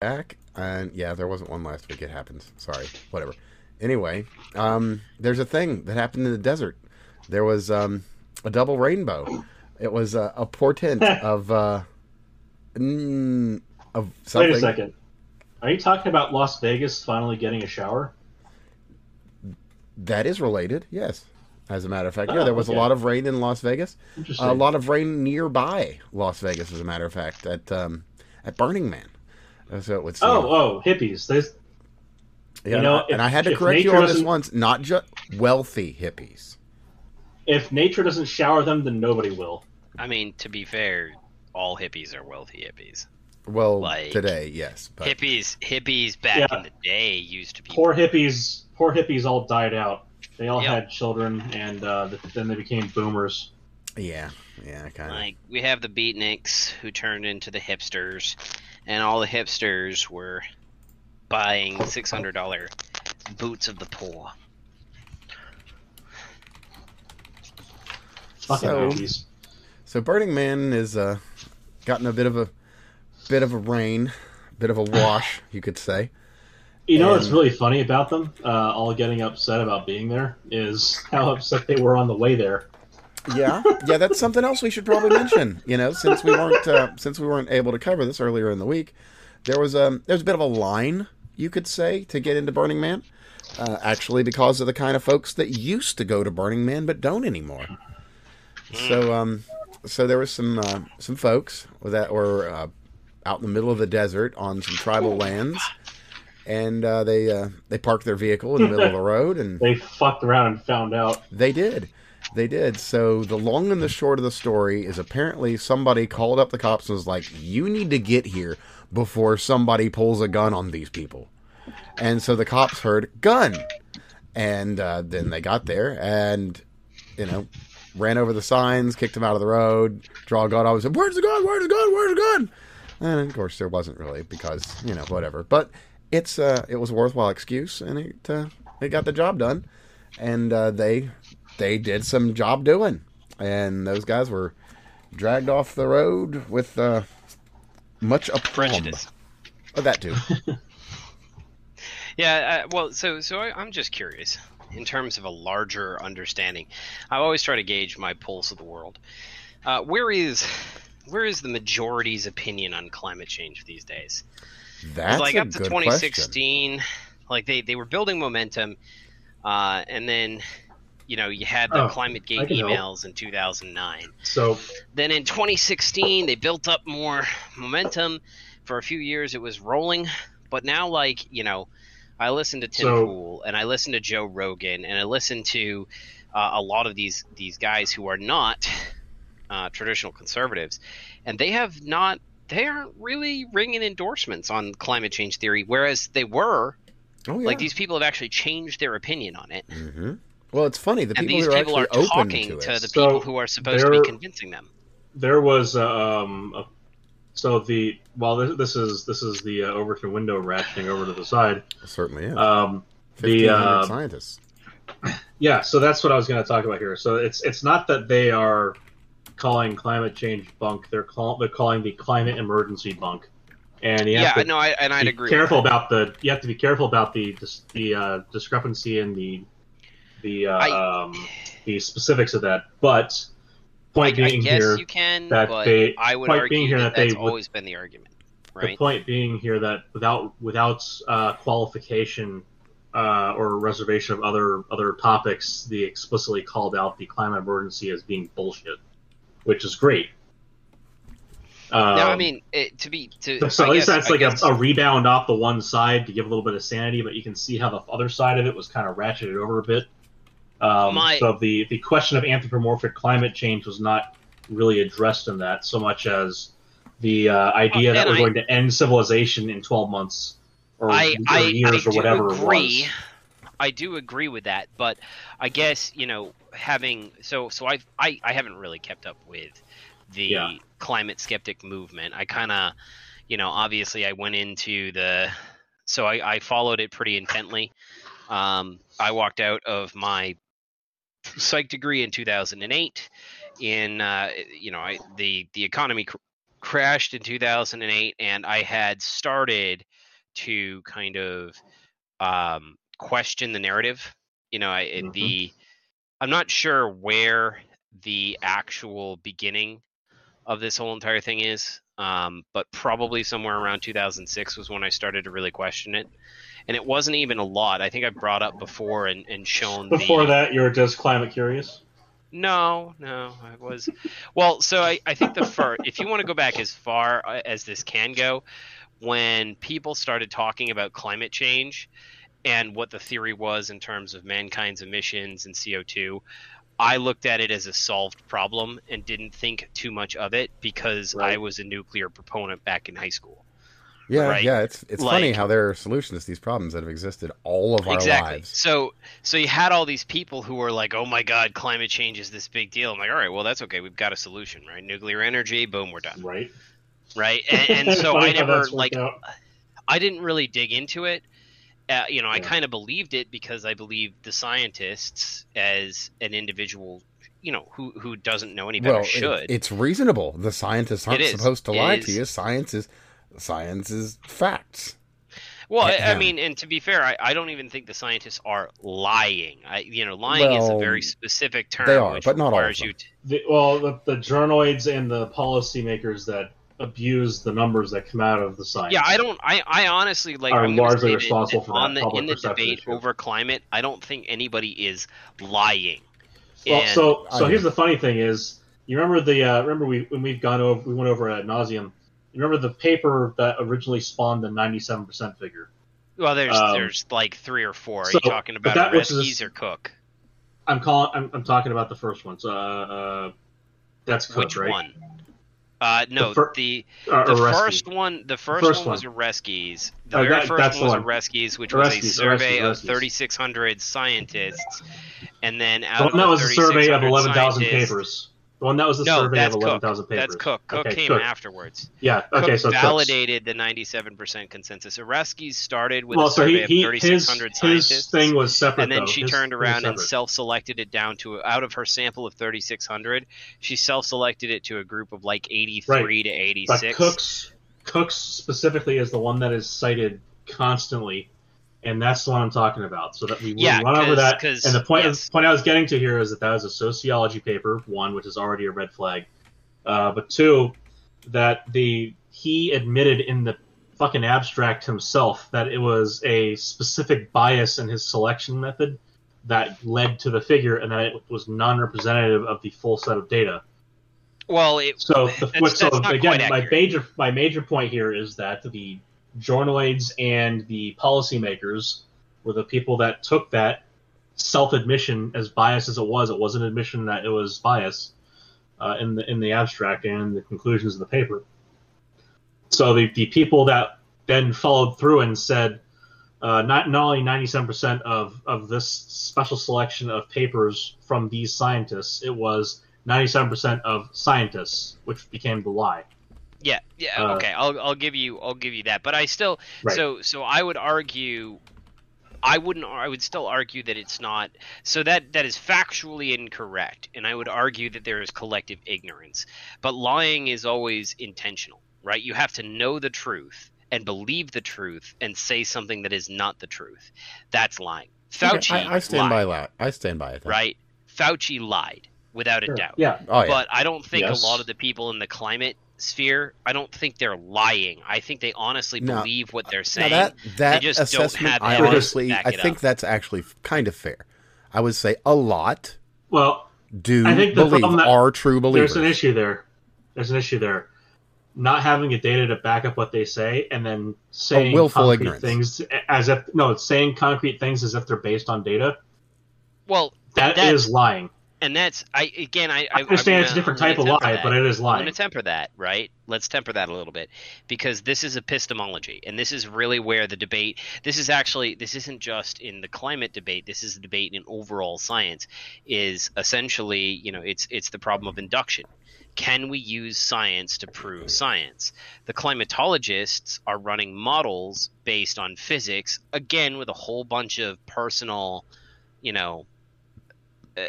back, and yeah, there wasn't one last week. It happens. Sorry, whatever. Anyway, um, there's a thing that happened in the desert. There was um, a double rainbow. It was uh, a portent of uh, mm, of something. Wait a second. Are you talking about Las Vegas finally getting a shower? That is related, yes. As a matter of fact, yeah, Oh, there was okay. a lot of rain in Las Vegas. A lot of rain nearby Las Vegas, as a matter of fact, at um, at Burning Man. Uh, So it would seem. Oh, oh, hippies. There's, yeah, you know, and, I, I had to if- if correct you on this doesn't- once. Not just wealthy hippies. if nature doesn't shower them, then nobody will. I mean, to be fair, all hippies are wealthy hippies. Well, Like, today, yes, but Hippies, hippies back Yeah. in the day used to be. Poor hippies. Poor hippies all died out. They all Yep. had children, and uh, then they became boomers. yeah, yeah, kind of. Like we have the beatniks who turned into the hipsters, and all the hipsters were buying six hundred dollar boots of the poor. Fucking So- hippies. So Burning Man is uh, gotten a bit of a bit of a rain, bit of a wash, you could say. You know what's really funny about them? Uh, all getting upset about being there is how upset they were on the way there. Yeah, yeah, that's something else we should probably mention. You know, since we weren't uh, since we weren't able to cover this earlier in the week, there was um there was a bit of a line you could say to get into Burning Man. Uh, actually, because of the kind of folks that used to go to Burning Man but don't anymore. So um, so there was some uh, some folks that were uh, out in the middle of the desert on some tribal lands, and uh, they uh, they parked their vehicle in the middle of the road and They fucked around and found out. they did. They did. So the long and the short of the story is apparently somebody called up the cops and was like, "You need to get here before somebody pulls a gun on these people." And so the cops heard gun, and uh, then they got there and you know ran over the signs, kicked them out of the road, draw a gun. I was said, "Where's the gun? Where's the gun? Where's the gun?" And of course there wasn't really because you know whatever. But it's uh it was a worthwhile excuse and it uh, it got the job done, and uh, they they did some job doing, and those guys were dragged off the road with uh, much aplomb. Prejudice. Oh, that too. Yeah, uh, well, so so I, I'm just curious in terms of a larger understanding. I always try to gauge my pulse of the world. Uh, where is where is the majority's opinion on climate change these days? That's like a up to good 2016, like they they were building momentum, uh, and then you know you had the Oh, climate I gate can help. emails in 2009. So Then in 2016, they built up more momentum. For a few years, it was rolling, but now, like you know, I listen to Tim So- Pool and I listen to Joe Rogan and I listen to uh, a lot of these these guys who are not uh, traditional conservatives, and they have not. They aren't really ringing endorsements on climate change theory, whereas they were. Oh, yeah. Like these people have actually changed their opinion on it, hmm Well, it's funny. The and people these who are people are actually talking to to, it. the So, people who are supposed to be convincing them. there was um, a, so the while this, this is this is the uh, Overton window ratcheting over to the side. certainly is. Um, the, uh, scientists. Yeah, so that's what I was going to talk about here. So it's it's not that they are calling climate change bunk; they're call, they're calling the climate emergency bunk. And you have Yeah, to no, I, and I'd be agree. careful about the you have to be careful about the the uh, discrepancy in the the uh, I- um, the specifics of that. But point I being guess here, you can, that but they- I would point argue being here that, that they that's would- always been the argument, the point being here that without without uh, qualification uh, or reservation of other other topics, they explicitly called out the climate emergency as being bullshit, which is great. Um, now, I mean, it, to be to so I at least guess- that's I like a, a rebound off the one side to give a little bit of sanity, but you can see how the other side of it was kind of ratcheted over a bit. Um, My- So the the question of anthropomorphic climate change was not really addressed in that so much as the uh, idea Uh, that we're I- going to end civilization in 12 months or, I, or I, years I or whatever agree. I do agree with that, but I guess you know having so so I've, I I haven't really kept up with the Yeah. climate skeptic movement. I kind of you know obviously I went into the so I, I followed it pretty intently. Um, I walked out of my psych degree in 2008 in uh, you know I, the the economy cr- crashed in 2008, and I had started to kind of um, question the narrative. You know, I, Mhm. the I'm not sure where the actual beginning of this whole entire thing is, um, but probably somewhere around 2006 was when I started to really question it. And it wasn't even a lot. I think I brought up before and, and shown Before the, that, you were just climate curious. no, no, I was. Well, so I, I think the first, if you want to go back as far uh, as this can go, when people started talking about climate change and what the theory was in terms of mankind's emissions and CO2, I looked at it as a solved problem and didn't think too much of it because I was a nuclear proponent back in high school. Yeah, Right. yeah. It's it's funny how there are solutions to these problems that have existed all of our exactly. lives. So so you had all these people who were like, "Oh my God, climate change is this big deal." I'm like, "All right, well that's okay. We've got a solution, right? Nuclear energy, boom, we're done." Right. right? And, and so I never like out. I didn't really dig into it. Uh, you know, I kind of believed it because I believed the scientists as an individual, you know, who who doesn't know any better Well, it- should. it's reasonable. The scientists aren't supposed to It lie is. to you. Science is science is facts. well, I, I mean, and to be fair, I, I don't even think the scientists are lying. I, you know, lying is a very specific term. they are, but not all of them. you to, The, well, the, the journoids and the policymakers that abuse the numbers that come out of the science. Yeah, I don't. I, I honestly like. Are I'm largely responsible that for that on the public in the perception debate issue. over climate. I don't think anybody is lying. Well, And- so so I- here's the funny thing is, you remember the uh, remember we when we've gone over we went over ad nauseum. Remember the paper that originally spawned the 97 percent figure? Well, there's Um, there's like three or four. Are so- you talking about that is- or Cook? I'm calling. I'm, I'm talking about the first one. So uh, uh that's Cook, Which right? one? Uh, no, The fir- the Uh, the first one. The first, first one was Oreskes. The Uh, very that- first one was. Oreskes, which was a survey Oreskes, of 3,600 scientists, and then out The of that the was a survey of 11,000 papers. The one that was the No, survey of 11,000 papers. That's Cook. Cook Okay, came Cook. afterwards. Yeah. Okay. Cook so Cook's- validated the 97% consensus. Oreskes started with Well, a so survey he, of he his his thing was separate. and then though. she His turned around and self-selected it down to out of her sample of 3600 she self-selected it to a group of like 83 Right. to But 86 Cook's Cook's specifically is the one that is cited constantly, and that's the one I'm talking about. So that we Yeah, run over that. and the point yes. the point I was getting to here is that that was a sociology paper, one, which is already a red flag, uh, but two, that the he admitted in the fucking abstract himself that it was a specific bias in his selection method that led to the figure, and that it was non-representative of the full set of data. well it, So, the, That's- so that's again, my major my major point here is that the journoids and the policymakers were the people that took that self admission as biased as it was. It was an admission that it was bias uh, in the in the abstract and the conclusions of the paper. So the, the people that then followed through and said uh, not not only ninety seven percent of of this special selection of papers from these scientists, it was 97% of scientists, which became the lie. Yeah yeah Uh, okay I'll, I'll give you i'll give you that but i still Right. so so i would argue I wouldn't. I would still argue that it's not. So that that is factually incorrect, and I would argue that there is collective ignorance. But lying is always intentional, right? You have to know the truth and believe the truth and say something that is not the truth. That's lying. Fauci, Okay, I, I stand lied, by that. I stand by it. then. right? Fauci lied without a Sure. doubt. Yeah. Oh yeah. But I don't think Yes. a lot of the people in the climate sphere, I don't think they're lying. I think they honestly No. believe what they're now saying. that that just don't assessment, have I evidence to honestly, back I it think up. that's actually kind of fair. I would say a lot Well, do I think the believe problem that- are true believers. there's an issue there. There's an issue there. Not having the data to back up what they say, and then saying willful concrete ignorance. things as if no, it's saying concrete things as if they're based on data. well, That That's- lying. And that's I again I I understand I'm it's a different type of lie, that. but it is lie. I'm going to temper that, right? Let's temper that a little bit because this is epistemology, and this is really where the debate. This is actually this isn't just in the climate debate. This is a debate in overall science. Is essentially you know it's it's the problem of induction. Can we use science to prove science? The climatologists are running models based on physics, again with a whole bunch of personal, you know, uh,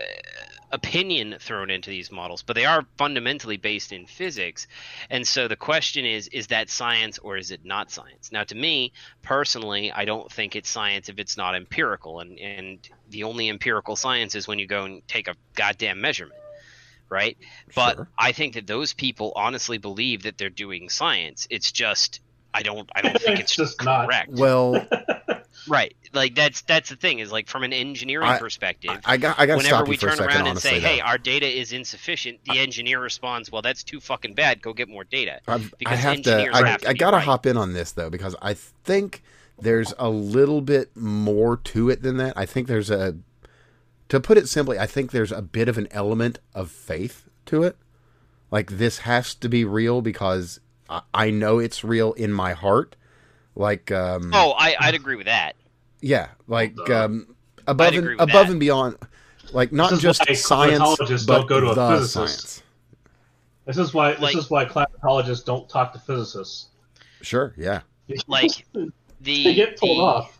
opinion thrown into these models, but they are fundamentally based in physics. And so the question is is that science or is it not science? Now, to me personally, I don't think it's science if it's not empirical. And, and the only empirical science is when you go and take a goddamn measurement. Right. But Sure. I think that those people honestly believe that they're doing science. It's just. I don't. I don't think It's it's, just not. correct. Well, Right. Like that's that's the thing is like from an engineering I- perspective. I got I got Whenever we you for a turn second. around and honestly, say, though. "Hey, our data is insufficient," the engineer responds, "Well, that's too fucking bad. Go get more data." I've- I have to. I, have to I gotta right. hop in on this though because I think there's a little bit more to it than that. I think there's a, to put it simply, I think there's a bit of an element of faith to it. Like this has to be real because I, I know it's real in my heart. Like, um, Oh, I, I'd agree with that. yeah, like um, above and above that. and beyond. Like not just why science, but don't go to a the physicist. science. This is why Like- this is why climatologists don't talk to physicists. Sure, yeah. Like the They get pulled the, off.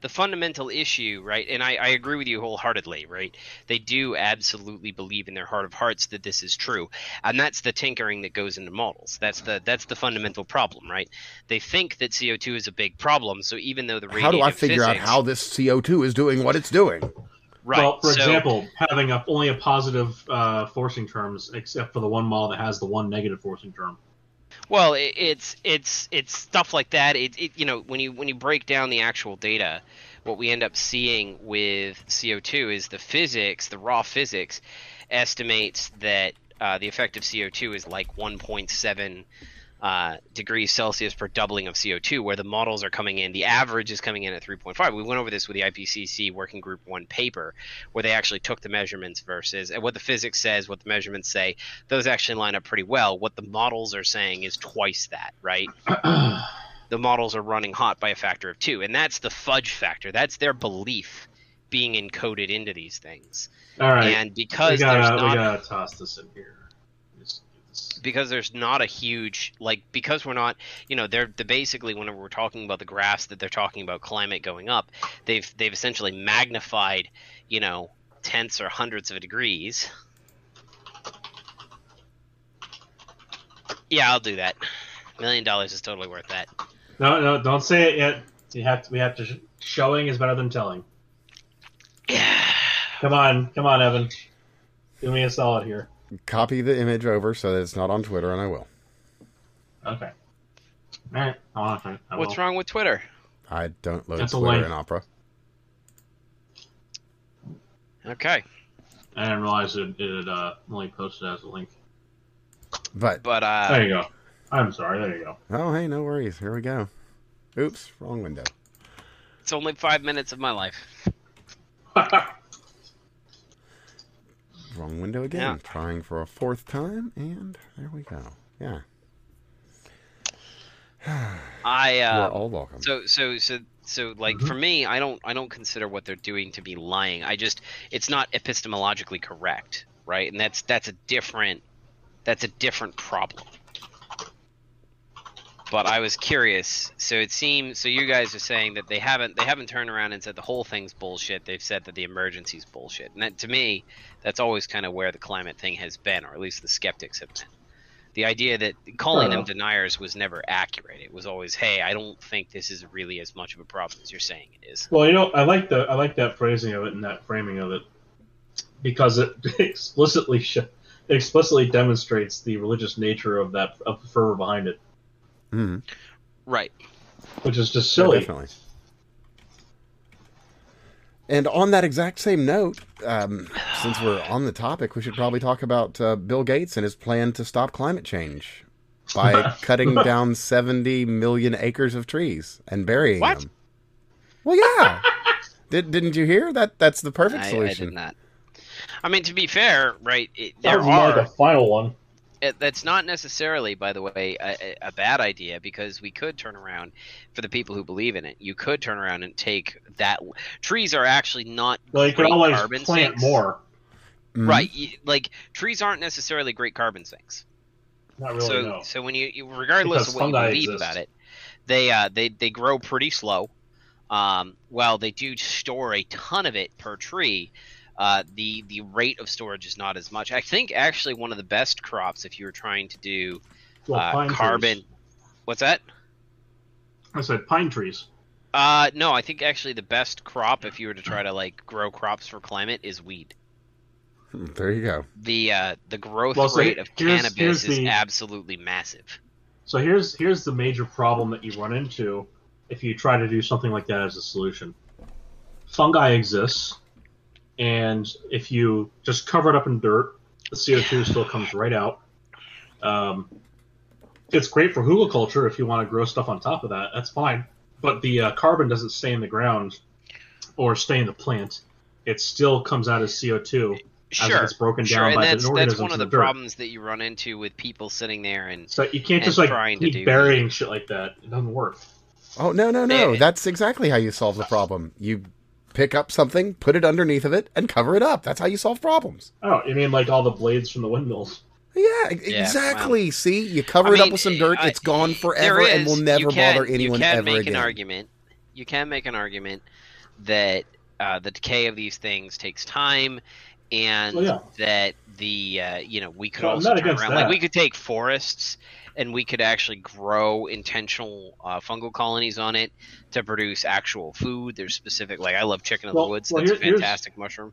The fundamental issue, right? And I, I agree with you wholeheartedly, right? They do absolutely believe in their heart of hearts that this is true, and that's the tinkering that goes into models. That's the that's the fundamental problem, right? They think that CO two is a big problem, so even though the How do I radiative figure out how this CO2 is doing what it's doing? Right. Well, for so- example, having a, only a positive uh, forcing terms, except for the one model that has the one negative forcing term. Well, it, it's it's it's stuff like that. It, it you know when you when you break down the actual data, what we end up seeing with CO two is the physics, the raw physics, estimates that uh, the effect of CO two is like 1.7 uh, degrees Celsius per doubling of CO2, where the models are coming in. The average is coming in at 3.5. We went over this with the IPCC Working Group 1 paper, where they actually took the measurements versus and what the physics says, what the measurements say. Those actually line up pretty well. What the models are saying is twice that, right? the models are running hot by a factor of two. And that's the fudge factor. That's their belief being encoded into these things. All right, And we because gotta there's we gotta toss this in here. Just do this. because there's not a huge like because we're not you know they're the basically whenever we're talking about the graphs that they're talking about climate going up they've they've essentially magnified you know tenths or hundreds of degrees yeah i'll do that million dollars is totally worth that No, no, don't say it yet. You have to. We have to. sh- Showing is better than telling. yeah Come on, come on, Evan. Do me a solid here. Copy the image over so that it's not on Twitter, and I will. Okay. All right. I'll have to- I what's wrong with twitter I don't load That's a Twitter link. in Opera. okay I didn't realize it, it uh, only posted as a link. But but uh There you go. I'm sorry. There you go. oh, hey, no worries. Here we go. Oops, wrong window. it's only five minutes of my life Wrong window again. Yeah. Trying for a fourth time, and there we go. Yeah, i you're uh all welcome. So so so so like Mhm. for me, I don't I don't consider what they're doing to be lying. I just it's not epistemologically correct, right? And that's that's a different that's a different problem. But I was curious. So it seems so you guys are saying that they haven't they haven't turned around and said the whole thing's bullshit. They've said that the emergency's bullshit. And that to me, that's always kind of where the climate thing has been, or at least the skeptics have been. The idea that calling them deniers was never accurate. It was always, "Hey, I don't think this is really as much of a problem as you're saying it is." Well, you know, I like the I like that phrasing of it and that framing of it because it explicitly sh- explicitly demonstrates the religious nature of that of the fervor behind it, Mhm. Right. which is just Yeah, silly. definitely. And on that exact same note, um, since we're on the topic, we should probably talk about uh, Bill Gates and his plan to stop climate change by cutting down 70 million acres of trees and burying What? them. Well, yeah. Did, didn't you hear that? That's the perfect I, I solution. did not. I mean, to be fair, right? It, That there was more are. like a final one. It, that's not necessarily, by the way, a, a- a bad idea because we could turn around for the people who believe in it. You could turn around and take that. Trees are actually not Well, you can great always carbon plant sinks. more. Mhm. Right. y- Like trees aren't necessarily great carbon sinks. Not really. so no. so when you, you regardless Because of what you believe exist. about it, they uh they they grow pretty slow. Um, while they do store a ton of it per tree, uh, the the rate of storage is not as much. I think actually one of the best crops if you were trying to do Well, uh, carbon. Trees. What's that? I said pine trees. Uh, no, I think actually the best crop if you were to try to like grow crops for climate is weed. There you go. The uh, the growth Well, so rate of here's- cannabis here's is the- absolutely massive. So here's here's the major problem that you run into if you try to do something like that as a solution. Fungi exists, and if you just cover it up in dirt, the CO2 still comes right out. Um, it's great for hugelkultur if you want to grow stuff on top of that. That's fine, but the uh, carbon doesn't stay in the ground or stay in the plant. It still comes out as CO2 as it Sure, gets broken sure, down and by that's the that's one of in the, the dirt. problems that you run into with people sitting there and So you can't just like trying to keep do- burying shit like that. It doesn't work. Oh no no no! That's exactly how you solve the problem. You pick up something, put it underneath of it, and cover it up. That's how you solve problems. Oh, you mean like all the blades from the windmills? Yeah, e- Yeah, exactly. See, you cover I it up with some dirt. I- it's gone there forever, and will never you can- bother anyone you can ever make again. an argument. You can make an argument that uh, the decay of these things takes time, and Well, yeah. that the uh, you know we could Well, also turn around that. like we could take forests and we could actually grow intentional uh, fungal colonies on it to produce actual food. There's specific like I love chicken of Well- the woods. That's a here- here's- fantastic mushroom.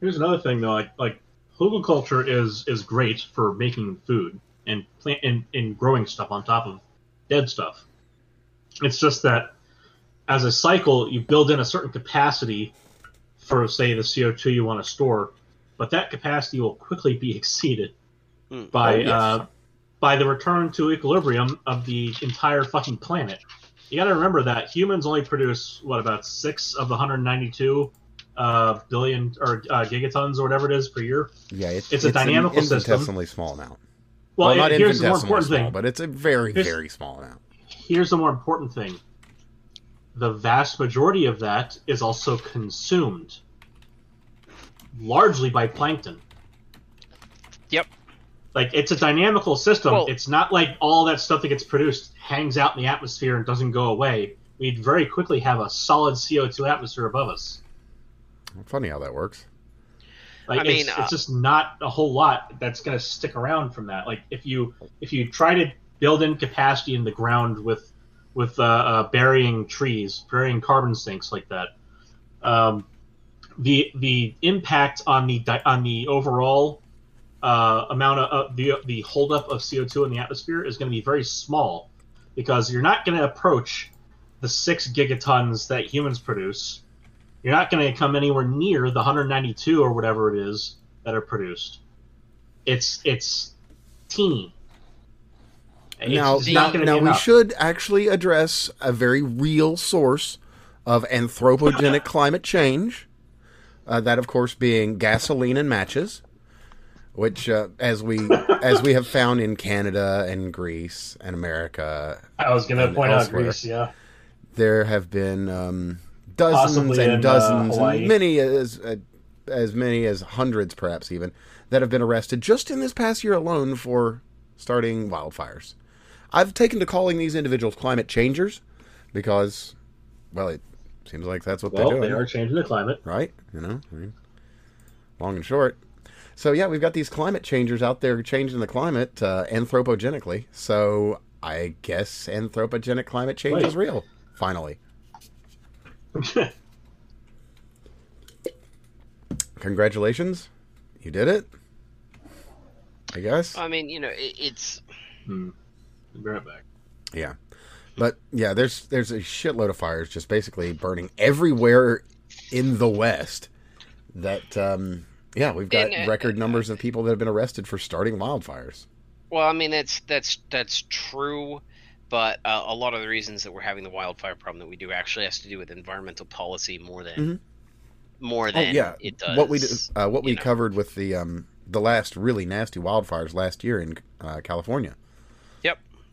Here's another thing though, like like hugelkultur is is great for making food and plant and, and growing stuff on top of dead stuff. It's just that as a cycle, you build in a certain capacity for say the CO2 you want to store, but that capacity will quickly be exceeded Hmm. by Oh, yes. uh, by the return to equilibrium of the entire fucking planet. You got to remember that humans only produce what about six of the 192 uh, billion or uh, gigatons or whatever it is per year. Yeah, it, It's a an dynamical system. infinitesimally small amount. Well, Well, not and here's the more important small, thing. but it's a very Here's- very small amount. Here's the more important thing. The vast majority of that is also consumed, largely by plankton. Yep. Like it's a dynamical system. Well- it's not like all that stuff that gets produced hangs out in the atmosphere and doesn't go away. We'd very quickly have a solid CO2 atmosphere above us. Funny how that works. Like I mean, it's, uh, it's just not a whole lot that's going to stick around from that. Like if you if you try to build in capacity in the ground with with uh, uh, burying trees, burying carbon sinks like that, um, the the impact on the on the overall uh, amount of uh, the the holdup of CO two in the atmosphere is going to be very small because you're not going to approach the six gigatons that humans produce you're not going to come anywhere near the 192 or whatever it is that are produced. It's it's teeny. It's now, just now, not going now we should actually address a very real source of anthropogenic climate change. Uh, that, of course, being gasoline and matches, which, uh, as we as we have found in Canada and Greece and America, I was going to point out. Greece. Yeah, there have been um, dozens Possibly and in, uh, dozens, Hawaii. and many as uh, as many as hundreds, perhaps even, that have been arrested just in this past year alone for starting wildfires. I've taken to calling these individuals climate changers because, well, it seems like that's what well, they're doing. they are changing the climate. right? You know, I mean, long and short. So yeah, we've got these climate changers out there changing the climate uh, anthropogenically. So I guess anthropogenic climate change Wait. is real. Finally. Congratulations. You did it. I guess. I mean, you know, it, it's hmm. Be right back. Yeah. But yeah, there's there's a shitload of fires just basically burning everywhere in the West. That um yeah, we've got And, uh, record numbers of people that have been arrested for starting wildfires. Well, I mean that's that's that's true, but uh, a lot of the reasons that we're having the wildfire problem that we do actually has to do with environmental policy more than Mhm. more Oh than yeah, it does. what we uh, what we know. covered with the um the last really nasty wildfires last year in uh, California.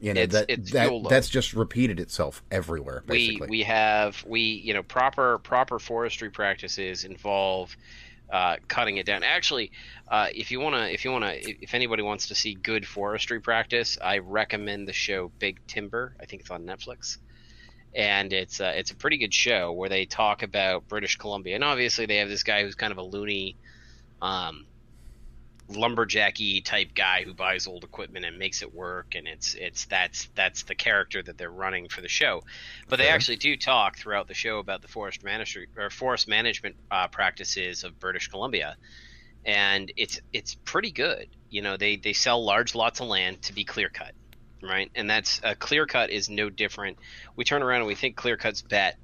You know It's- that it's that that's just repeated itself everywhere. we we have we you know proper proper forestry practices involve uh, cutting it down. Actually, uh, if you wanna if you wanna if anybody wants to see good forestry practice, I recommend the show Big Timber. I think it's on Netflix. and it's uh, it's a pretty good show where they talk about British Columbia, and obviously they have this guy who's kind of a loony, um, lumberjacky type guy who buys old equipment and makes it work, and it's it's that's that's the character that they're running for the show. But they Fair. actually do talk throughout the show about the forest management or forest management uh, practices of British Columbia, and it's it's pretty good. You know, they they sell large lots of land to be clear cut, right? And that's a clear cut is no different. We turn around and we think clear cut's bet.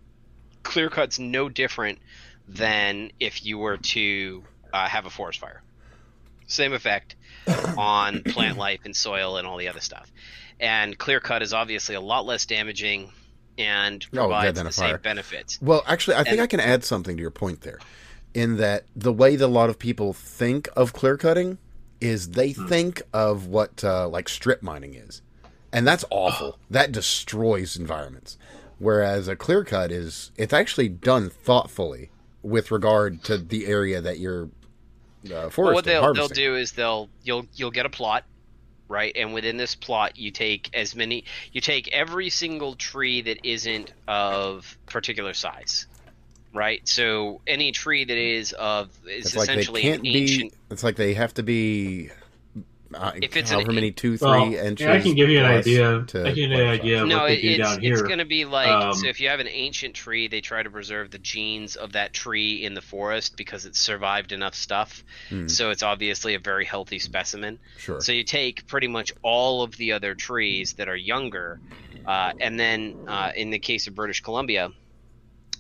Clear cut's no different than if you were to uh, have a forest fire. Same effect on plant life and soil and all the other stuff. And clear cut is obviously a lot less damaging and Oh, yeah, provides than a the same benefits. Well, actually, I think And- I can add something to your point there. In that the way that a lot of people think of clear cutting is they Hmm. think of what uh, like strip mining is, and that's awful. That destroys environments. Whereas a clear cut is it's actually done thoughtfully with regard to the area that you're uh, Well, what they'll they'll do is they'll you'll you'll get a plot, right? And within this plot, you take as many you take every single tree that isn't of particular size, right? So any tree that is of is It's like they essentially can't an ancient. be. It's like they have to be. Uh, If it's an- many two, three Well, inches. yeah, I can give you an plus idea. to I can give you an idea of No, what they it, do it's down here. it's going to be like Um, so. If you have an ancient tree, they try to preserve the genes of that tree in the forest because it's survived enough stuff. Hmm. So it's obviously a very healthy specimen. Sure. So you take pretty much all of the other trees that are younger, uh, and then uh, in the case of British Columbia,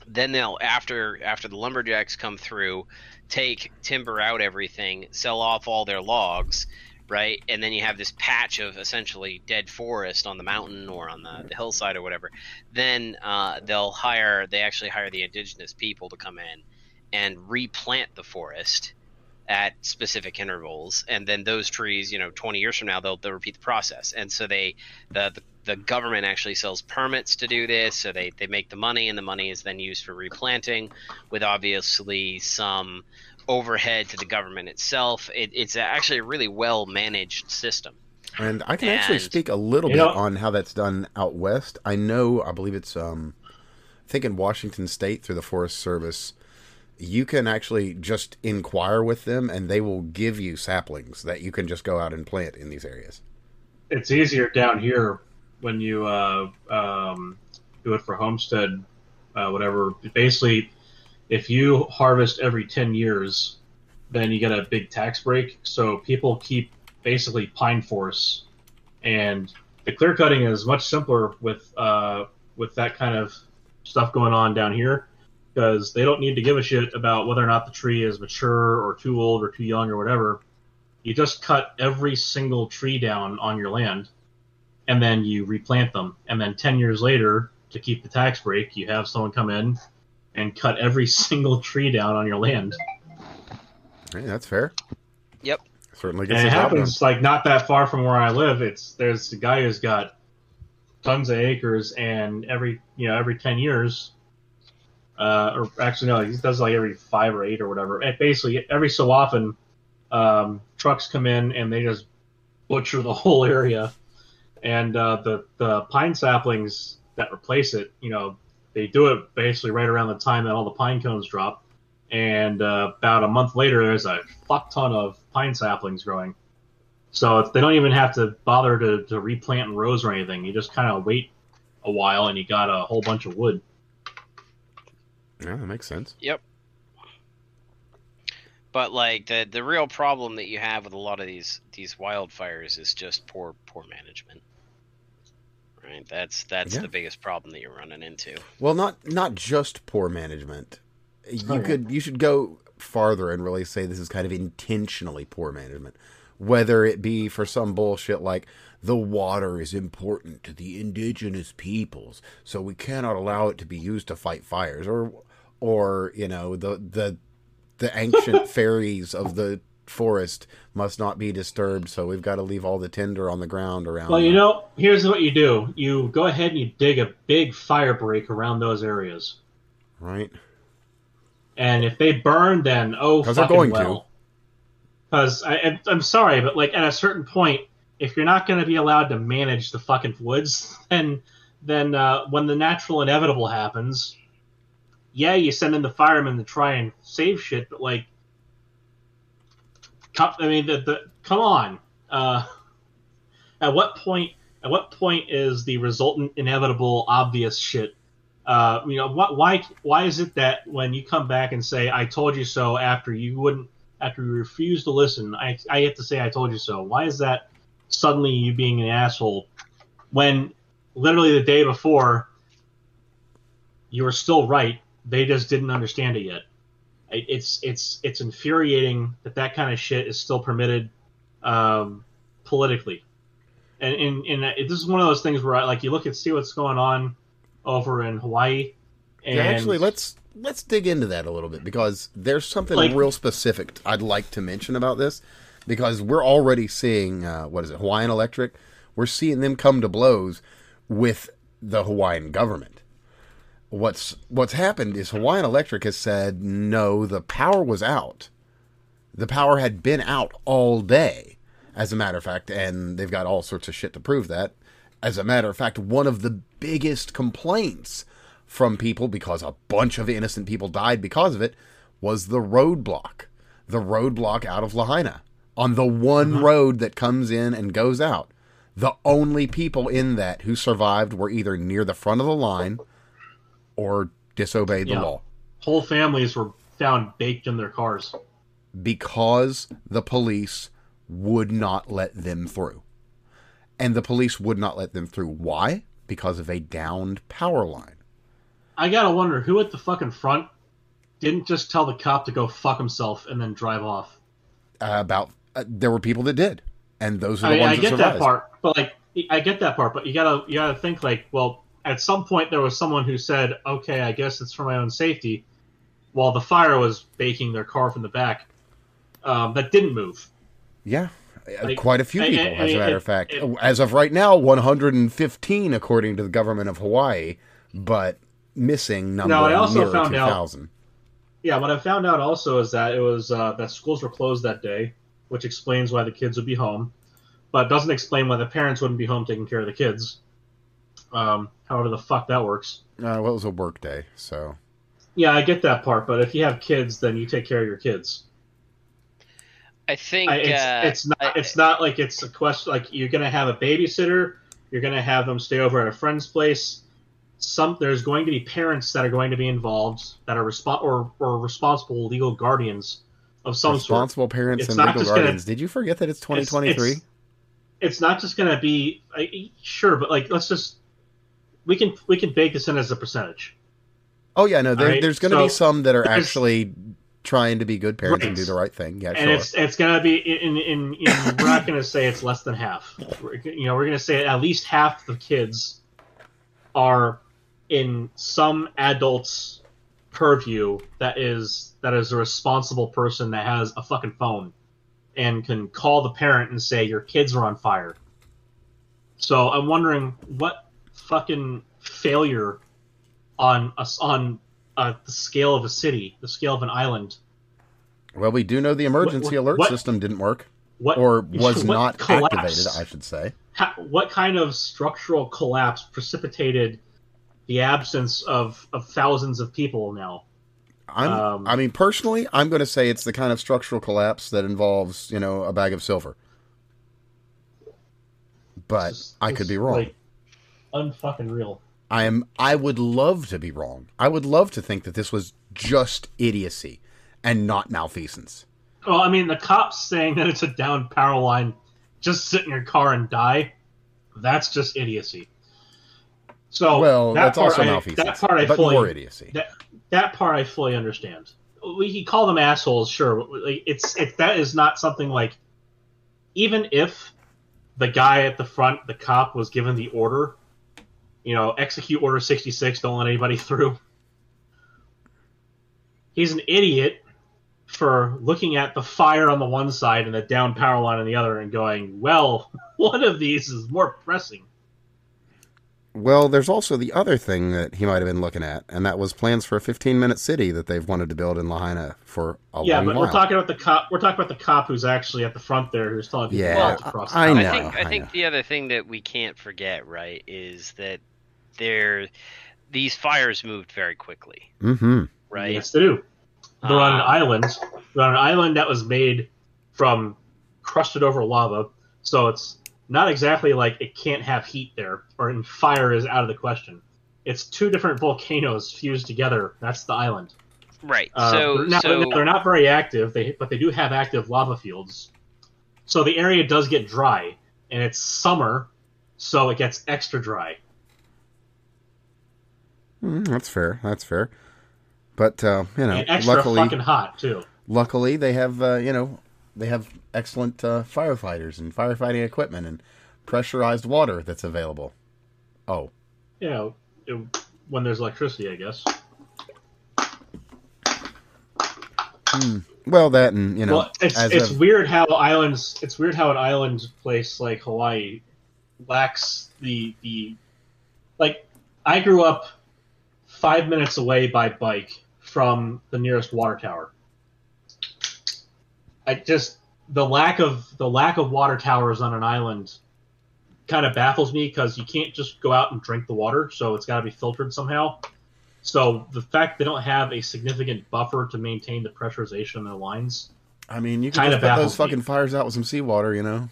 then they'll after after the lumberjacks come through, take timber out everything, sell off all their logs, right, and then you have this patch of essentially dead forest on the mountain or on the, the hillside or whatever. Then uh, they'll hire they actually hire the indigenous people to come in and replant the forest at specific intervals. And then those trees you know 20 years from now they'll, they'll repeat the process. And so they the, the the government actually sells permits to do this. So they, they make the money and the money is then used for replanting with obviously some overhead to the government itself it, it's actually a really well managed system And I can actually speak a little bit know- on how that's done out west. I know, I believe it's, um, I think in Washington State through the Forest Service, you can actually just inquire with them, and they will give you saplings that you can just go out and plant in these areas. it's easier down here when you uh, um, do it for homestead, uh, whatever. Basically, if you harvest every 10 years, then you get a big tax break. So people keep basically pine forests, and the clear cutting is much simpler with uh, with that kind of stuff going on down here because they don't need to give a shit about whether or not the tree is mature or too old or too young or whatever. You just cut every single tree down on your land, and then you replant them. And then 10 years later, to keep the tax break, you have someone come in and cut every single tree down on your land. Hey, that's fair. Yep. Certainly gets And it job done. happens like not that far from where I live. It's there's a guy who's got tons of acres, and every you know every 10 years. Uh, or actually, no, he does like every five or eight or whatever. And basically, every so often, um, trucks come in and they just butcher the whole area. And uh, the the pine saplings that replace it, you know, they do it basically right around the time that all the pine cones drop. And uh, about a month later, there's a fuck ton of pine saplings growing. So it's, they don't even have to bother to, to replant in rows or anything. You just kind of wait a while, and you got a whole bunch of wood. Yeah, that makes sense. Yep. But like the the real problem that you have with a lot of these these wildfires is just poor poor management right that's that's Yeah. the biggest problem that you're running into Well, not not just poor management. You Oh, yeah. could you should go farther and really say this is kind of intentionally poor management. Whether it be for some bullshit like the water is important to the indigenous peoples, so we cannot allow it to be used to fight fires, or or you know the the the ancient fairies of the forest must not be disturbed, so we've got to leave all the tinder on the ground around. Well, you know, here's what you do: you go ahead and you dig a big fire break around those areas, right? and if they burn, then oh, 'Cause they're going to. well. Because I, I, I'm sorry, but like at a certain point, if you're not going to be allowed to manage the fucking woods, then then uh, when the natural inevitable happens, yeah, you send in the firemen to try and save shit, but like, I mean, the, the come on. Uh, at what point? At what point is the resultant inevitable obvious shit? Uh, you know, why? Why is it that when you come back and say "I told you so" after you wouldn't, after you refuse to listen, I I have to say "I told you so"? Why is that suddenly you being an asshole when literally the day before you were still right? They just didn't understand it yet. It- It's it's it's infuriating that that kind of shit is still permitted um, politically, and and, this is one of those things where I, like you look and see what's going on over in Hawaii. And Yeah, actually, let's let's dig into that a little bit because there's something Like- real specific I'd like to mention about this because we're already seeing uh, what is it Hawaiian Electric. We're seeing them come to blows with the Hawaiian government. What's what's happened is Hawaiian Electric has said no, the power was out. The power had been out all day, as a matter of fact, and they've got all sorts of shit to prove that. As a matter of fact, one of the biggest complaints from people, because a bunch of innocent people died because of it, was the roadblock. The roadblock out of Lahaina on the one uh-huh. road that comes in and goes out. The only people in that who survived were either near the front of the line or disobeyed the Yeah. law. whole families were found baked in their cars. because the police would not let them through. And the police would not let them through. Why? Because of a downed power line. I gotta wonder who at the fucking front didn't just tell the cop to go fuck himself and then drive off. Uh, about uh, there were people that did, and those are the I ones that get that part, but like, I get that part, but you gotta you gotta think like, well, at some point there was someone who said, okay, I guess it's for my own safety, while the fire was baking their car from the back. Um, that didn't move. Yeah, uh, Like, quite a few people, I- as a matter it- of fact. it- as of right now, 115 according to the government of Hawaii, but missing number Now, I also found out- 2,000. Yeah, what I found out also is that it was uh, that schools were closed that day, which explains why the kids would be home, but doesn't explain why the parents wouldn't be home taking care of the kids. Um, however, the fuck that works. Uh, well, it was a work day, so Yeah, I get that part, but if you have kids, then you take care of your kids. I think I, it's, uh, it's not I- it's not like it's a question like you're gonna have a babysitter, you're gonna have them stay over at a friend's place. Some there's going to be parents that are going to be involved that are respo- or or responsible legal guardians of some sort. responsible parents It's and not legal just gonna- guardians. Did you forget that it's 2023? It's, it's not just going to be I, sure, but like let's just we can we can bake this in as a percentage. Oh yeah, no. There, Alright, there's going to be some that are actually trying to be good parents and do the right thing. Yeah, and sure. it's it's going to be in in, in we're not going to say it's less than half. We're, you know, we're going to say at least half the kids are in some adult's purview that is that is a responsible person that has a fucking phone and can call the parent and say your kids are on fire. So I'm wondering what fucking failure on us on uh, the scale of a city, the scale of an island. Well, we do know the emergency what- alert what- system didn't work, What or was what not collapse? activated, I should say. ha- what kind of structural collapse precipitated the absence of, of thousands of people now? I'm, Um, I mean, personally, I'm going to say it's the kind of structural collapse that involves, you know, a bag of silver. But It's- I could be wrong. Like, unfucking real. I am. I would love to be wrong. I would love to think that this was just idiocy and not malfeasance. Well, I mean, the cops saying that it's a down power line, just sit in your car and die. That's just idiocy. So well, that that's part also I, malfeasance, That part I but fully more idiocy. that that part I fully understand. We can call them assholes, sure. But it's it that is not something like even if the guy at the front, the cop, was given the order, you know, execute order sixty six, don't let anybody through. He's an idiot for looking at the fire on the one side and the down power line on the other and going, well, one of these is more pressing. Well, there's also the other thing that he might have been looking at, and that was plans for a 15 minute city that they've wanted to build in Lahaina for a yeah, long while. Yeah, but we're talking about the cop. We're talking about the cop who's actually at the front there, who's telling people Yeah, not to cross. the I know. I think I I know. the other thing that we can't forget, right, is that there these fires moved very quickly, Mm-hmm. right? Yes, they do. They're on an Um, island. They're on an island that was made from crusted over lava, so it's not exactly like it can't have heat there, or and fire is out of the question. It's two different volcanoes fused together. That's the island. Right. Uh, so they're, not, so they're not very active, they, but they do have active lava fields. So the area does get dry, and it's summer, so it gets extra dry. Mm, that's fair. That's fair. But uh, you know, and extra luckily, fucking hot too. luckily they have uh, you know they have excellent uh, firefighters and firefighting equipment and pressurized water that's available. Oh, You know, it- when there's electricity, I guess. well, that and you know, well, it's it's of- weird how islands. It's weird how an island place like Hawaii lacks the the like. I grew up five minutes away by bike from the nearest water tower. I just the lack of the lack of water towers on an island kind of baffles me because you can't just go out and drink the water, so it's got to be filtered somehow. So the fact they don't have a significant buffer to maintain the pressurization in their lines I mean, you can kinda just put those baffles me. fucking fires out with some seawater. You know,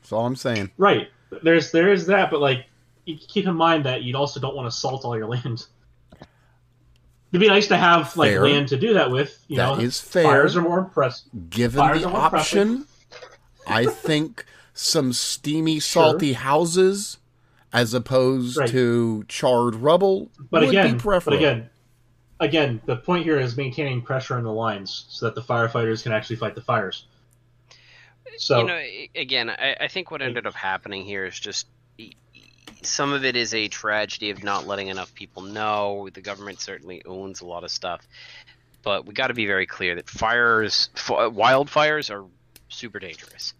that's all I'm saying. Right. There's there is that, but like you keep in mind that you also don't want to salt all your land. It'd be nice to have like Fair. land to do that with. You That know, is fair. Fires are more impressive. Given Fires the option, I think some steamy, salty houses, as opposed Right. to charred rubble, But would again, be but again, again, the point here is maintaining pressure in the lines so that the firefighters can actually fight the fires. So you know, again, I, I think what ended up happening here is just some of it is a tragedy of not letting enough people know. The government certainly owns a lot of stuff, but we got to be very clear that fires, f- wildfires, are super dangerous.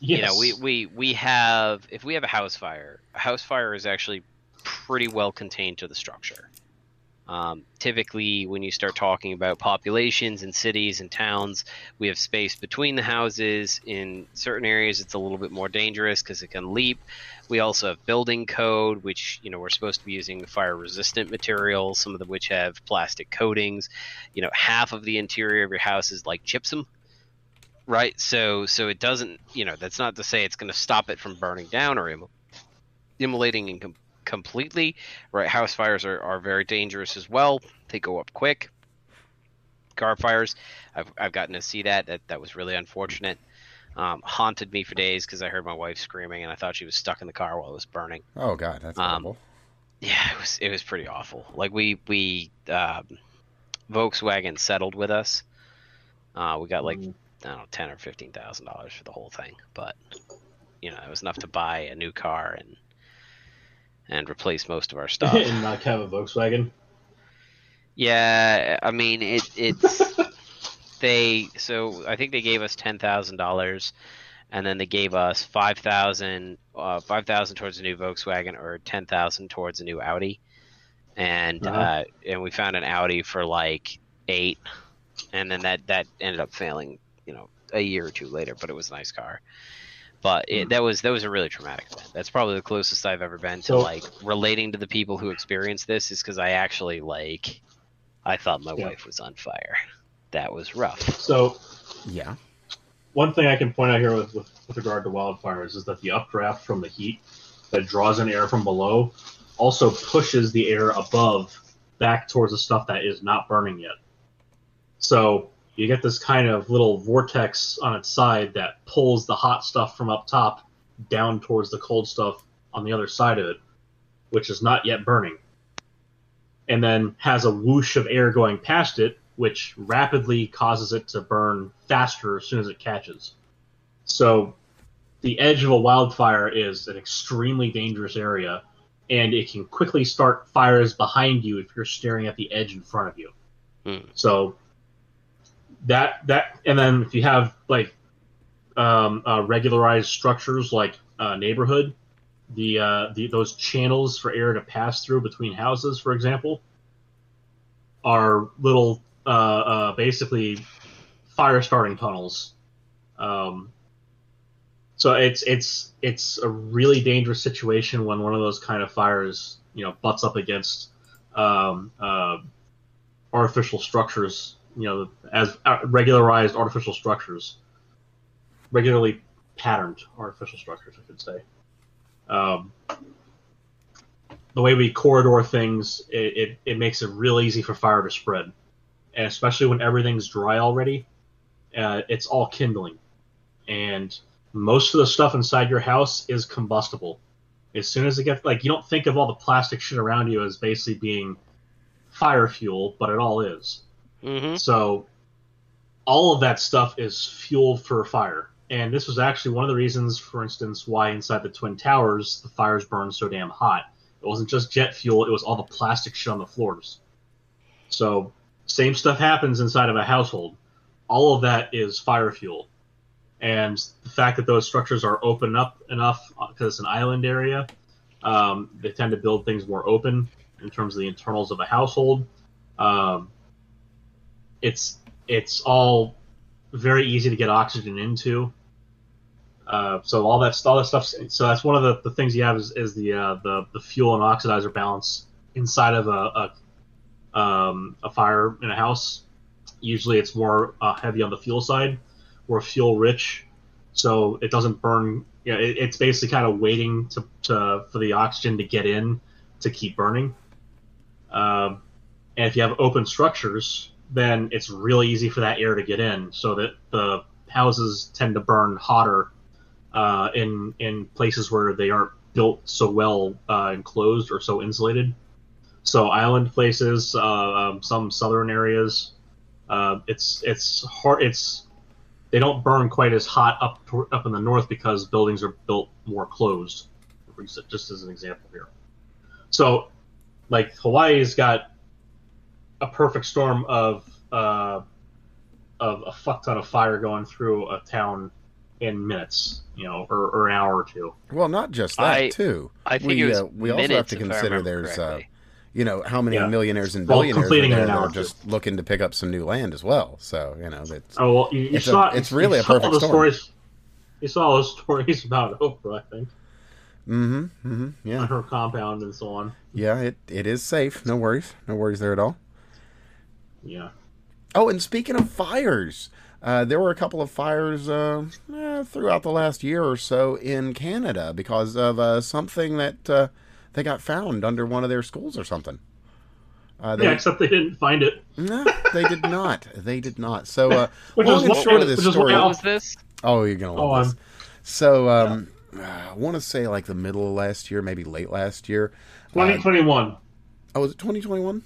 yes. You know, we, we we have if we have a house fire, a house fire is actually pretty well contained to the structure. Um, typically, when you start talking about populations and cities and towns, we have space between the houses. In certain areas, it's a little bit more dangerous because it can leap. We also have building code, which you know we're supposed to be using fire-resistant materials, some of them which have plastic coatings. You know, half of the interior of your house is like gypsum, right? So, so it doesn't. You know, that's not to say it's going to stop it from burning down or imm- immolating com- completely. Right? House fires are, are very dangerous as well. They go up quick. Car fires, I've, I've gotten to see that. That that was really unfortunate. Um, haunted me for days because I heard my wife screaming and I thought she was stuck in the car while it was burning. Oh god, that's Um, horrible. Yeah, it was it was pretty awful. Like we we um, Volkswagen settled with us. Uh, we got like Mm. I don't know ten or fifteen thousand dollars for the whole thing, but you know it was enough to buy a new car and and replace most of our stuff. and not have a Volkswagen. yeah, I mean it it's they so I think they gave us ten thousand dollars, and then they gave us five thousand uh, five thousand towards a new Volkswagen or ten thousand towards a new Audi, and Uh-huh. uh, and we found an Audi for like eight, and then that that ended up failing, you know, a year or two later, but it was a nice car. But it, Hmm. that was that was a really traumatic event. That's probably the closest I've ever been to So- like relating to the people who experienced this. Is because I actually like, I thought my Yeah. wife was on fire. That was rough. So Yeah. one thing I can point out here with, with, with regard to wildfires is that the updraft from the heat that draws in air from below also pushes the air above back towards the stuff that is not burning yet. So you get this kind of little vortex on its side that pulls the hot stuff from up top down towards the cold stuff on the other side of it, which is not yet burning. And then has a whoosh of air going past it, which rapidly causes it to burn faster as soon as it catches. So the edge of a wildfire is an extremely dangerous area, and it can quickly start fires behind you if you're staring at the edge in front of you. Hmm. So that that and then if you have like um, uh, regularized structures like uh, neighborhood, the, uh, the those channels for air to pass through between houses, for example, are little uh, uh, basically fire starting tunnels. Um, so it's it's it's a really dangerous situation when one of those kind of fires you know butts up against um, uh, artificial structures, you know, as uh, regularized artificial structures, regularly patterned artificial structures, I should say. Um, the way we corridor things, it, it, it makes it real easy for fire to spread, and especially when everything's dry already, uh, it's all kindling, and most of the stuff inside your house is combustible. As soon as it gets like you don't think of all the plastic shit around you as basically being fire fuel, but it all is. Mm-hmm. So all of that stuff is fuel for a fire. And this was actually one of the reasons, for instance, why inside the Twin Towers the fires burned so damn hot. It wasn't just jet fuel, it was all the plastic shit on the floors. So same stuff happens inside of a household. All of that is fire fuel. And the fact that those structures are open up enough because it's an island area, um, they tend to build things more open in terms of the internals of a household. Um, it's it's all very easy to get oxygen into. Uh, so all that all that stuff. So that's one of the, the things you have is, is the uh, the the fuel and oxidizer balance inside of a a, um, a fire in a house. Usually, it's more uh, heavy on the fuel side. We're fuel rich, so it doesn't burn. You know, it, it's basically kind of waiting to, to for the oxygen to get in to keep burning. Um, and if you have open structures, then it's really easy for that air to get in, so that the houses tend to burn hotter uh, in in places where they aren't built so well uh, enclosed or so insulated. So island places, uh, um, some southern areas, uh, it's it's hard. It's they don't burn quite as hot up to, up in the north because buildings are built more closed. Just as an example here. So, like Hawaii's got a perfect storm of uh, of a fuck ton of fire going through a town in minutes, you know, or, or an hour or two. Well, not just that I- too. I think we, it was uh, we also have to consider there's uh, correctly. You know how many Yeah. millionaires and Well, billionaires are there an are just looking to pick up some new land as well. So you know that's Oh well, you, you It's a- saw it's you really a saw all perfect the storm. stories. You saw those stories about Oprah, I think, mm-hmm, mm-hmm, on yeah, her compound and so on. yeah. It it is safe. No worries, no worries there at all. Yeah. Oh, and speaking of fires, uh, there were a couple of fires uh, eh, throughout the last year or so in Canada because of uh, something that uh, they got found under one of their schools or something. Uh, they, Yeah, except they didn't find it. no, they did not. They did not. So, uh, Which long is and what- short of this story. what What was this? Oh, you're gonna Oh, this. I'm- So, um, I want to say like the middle of last year, maybe late last year. Uh, 2021. oh, was it 2021?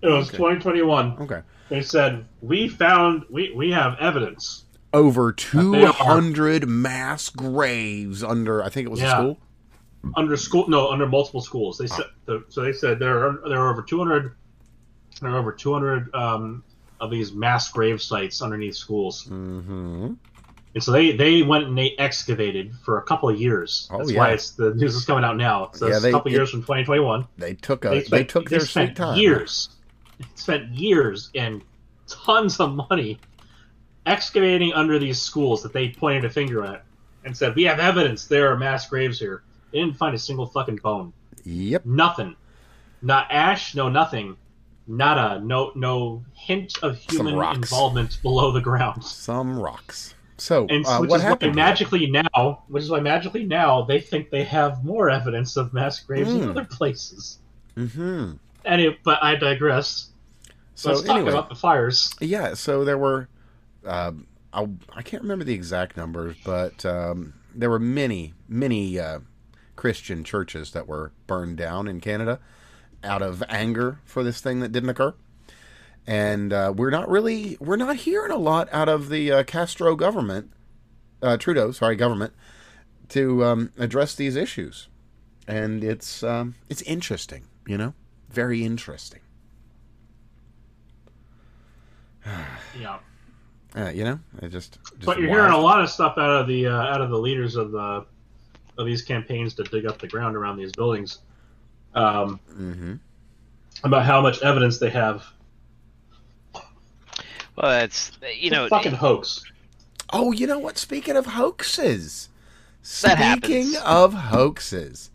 It was okay. 2021. Okay. They said we found we we have evidence. Over 200 mass graves under, I think it was a school. Under school no under multiple schools. They said the, so they said there are there are over 200 there are over 200 um, of these mass grave sites underneath schools. Mm-hmm. and so they they went and they excavated for a couple of years. Oh, that's yeah. why it's the news is coming out now. So Yeah, it's they- a couple it- years from 2021 They took a, they, they, took their spent sweet time. years. They spent years and tons of money excavating under these schools that they pointed a finger at and said we have evidence there are mass graves here they didn't find a single fucking bone Yep. nothing not ash no nothing nada no no hint of human involvement below the ground Some rocks. So, and uh, which what is happened? magically now which is why magically now they think they have more evidence of mass graves in Hmm. other places Mm-hmm. it, but i digress So let's anyway, talk about the fires yeah. So there were, uh, I, I can't remember the exact numbers, but um, there were many, many uh, Christian churches that were burned down in Canada out of anger for this thing that didn't occur. And uh, we're not really, we're not hearing a lot out of the uh, Castro government, uh, Trudeau, sorry, government, to um, address these issues. And it's um, it's interesting, you know, very interesting. yeah Uh, you know, it just. just but you're wild. hearing a lot of stuff out of the uh, out of the leaders of the of these campaigns to dig up the ground around these buildings um, Mhm. about how much evidence they have Well, that's you know, fucking hoax Oh, you know what? Speaking of hoaxes, speaking happens. of hoaxes,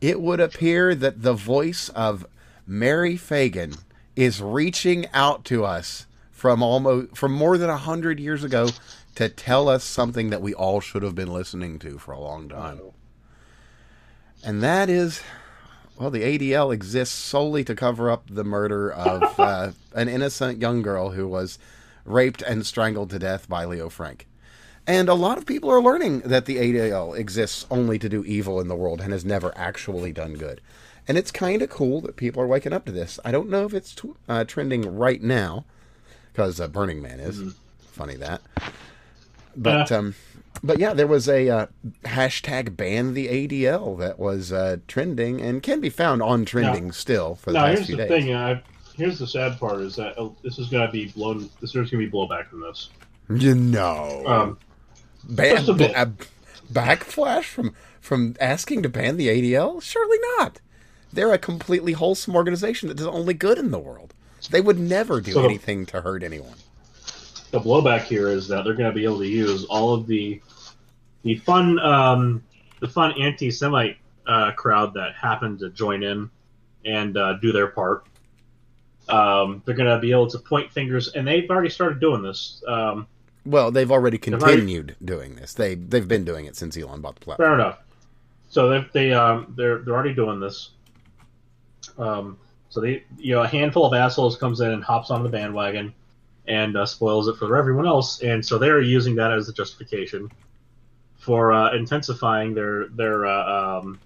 it would appear that the voice of Mary Phagan is reaching out to us from almost from more than a hundred years ago to tell us something that we all should have been listening to for a long time. And that is, well, the ADL exists solely to cover up the murder of uh, an innocent young girl who was raped and strangled to death by Leo Frank. And a lot of people are learning that the ADL exists only to do evil in the world and has never actually done good. And it's kind of cool that people are waking up to this. I don't know if it's t- uh, trending right now, because uh, Burning Man is. Mm-hmm. Funny that. But, um, but yeah, there was a uh, hashtag ban the ADL that was uh, trending and can be found on trending now, still for the now, past here's few the days. Thing, uh, here's the sad part is that oh, this is going to be blown. This is going to be blowback from this. You know, um, ban, a backflash from from asking to ban the ADL? Surely not. They're a completely wholesome organization that does only good in the world. They would never do so anything to hurt anyone. The blowback here is that they're going to be able to use all of the the fun um, the fun anti-Semite uh, crowd that happened to join in and uh, do their part. Um, they're going to be able to point fingers, and they've already started doing this. Um, well, they've already continued they've already, doing this. They they've been doing it since Elon bought the platform. Fair enough. So they they um, they're they're already doing this. Um, so they, you know, a handful of assholes comes in and hops on the bandwagon and uh, spoils it for everyone else, and so they're using that as a justification for uh, intensifying their their uh, um,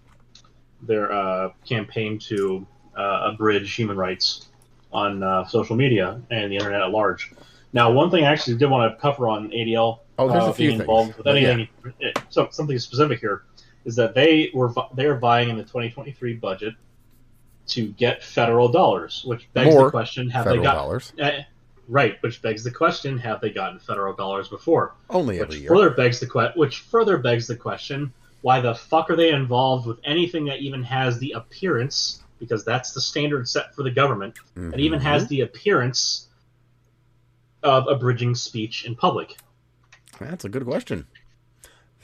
their uh, campaign to uh, abridge human rights on uh, social media and the internet at large. Now, one thing I actually did want to cover on ADL oh, there's a few being involved things. with anything, yeah. so, something specific here is that they were they are vying in the 2023 budget to get federal dollars, which begs More the question: Have they got dollars? Right, which begs the question: Have they gotten federal dollars before? Only which every year. Further begs the que- which further begs the question: Why the fuck are they involved with anything that even has the appearance? Because that's the standard set for the government. Mm-hmm. That even has the appearance of abridging speech in public. That's a good question.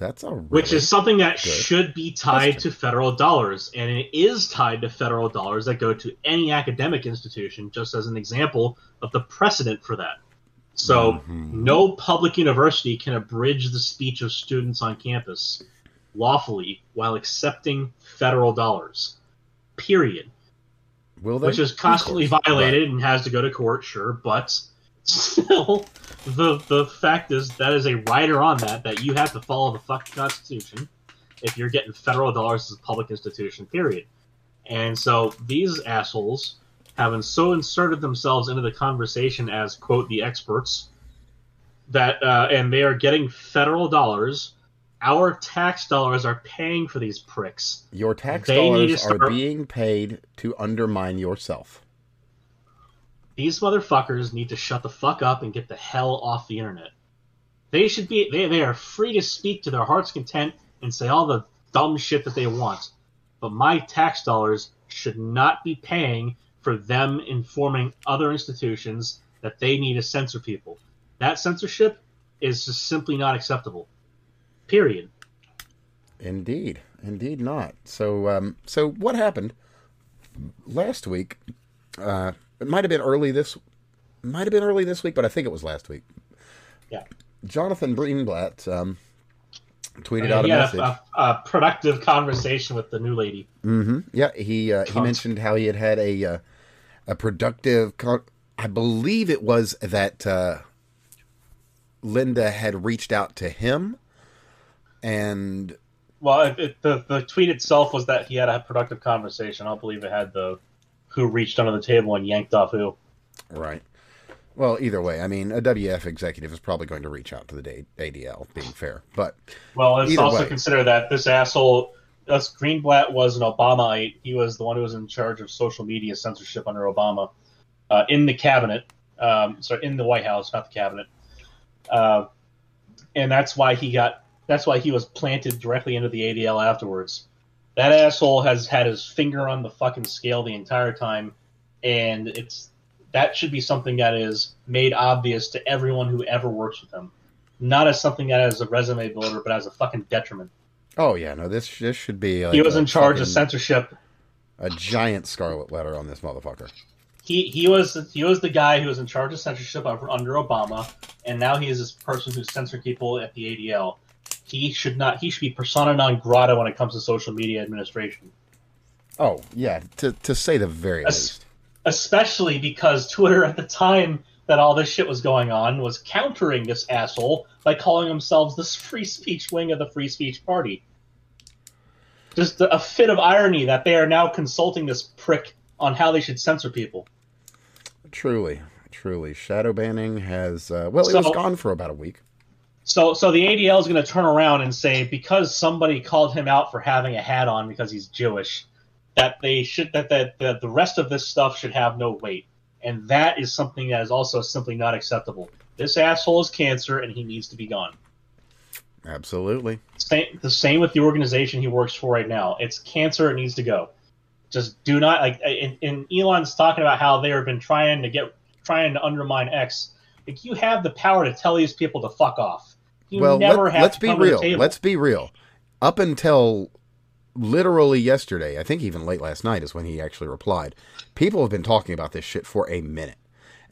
That's a really which is something that good should be tied question. to federal dollars, and it is tied to federal dollars that go to any academic institution. Just as an example of the precedent for that. So, Mhm. no public university can abridge the speech of students on campus lawfully while accepting federal dollars. Period. Will they? Which is constantly violated and has to go to court, sure, but still, the the fact is that is a rider on that that you have to follow the fucking Constitution if you're getting federal dollars as a public institution. Period. And so these assholes, having so inserted themselves into the conversation as quote the experts, that uh, and they are getting federal dollars. Our tax dollars are paying for these pricks. Your tax They dollars are being paid to undermine yourself. These motherfuckers need to shut the fuck up and get the hell off the internet. They should be they, they are free to speak to their heart's content and say all the dumb shit that they want. But my tax dollars should not be paying for them informing other institutions that they need to censor people. That censorship is just simply not acceptable. Period. Indeed, indeed not. So, um, so what happened last week? Uh, it might have been early this, might have been early this week, but I think it was last week. Yeah. Jonathan Greenblatt um, tweeted Uh, out a message. a, a, a productive conversation with the new lady. Mm-hmm. Yeah, he uh, he mentioned how he had had a uh, a productive. Con- I believe it was that uh, Linda had reached out to him, and Well, it, it, the the tweet itself was that he had a productive conversation. I don't believe it had the who reached under the table and yanked off who. right. Well, either way, I mean, a WF executive is probably going to reach out to the ADL, being fair. But Well, let's also way. consider that this asshole, us Greenblatt was an Obamaite. He was the one who was in charge of social media censorship under Obama uh, in the cabinet. Um, sorry, in the White House, not the cabinet. Uh, and that's why he got. That's why he was planted directly into the ADL afterwards. That asshole has had his finger on the fucking scale the entire time, and it's that should be something that is made obvious to everyone who ever works with him not as something that is a resume builder, but as a fucking detriment. Oh yeah, no, this this should be. Like he was in charge of censorship. a giant scarlet letter on this motherfucker. He he was he was the guy who was in charge of censorship under Obama, and now he is this person who's censoring people at the ADL. He should not. He should be persona non grata when it comes to social media administration. Oh yeah, to to say the very Es- least. especially because Twitter at the time that all this shit was going on was countering this asshole by calling themselves the free speech wing of the free speech party. Just a fit of irony that they are now consulting this prick on how they should censor people. Truly, truly, shadow banning has uh, well, it was gone for about a week. So, so the ADL is going to turn around and say because somebody called him out for having a hat on because he's Jewish, that they should that that, that the rest of this stuff should have no weight, and that is something that is also simply not acceptable. This asshole is cancer, and he needs to be gone. Absolutely. Same, the same with the organization he works for right now. It's cancer; it needs to go. Just do not like. And, and Elon's talking about how they have been trying to get trying to undermine X. Like you have the power to tell these people to fuck off. You well, never let, have let's to be come to the real. Let's be real. Up until literally yesterday, I think even late last night is when he actually replied. People have been talking about this shit for a minute.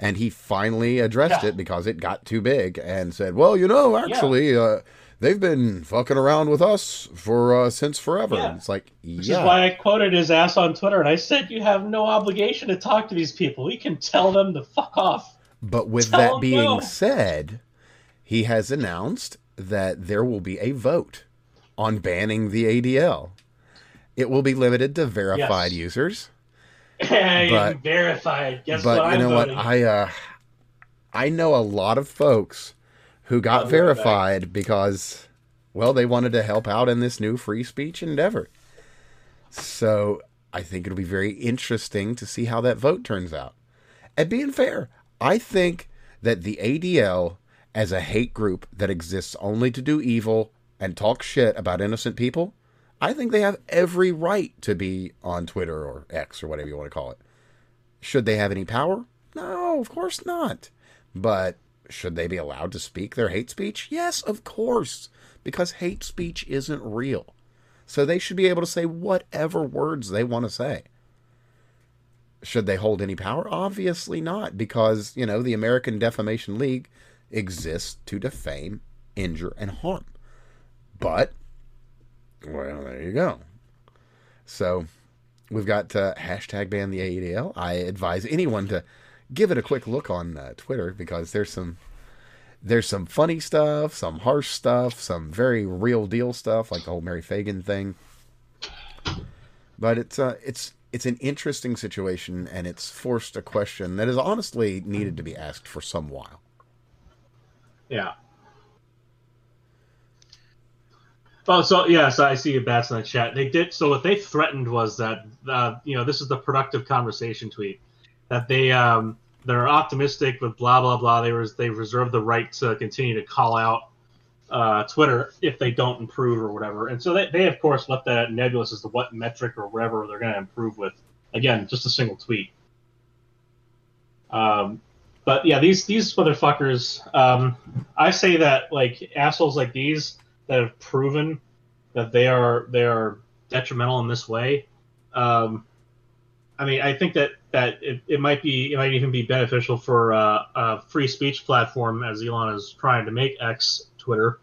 And he finally addressed Yeah. it because it got too big and said, "Well, you know, actually, uh, they've been fucking around with us for uh, since forever." Yeah. It's like, Which yeah, is why I quoted his ass on Twitter, and I said, "You have no obligation to talk to these people. We can tell them to fuck off." But with Tell that being no. said, he has announced that there will be a vote on banning the ADL. It will be limited to verified Yes. users. But- verified. Guess but what? you know I'm what? voting. I uh I know a lot of folks who got I'll be right verified because well, they wanted to help out in this new free speech endeavor. So, I think it'll be very interesting to see how that vote turns out. And being fair, I think that the ADL as a hate group that exists only to do evil and talk shit about innocent people, I think they have every right to be on Twitter or X or whatever you want to call it. Should they have any power? No, of course not. But should they be allowed to speak their hate speech? Yes, of course, because hate speech isn't real. So they should be able to say whatever words they want to say. Should they hold any power? Obviously not, because, you know, the American Defamation League exists to defame, injure, and harm. But, well, there you go. So, we've got uh, hashtag ban the ADL. I advise anyone to give it a quick look on uh, Twitter because there's some there's some funny stuff, some harsh stuff, some very real deal stuff like the whole Mary Phagan thing. But it's uh it's it's an interesting situation and it's forced a question that has honestly needed to be asked for some while. Yeah. Oh, so yes, I see your bats in the chat. They did. So what they threatened was that, uh, you know, this is the productive conversation tweet that they um, they're optimistic with blah blah blah. They res- they reserve the right to continue to call out uh, Twitter if they don't improve or whatever. And so they, they of course left that nebulous as to what metric or whatever they're going to improve with. Again, just a single tweet. Um, but yeah, these these motherfuckers. Um, I say that like assholes like these that have proven that they are they are detrimental in this way. Um, I mean, I think that that it, it might be it might even be beneficial for uh, a free speech platform as Elon is trying to make X Twitter.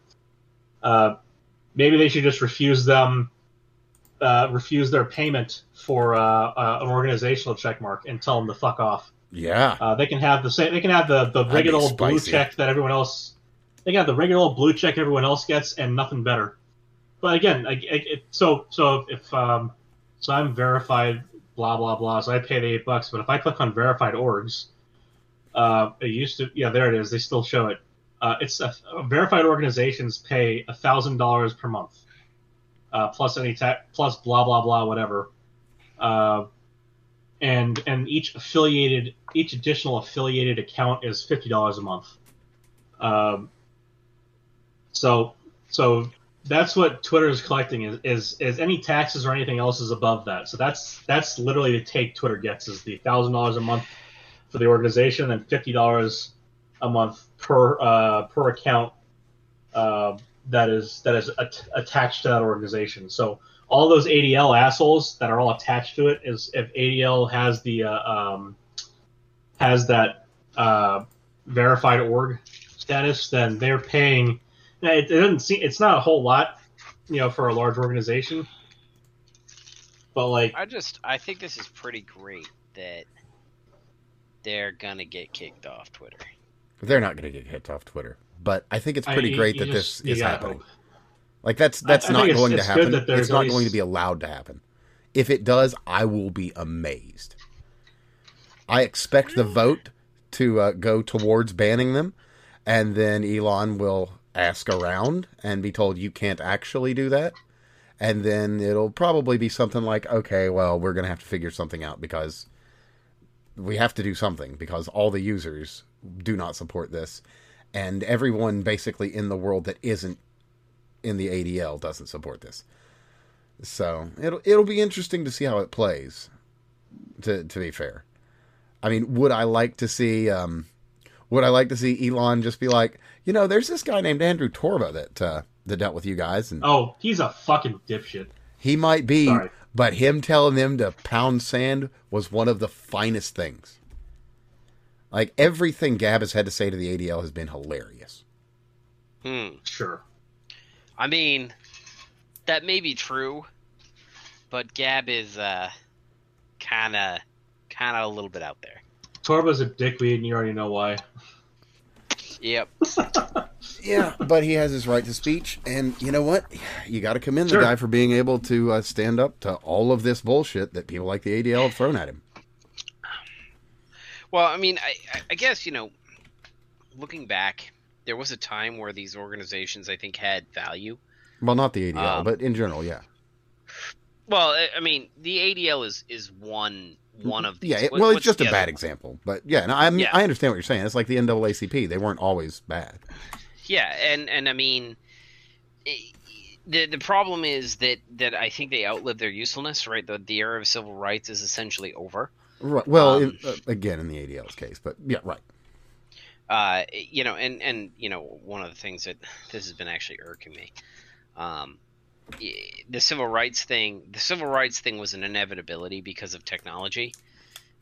Uh, maybe they should just refuse them uh, refuse their payment for uh, uh, an organizational checkmark and tell them to fuck off. Yeah. Uh, they can have the same. They can have the, the regular old blue check that everyone else. They can have the regular old blue check everyone else gets, and nothing better. But again, I, I, it, so so if um, so I'm verified, blah blah blah. So I pay the eight bucks. But if I click on verified orgs, uh, it used to yeah there it is. They still show it. Uh, it's a, verified organizations pay a thousand dollars per month, uh, plus any tax, plus blah blah blah whatever. And and each affiliated each additional affiliated account is fifty dollars a month. Um, so so that's what Twitter is collecting is, is is any taxes or anything else is above that. So that's that's literally the take Twitter gets is the thousand dollars a month for the organization and fifty dollars a month per uh, per account uh, that is that is at- attached to that organization. So all those ADL assholes that are all attached to it is if ADL has the uh, um, has that uh, verified org status, then they're paying. It, it doesn't seem it's not a whole lot, you know, for a large organization. But like, I just I think this is pretty great that they're gonna get kicked off Twitter. They're not going to get kicked off Twitter, but I think it's pretty I- great you that just- this is happening. hope. Like that's that's I not think it's- going to it's happen. It's not least- going to be allowed to happen. If it does, I will be amazed. I expect the vote to uh, go towards banning them, and then Elon will ask around and be told you can't actually do that. And then it'll probably be something like, okay, well, we're going to have to figure something out because we have to do something because all the users do not support this. And everyone basically in the world that isn't in the ADL doesn't support this. So it'll it'll be interesting to see how it plays. To to be fair, I mean, would I like to see um, would I like to see Elon just be like, you know, there's this guy named Andrew Torba that uh, that dealt with you guys, and Oh, he's a fucking dipshit. he might be, Sorry. but him telling them to pound sand was one of the finest things. Like everything Gab has had to say to the ADL has been hilarious. Hmm. Sure. I mean, that may be true, but Gab is uh, kind of, kind of a little bit out there. Torba's a dickweed, and you already know why. Yep. Yeah, but he has his right to speech, and you know what? You got to commend Sure. the guy for being able to uh, stand up to all of this bullshit that people like the ADL have thrown at him. Well, I mean, I, I- I guess you know, looking back, there was a time where these organizations, I think, had value. Well, not the ADL, Um, but in general, yeah, Well, I- mean, the ADL is is one one of these. yeah. It, well, it's just a bad one? example, but yeah, no, I mean, Yeah. I understand what you're saying. It's like the NAACP; they weren't always bad. Yeah, and and I mean, the the problem is that that I think they outlived their usefulness. Right, the the era of civil rights is essentially over. Right. Well, Um, uh, again, in the ADL's case, but yeah, right. Uh, you know, and and you know, one of the things that this has been actually irking me, um, the civil rights thing. The civil rights thing was an inevitability because of technology,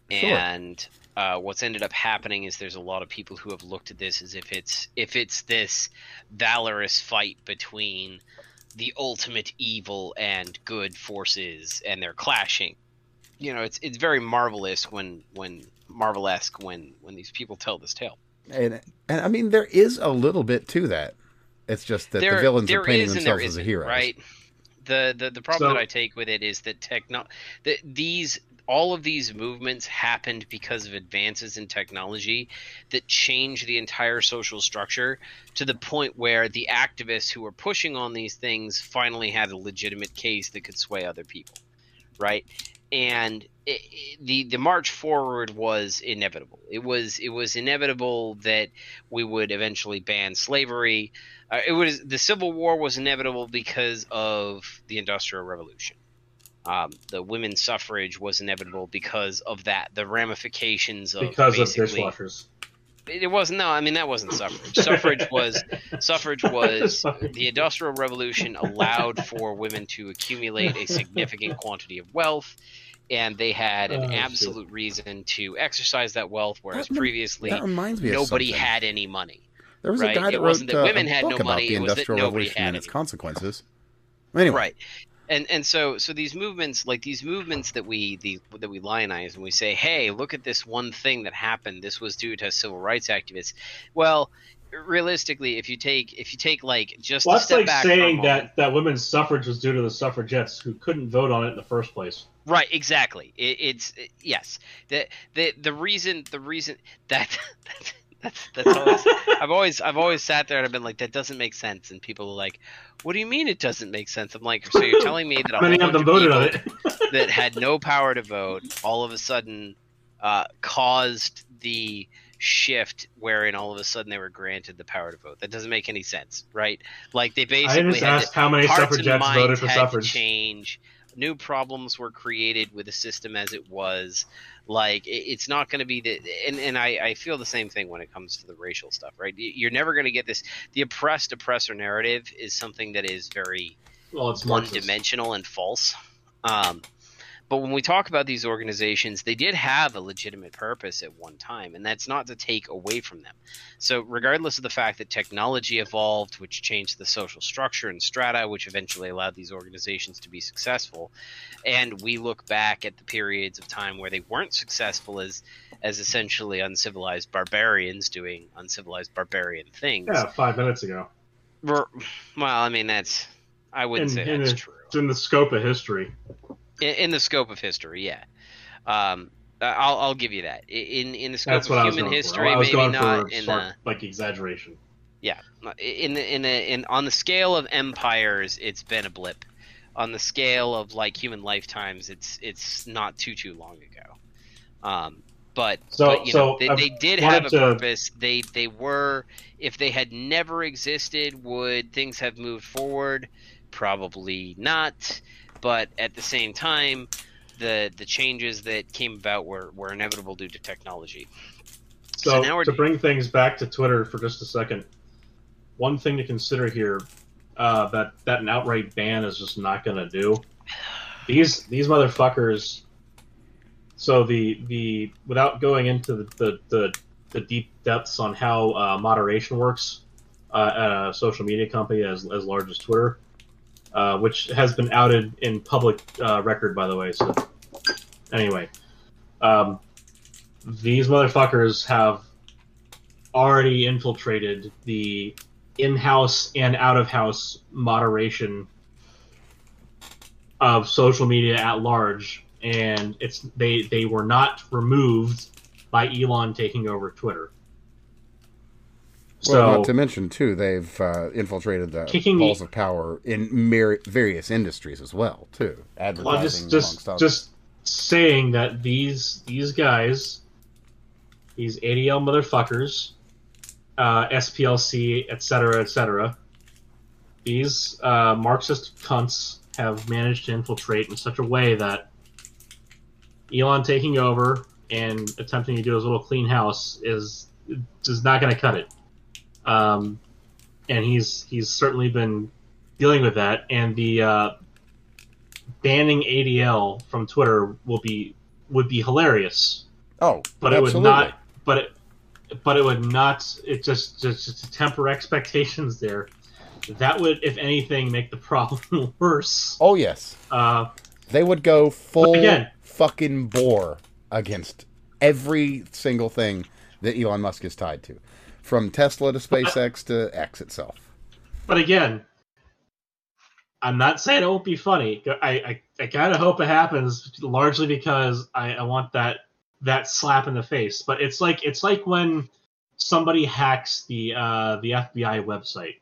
Sure. and uh, what's ended up happening is there's a lot of people who have looked at this as if it's if it's this valorous fight between the ultimate evil and good forces, and they're clashing. You know, it's it's very marvelous when when marvelesque when when these people tell this tale. And and I mean, there is a little bit to that. It's just that the villains are painting is and there themselves as a hero, right? The the the problem So- that I take with it is that techno that these all of these movements happened because of advances in technology that changed the entire social structure to the point where the activists who were pushing on these things finally had a legitimate case that could sway other people, right? And it, the the march forward was inevitable. It was it was inevitable that we would eventually ban slavery. Uh, it was the Civil War was inevitable because of the Industrial Revolution. Um, the women's suffrage was inevitable because of that. The ramifications of because of dishwashers. it wasn't no i mean that wasn't suffrage suffrage was suffrage was the industrial revolution allowed for women to accumulate a significant quantity of wealth and they had Oh, an shit. absolute reason to exercise that wealth whereas That- previously That nobody had any money There was right? a guy that It wrote wasn't that uh, women had no money, the it was that nobody had and its consequences. Anyway, right and and so so these movements like these movements that we the that we lionize and we say hey look at this one thing that happened this was due to civil rights activists well realistically if you take if you take like just Well, that's like back for a saying moment- that, that women's suffrage was due to the suffragettes who couldn't vote on it in the first place. Right, exactly. It, it's it- yes. The the the reason the reason that that's that's always I've always I've always sat there and I've been like that doesn't make sense and people are like what do you mean it doesn't make sense? I'm like so you're telling me that many of them voted people on it? that had no power to vote all of a sudden uh, caused the shift wherein all of a sudden they were granted the power to vote. That doesn't make any sense, right? Like they basically I just had to- asked how many suffragettes voted for suffrage. change. new problems were created with the system as it was. Like it, it's not going to be the and and I, I feel the same thing when it comes to the racial stuff, right? You're never going to get this. The oppressed oppressor narrative is something that is very Well, it's one dimensional and false. Um, but when we talk about these organizations, they did have a legitimate purpose at one time, and that's not to take away from them. So, regardless of the fact that technology evolved, which changed the social structure and strata, which eventually allowed these organizations to be successful, and we look back at the periods of time where they weren't successful as as essentially uncivilized barbarians doing uncivilized barbarian things. Yeah, five minutes ago. Well, I mean that's I wouldn't In- say in that's a- true It's in the scope of history. In, in the scope of history, yeah. Um, I'll, I'll give you that. In in the scope That's of human history, for. Maybe not in the like exaggeration. yeah in the in the in on the scale of empires, it's been a blip. On the scale of like human lifetimes, it's it's not too too long ago. Um, but So- but, you so know, they, they did have a to- purpose. They they were if they had never existed, would things have moved forward? Probably not. But at the same time, the the changes that came about were, were inevitable due to technology. So, So now we're- to bring things back to Twitter for just a second, one thing to consider here uh, that that an outright ban is just not going to do. These these motherfuckers. So the the without going into the the, the, the deep depths on how uh, moderation works uh, at a social media company as as large as Twitter, uh, which has been outed in public uh, record by the way. So anyway. Um, these motherfuckers have already infiltrated the in-house and out-of-house moderation of social media at large and it's they they were not removed by Elon taking over Twitter. Well, not to mention too, they've uh, infiltrated the Kicking the- halls of power in mer- various industries as well too. Advertising, well, just amongst just others. just saying that these these guys, these ADL motherfuckers, uh, SPLC, etc., cetera, et cetera, these uh, Marxist cunts have managed to infiltrate in such a way that Elon taking over and attempting to do his little clean house is is not going to cut it. Um, and he's he's certainly been dealing with that, and the uh, banning ADL from Twitter will be would be hilarious, oh, but absolutely. it would not. But it, but it would not. It just just, just to temper expectations there. That would, if anything, make the problem worse. Oh yes, Uh, they would go full again- fucking bore against every single thing that Elon Musk is tied to, from Tesla to SpaceX to X itself. but again, I'm not saying it won't be funny. I I, I kind of hope it happens, largely because I, I want that that slap in the face. But it's like it's like when somebody hacks the uh, the FBI website.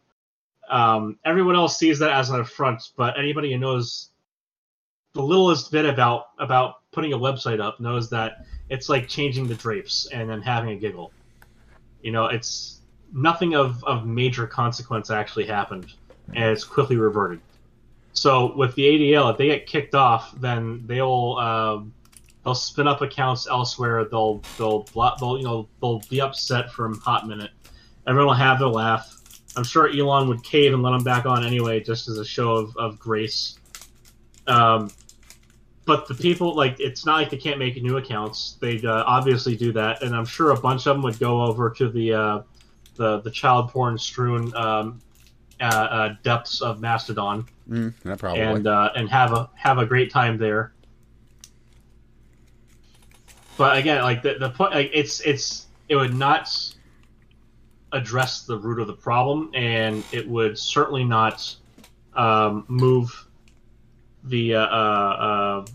Um, everyone else sees that as an affront, but anybody who knows the littlest bit about about putting a website up knows that it's like changing the drapes and then having a giggle. You know, it's nothing of, of major consequence actually happened, and it's quickly reverted. So with the ADL, if they get kicked off, then they'll um, they'll spin up accounts elsewhere. They'll they'll they'll you know they'll be upset for a hot minute. Everyone will have their laugh. I'm sure Elon would cave and let them back on anyway, just as a show of, of grace. Um, but the people like it's not like they can't make new accounts. They'd uh, obviously do that, and I'm sure a bunch of them would go over to the uh, the the child porn strewn um, uh, uh, depths of Mastodon Mm, and uh, and have a have a great time there. But again, like the the point, like it's it's it would not address the root of the problem, and it would certainly not um, move the uh, uh, uh,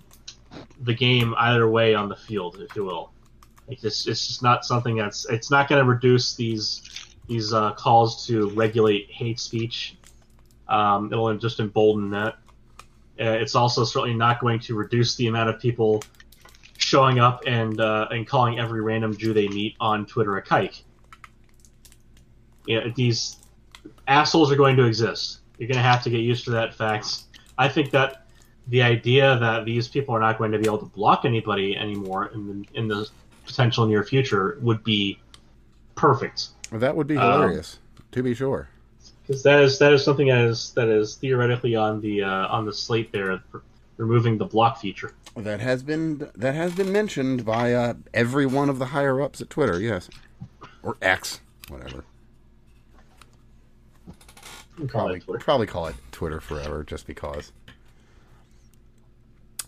the game either way on the field, if you will. Like this, it's just not something that's it's not going to reduce these these uh, calls to regulate hate speech. Um, it'll just embolden that. Uh, it's also certainly not going to reduce the amount of people showing up and uh, and calling every random Jew they meet on Twitter a kike. You know, these assholes are going to exist. You're going to have to get used to that fact. I think that the idea that these people are not going to be able to block anybody anymore in the, in the potential near future would be perfect. Well, that would be Um, hilarious, to be sure. because that is that is something that is that is theoretically on the uh, on the slate there, removing the block feature. That has been that has been mentioned by uh, every one of the higher ups at Twitter. Yes, or X, whatever. Call Probably probably call it Twitter forever, just because.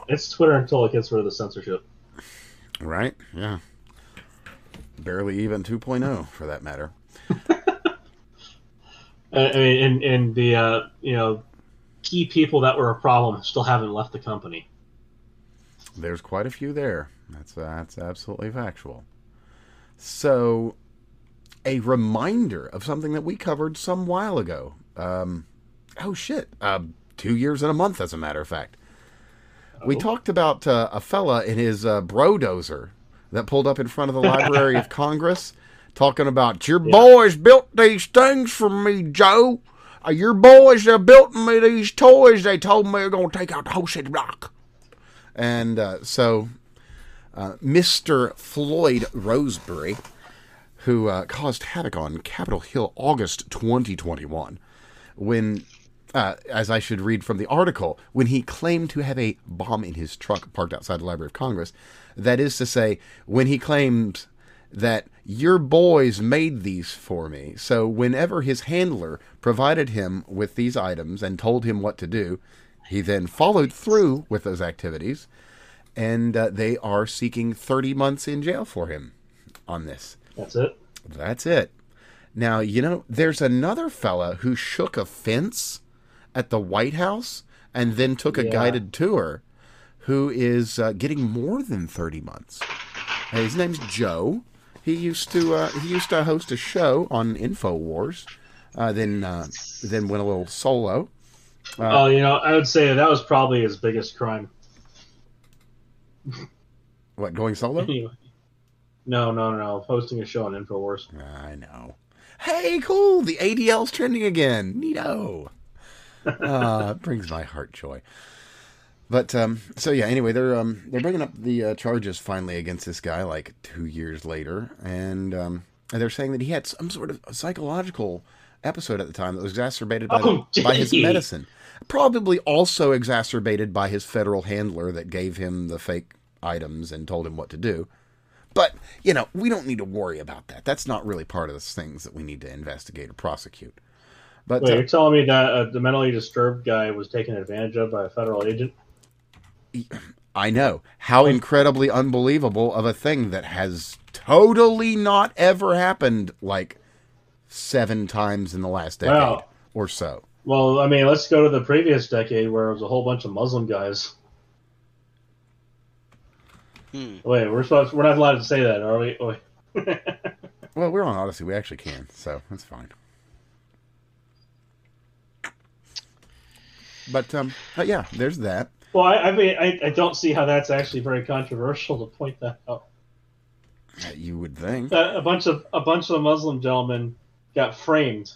It's Twitter until it gets rid of the censorship. Right? Yeah. Barely even 2.0 for that matter. Uh, I mean, and and the uh, you know key people that were a problem still haven't left the company. There's quite a few there. That's uh, that's absolutely factual. So, a reminder of something that we covered some while ago. Um, oh shit! Uh, two years and a month, as a matter of fact. We Oh. talked about uh, a fella in his uh, brodozer that pulled up in front of the Library of Congress, talking about your Yeah. boys built these things for me, Joe. Uh, your boys that built me these toys. They told me they're gonna take out the whole city block. And uh, so, uh, Mr. Floyd Roseberry, who uh, caused havoc on Capitol Hill August 2021, when, uh, as I should read from the article, when he claimed to have a bomb in his truck parked outside the Library of Congress. That is to say, when he claimed that your boys made these for me. So whenever his handler provided him with these items and told him what to do, he then followed through with those activities, and uh, they are seeking 30 months in jail for him on this. That's it. That's it. Now, you know, there's another fella who shook a fence at the White House and then took a Yeah. guided tour who is uh, getting more than 30 months. His name's Joe. He used to uh, he used to host a show on Infowars, uh, then uh, then went a little solo. Uh, oh, you know, I would say that was probably his biggest crime. What going solo? Anyway. No, no, no, no. Hosting a show on Infowars. I know. Hey, cool! The ADL's trending again. Neato. Uh, it brings my heart joy. But um, so yeah. Anyway, they're um, they're bringing up the uh, charges finally against this guy, like two years later, and um, they're saying that he had some sort of psychological episode at the time that was exacerbated by, Oh, the, by his medicine, probably also exacerbated by his federal handler that gave him the fake items and told him what to do. But, you know, we don't need to worry about that. That's not really part of the things that we need to investigate or prosecute. But Wait, uh, you're telling me that uh, the mentally disturbed guy was taken advantage of by a federal agent? I know how incredibly unbelievable of a thing that has totally not ever happened like seven times in the last decade Wow. or so. Well, I mean, let's go to the previous decade where it was a whole bunch of Muslim guys. Hmm. Wait, we're supposed we're not allowed to say that, are we? Wait. Well, we're on Odysee. We actually can, so that's fine. But um, but yeah, there's that. well, I, I mean, I, I don't see how that's actually very controversial to point that out. Uh, You would think. That a bunch of a bunch of Muslim gentlemen got framed.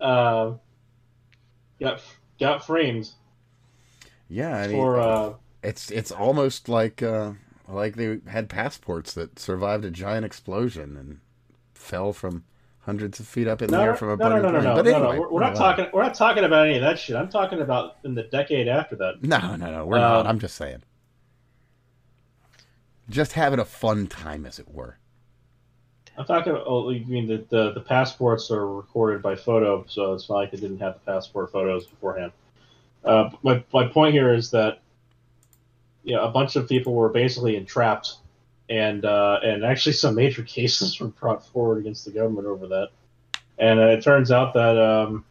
Uh, got got framed Yeah, I mean, for uh, It's it's almost like uh, like they had passports that survived a giant explosion and fell from hundreds of feet up in the air from a no, no, burning no, no, plane. no, But no, anyway, no. We're, we're not no, talking. We're not talking about any of that shit. I'm talking about in the decade after that. No, no, no. We're Um, not. I'm just saying. Just having a fun time, as it were. I'm talking. Oh, you mean the, the the passports are recorded by photo, so it's not like they didn't have the passport photos beforehand. Uh, my my point here is that yeah, a bunch of people were basically entrapped, and uh, and actually some major cases were brought forward against the government over that. And uh, it turns out that um,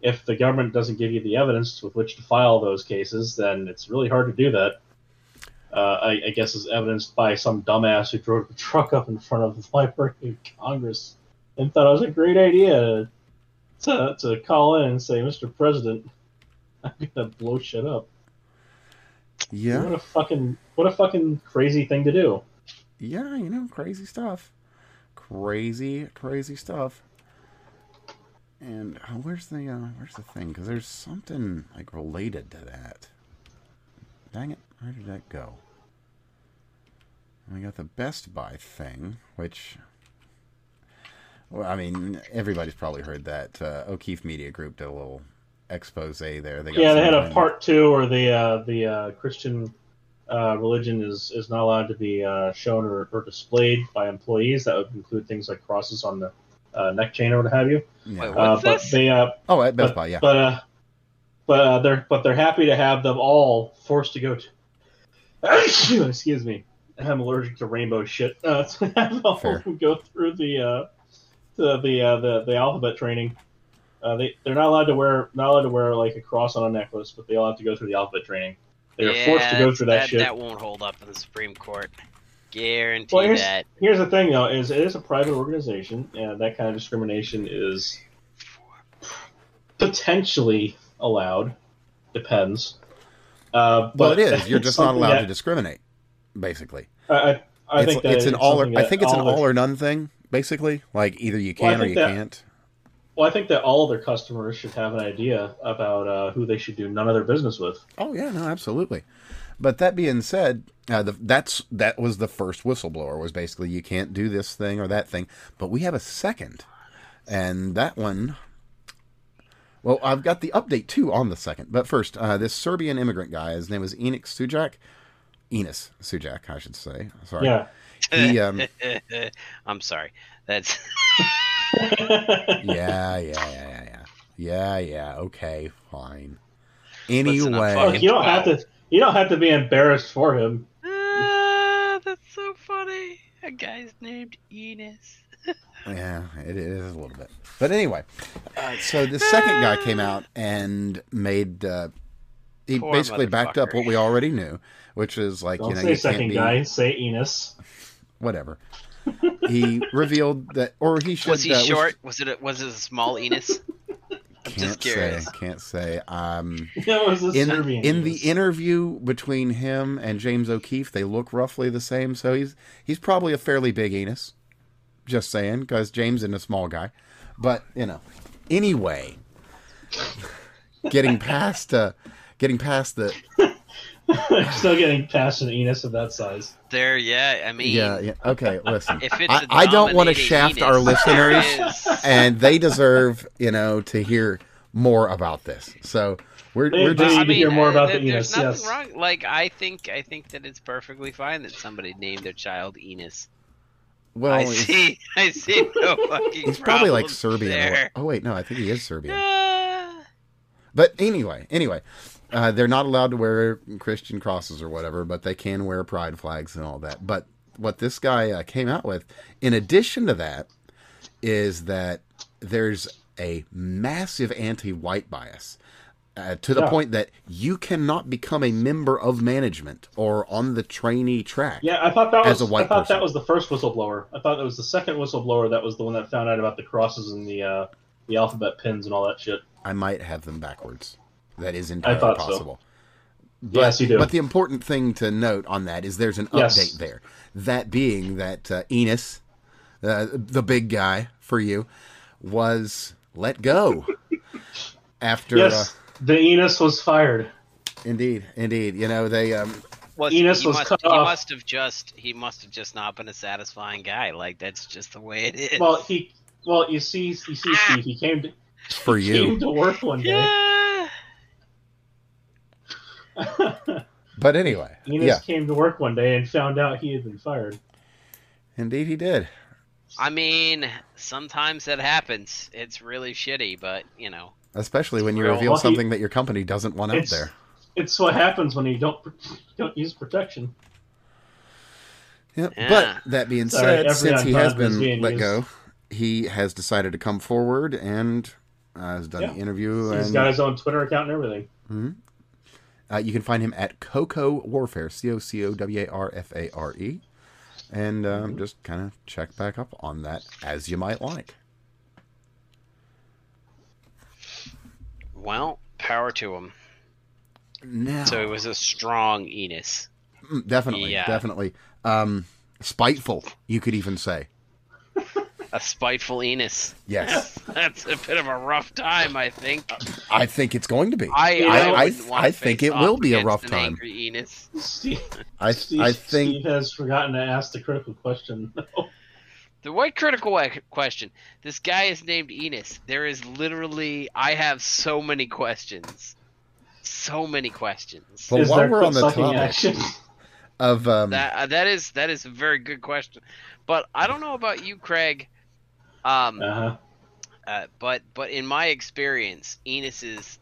if the government doesn't give you the evidence with which to file those cases, then it's really hard to do that. Uh, I, I guess is evidenced by some dumbass who drove a truck up in front of the Library of Congress and thought it was a great idea to, to call in and say, Mr. President, I'm gonna blow shit up. Yeah, What a fucking what a fucking crazy thing to do. Yeah. You know, crazy stuff. Crazy, crazy stuff. And uh, where's the uh, where's the thing? Because there's something like related to that. dang it, where did that go? We got the Best Buy thing, which, well, I mean, everybody's probably heard that uh, O'Keefe Media Group did a little expose there. They got Yeah, they had a part two or the uh, the uh, Christian uh, religion is, is not allowed to be uh, shown or, or displayed by employees. That would include things like crosses on the uh, neck chain or what have you. Yeah. Wait, Uh, but this? they uh, Oh, at Best but, Buy, yeah. But uh, but uh, they're but they're happy to have them all forced to go to. excuse me. I'm allergic to rainbow shit. Uh, to have all Fair. them go through the uh, the the, uh, the the alphabet training. Uh, they they're not allowed to wear not allowed to wear like a cross on a necklace, but they all have to go through the alphabet training. They are forced to go Yeah, through that, that, shit. that won't hold up in the Supreme Court. Guarantee Well, here's- that. Here's the thing, though: is it is a private organization, and that kind of discrimination is potentially allowed. Depends. Uh, Well, but it is. You're just not something allowed to discriminate, basically. I, I, I it's think that it's an all. Or, something I think it's an all all or none thing, basically. Like either you Well, can or you that- can't. Well, I think that all of their customers should have an idea about uh, who they should do none of their business with. Oh yeah, no, absolutely. But that being said, uh, the, that's that was the first whistleblower. Was basically you can't do this thing or that thing. But we have a second, and that one. Well, I've got the update too on the second. But first, uh, this Serbian immigrant guy, his name is Enik Sujak. Enos Sujak, I should say. Sorry. Yeah. He, um, I'm sorry. That's yeah, yeah, yeah, yeah, yeah, yeah, yeah. Okay, fine. Anyway, Look, you don't have to. You don't have to be embarrassed for him. Ah, that's so funny. A guy's named Enos. Yeah, it is a little bit. But anyway, uh, so the second guy came out and made. Uh, he Poor basically backed up what we already knew, which is like Don't you know say you second can't be guy. Say Enos. whatever. He revealed that, or he should. Was he uh, short? Was it a, was it a small Enos? I'm Can't curious. say. Can't say. Um, was a in in the interview between him and James O'Keefe, they look roughly the same. So he's he's probably a fairly big Enos. Just saying, because James isn't a small guy. But you know, anyway, getting past uh, getting past the I'm still getting past an Enos of that size. There, yeah. I mean, yeah yeah okay. Listen, if it's I a I don't want to shaft Enos, our listeners, and they deserve you know to hear more about this. So we're They- we're they just need to hear more uh, about there- the There's nothing yes. wrong. Like I think, I think that it's perfectly fine that somebody named their child Enos. well. I see. I see no fucking. He's probably like Serbian. There. oh wait, no, I think he is Serbian. Ah. But anyway, anyway, uh, they're not allowed to wear Christian crosses or whatever, but they can wear pride flags and all that. But what this guy uh, came out with, in addition to that, is that there's a massive anti-white bias. Uh, to the Yeah. point that you cannot become a member of management or on the trainee track. Yeah, I thought that was. A white I thought person. that was the first whistleblower. I thought that was the second whistleblower. That was the one that found out about the crosses and the uh, the alphabet pins and all that shit. I might have them backwards. That is entirely thought so. possible. But, Yes, you do. But the important thing to note on that is there's an Yes. update there. That being that uh, Enos, uh, the big guy for you, was let go after. Yes, the Enos was fired. Uh, indeed, indeed. You know they. Um, Was, Enos he was must, cut he off. must have just he must have just not been a satisfying guy. Like that's just the way it is. Well, he. Well, you see, you see, Steve. He came to for came you, to work one day. yeah. but anyway, Enos yeah, came to work one day and found out he had been fired. indeed he did. I mean, sometimes that happens. It's really shitty, but you know. Especially when you Well, reveal well, he- something that your company doesn't want out there. It's what happens when you don't don't use protection. Yep. Yeah. But that being Sorry, said, since he has been let used. go, he has decided to come forward and uh, has done Yeah. the interview. He's and got his own Twitter account and everything. Uh, you can find him at Coco Warfare, C O C O W A R F A R E, and um, just kind of check back up on that as you might like. Well, power to him. Now, So it was a strong Enos. Mm, definitely, Yeah. definitely, um, spiteful. You could even say. A spiteful Enos. Yes, That's a bit of a rough time, I think. I think it's going to be. I I- I, I- I think it will be a rough time. Angry Enos. Steve, I Steve, I think Steve has forgotten to ask the critical question. The what critical question. This guy is named Enos. There is literally, I have so many questions. So many questions. Well, Is while there we're on the sucking topic of um, That uh, that is that is a very good question. But I don't know about you, Craig. Um, Uh-huh. uh, but but in my experience, Enuses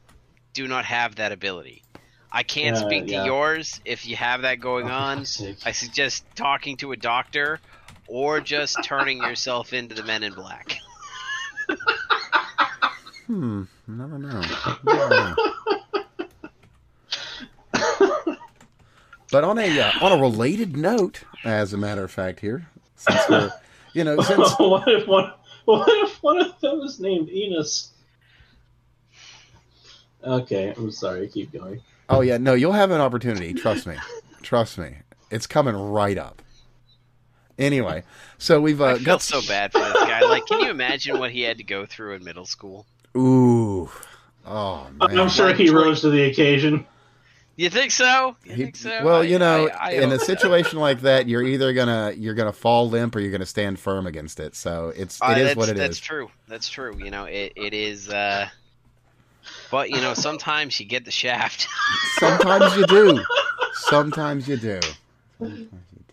do not have that ability. I can't Yeah, speak to yeah. yours if you have that going Oh, on. I suggest talking to a doctor or just turning yourself into the Men in Black. hmm, I don't know. I know. But on a uh, on a related note, as a matter of fact, here since we're you know since what if one? What if one of them is named Enos? Okay, I'm sorry. Keep going. oh yeah no you'll have an opportunity. Trust me, trust me, it's coming right up. Anyway, so we've uh, I feel got so bad for this guy. Like, can you imagine what he had to go through in middle school? ooh oh man. I'm sure he rose to the occasion. You think so? You He- think so? well, I- you know, I- I in a situation like that, you're either gonna you're gonna fall limp or you're gonna stand firm against it. So it's Uh, it is that's, what it that's is. true. That's true. You know, it, it is. Uh, but you know, sometimes you get the shaft. Sometimes you do. Sometimes you do.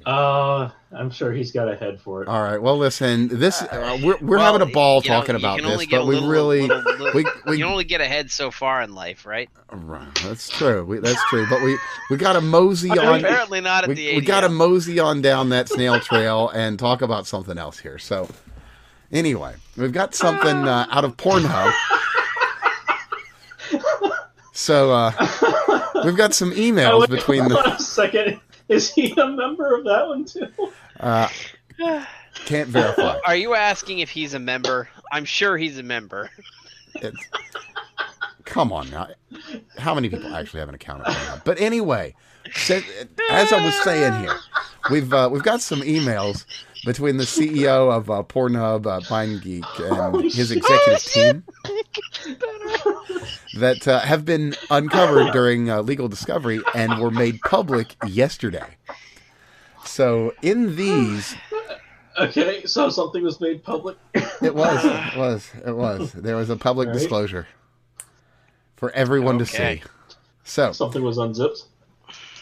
Uh, I'm sure he's got a head for it. All right. Well, listen. This uh, we're we're Well, having a ball you know, talking you about this, but a we little- really little- little- we we you only get ahead so far in life, right? Right, that's true. We, that's true. But we we got to mosey on. Apparently not at We, the we got to mosey on down that snail trail and talk about something else here. So, anyway, we've got something uh, out of Pornhub. So uh, we've got some Oh, emails wait, between the a second. Is he a member of that one too? uh, can't verify. Are you asking if he's a member? I'm sure he's a member. It's, come on now. How many people actually have an account at But anyway, as I was saying here, we've uh, we've got some emails between the CEO of uh, Pornhub, uh, MindGeek, and Holy his shit. executive team that uh, have been uncovered during uh, legal discovery and were made public yesterday. So in these, Okay, so something was made public. it was, it was, it was. There was a public All right. disclosure for everyone Okay. to see. So Something was unzipped.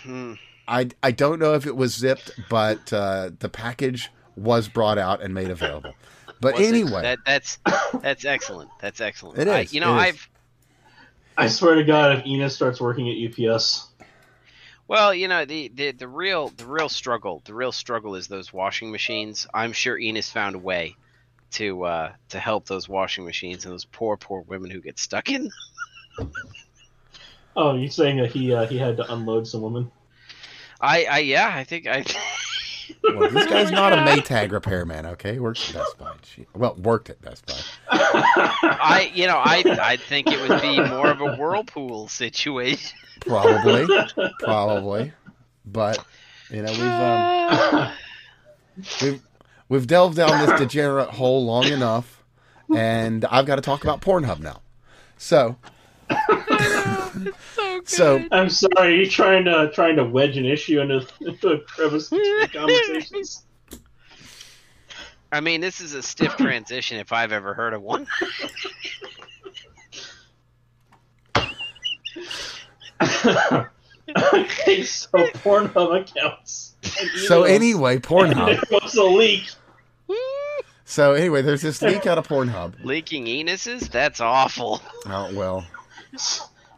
Hmm. I I don't know if it was zipped, but uh, the package was brought out and made available. But Was anyway, that, that's that's excellent. That's excellent. It I, you know, it is. I've I swear to God, if Enos starts working at UPS, well, you know, the, the the real the real struggle the real struggle is those washing machines. I'm sure Enos found a way to uh, to help those washing machines and those poor poor women who get stuck in. oh, you're saying that he uh, he had to unload some women? I, I yeah, I think I. well, this guy's not a Maytag repairman. Okay, he works at Best Buy. Gee- Well, worked at Best Buy. I you know I I think it would be more of a whirlpool situation. Probably, probably, but you know we've um, we've we've delved down this degenerate hole long enough, and I've got to talk about Pornhub now. So, so good. so I'm sorry, you're trying to trying to wedge an issue into, into a crevice between conversations. I mean, this is a stiff transition if I've ever heard of one. okay, so Pornhub accounts. so anyway, Pornhub. there was a leak. So anyway, there's this leak out of Pornhub. Leaking anuses? That's awful. Oh well,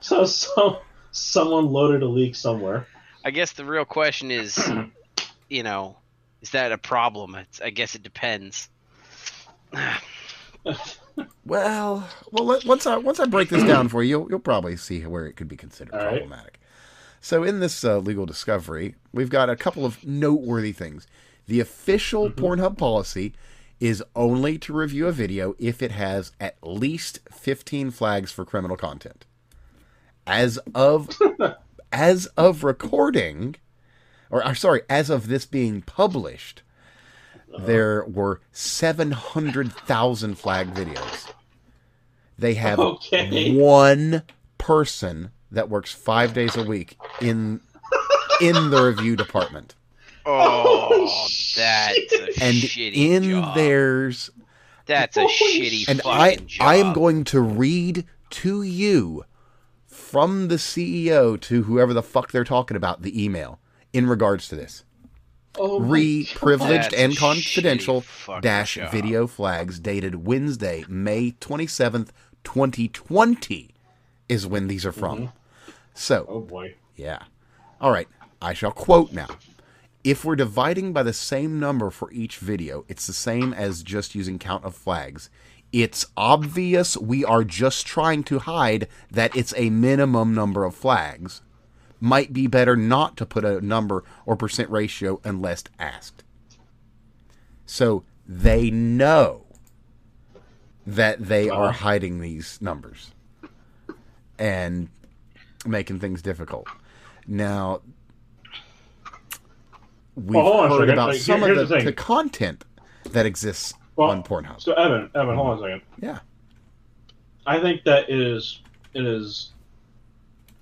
So some someone loaded a leak somewhere. I guess the real question is, you know, is that a problem? It's, I guess it depends. well, well. Let, once I once I break this down for you, you'll, you'll probably see where it could be considered All right. problematic. So in this uh, legal discovery, we've got a couple of noteworthy things. The official Pornhub policy is only to review a video if it has at least 15 flags for criminal content. As of as of recording, or uh, sorry, as of this being published, there were 700,000 flag videos. They have Okay. one person that works five days a week in in the review department, Oh, that's a and shitty in job. theirs, That's a Holy shitty and I job. I am going to read to you from the CEO to whoever the fuck they're talking about the email in regards to this. Oh Re privileged and confidential dash job. video flags dated Wednesday, May 27th, 2020 is when these are from. Mm-hmm. So, Oh boy. yeah. All right, I shall quote now. If we're dividing by the same number for each video, it's the same as just using count of flags. It's obvious we are just trying to hide that it's a minimum number of flags. Might be better not to put a number or percent ratio unless asked. So they know that they are hiding these numbers and making things difficult. Now, we've Well, hold on a heard about Like, some of the, the the content that exists Well, on Pornhub. So Evan, Evan, hold on a mm-hmm. second. yeah, I think that it is it is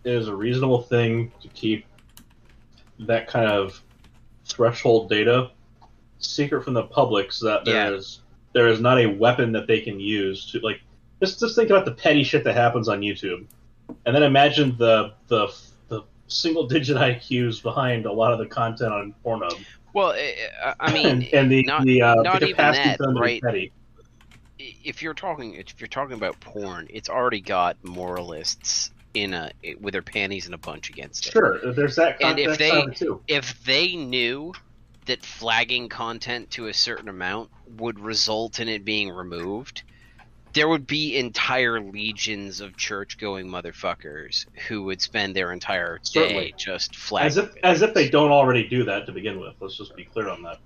it is a reasonable thing to keep that kind of threshold data secret from the public so that there is Yeah. there is not a weapon that they can use to like just just think about the petty shit that happens on YouTube. And then imagine the the the single digit IQs behind a lot of the content on Pornhub. Well, I- I I mean, and, the not, the, uh, not the even that, for them to be right? petty. if you're talking if you're talking about porn, it's already got moralists in a eh, with their panties in a bunch against it. Sure, there's that And if they- too. If they knew that flagging content to a certain amount would result in it being removed, there would be entire legions of church-going motherfuckers who would spend their entire day Certainly. just flagging. As if as if they don't already do that to begin with. Let's just be clear on that.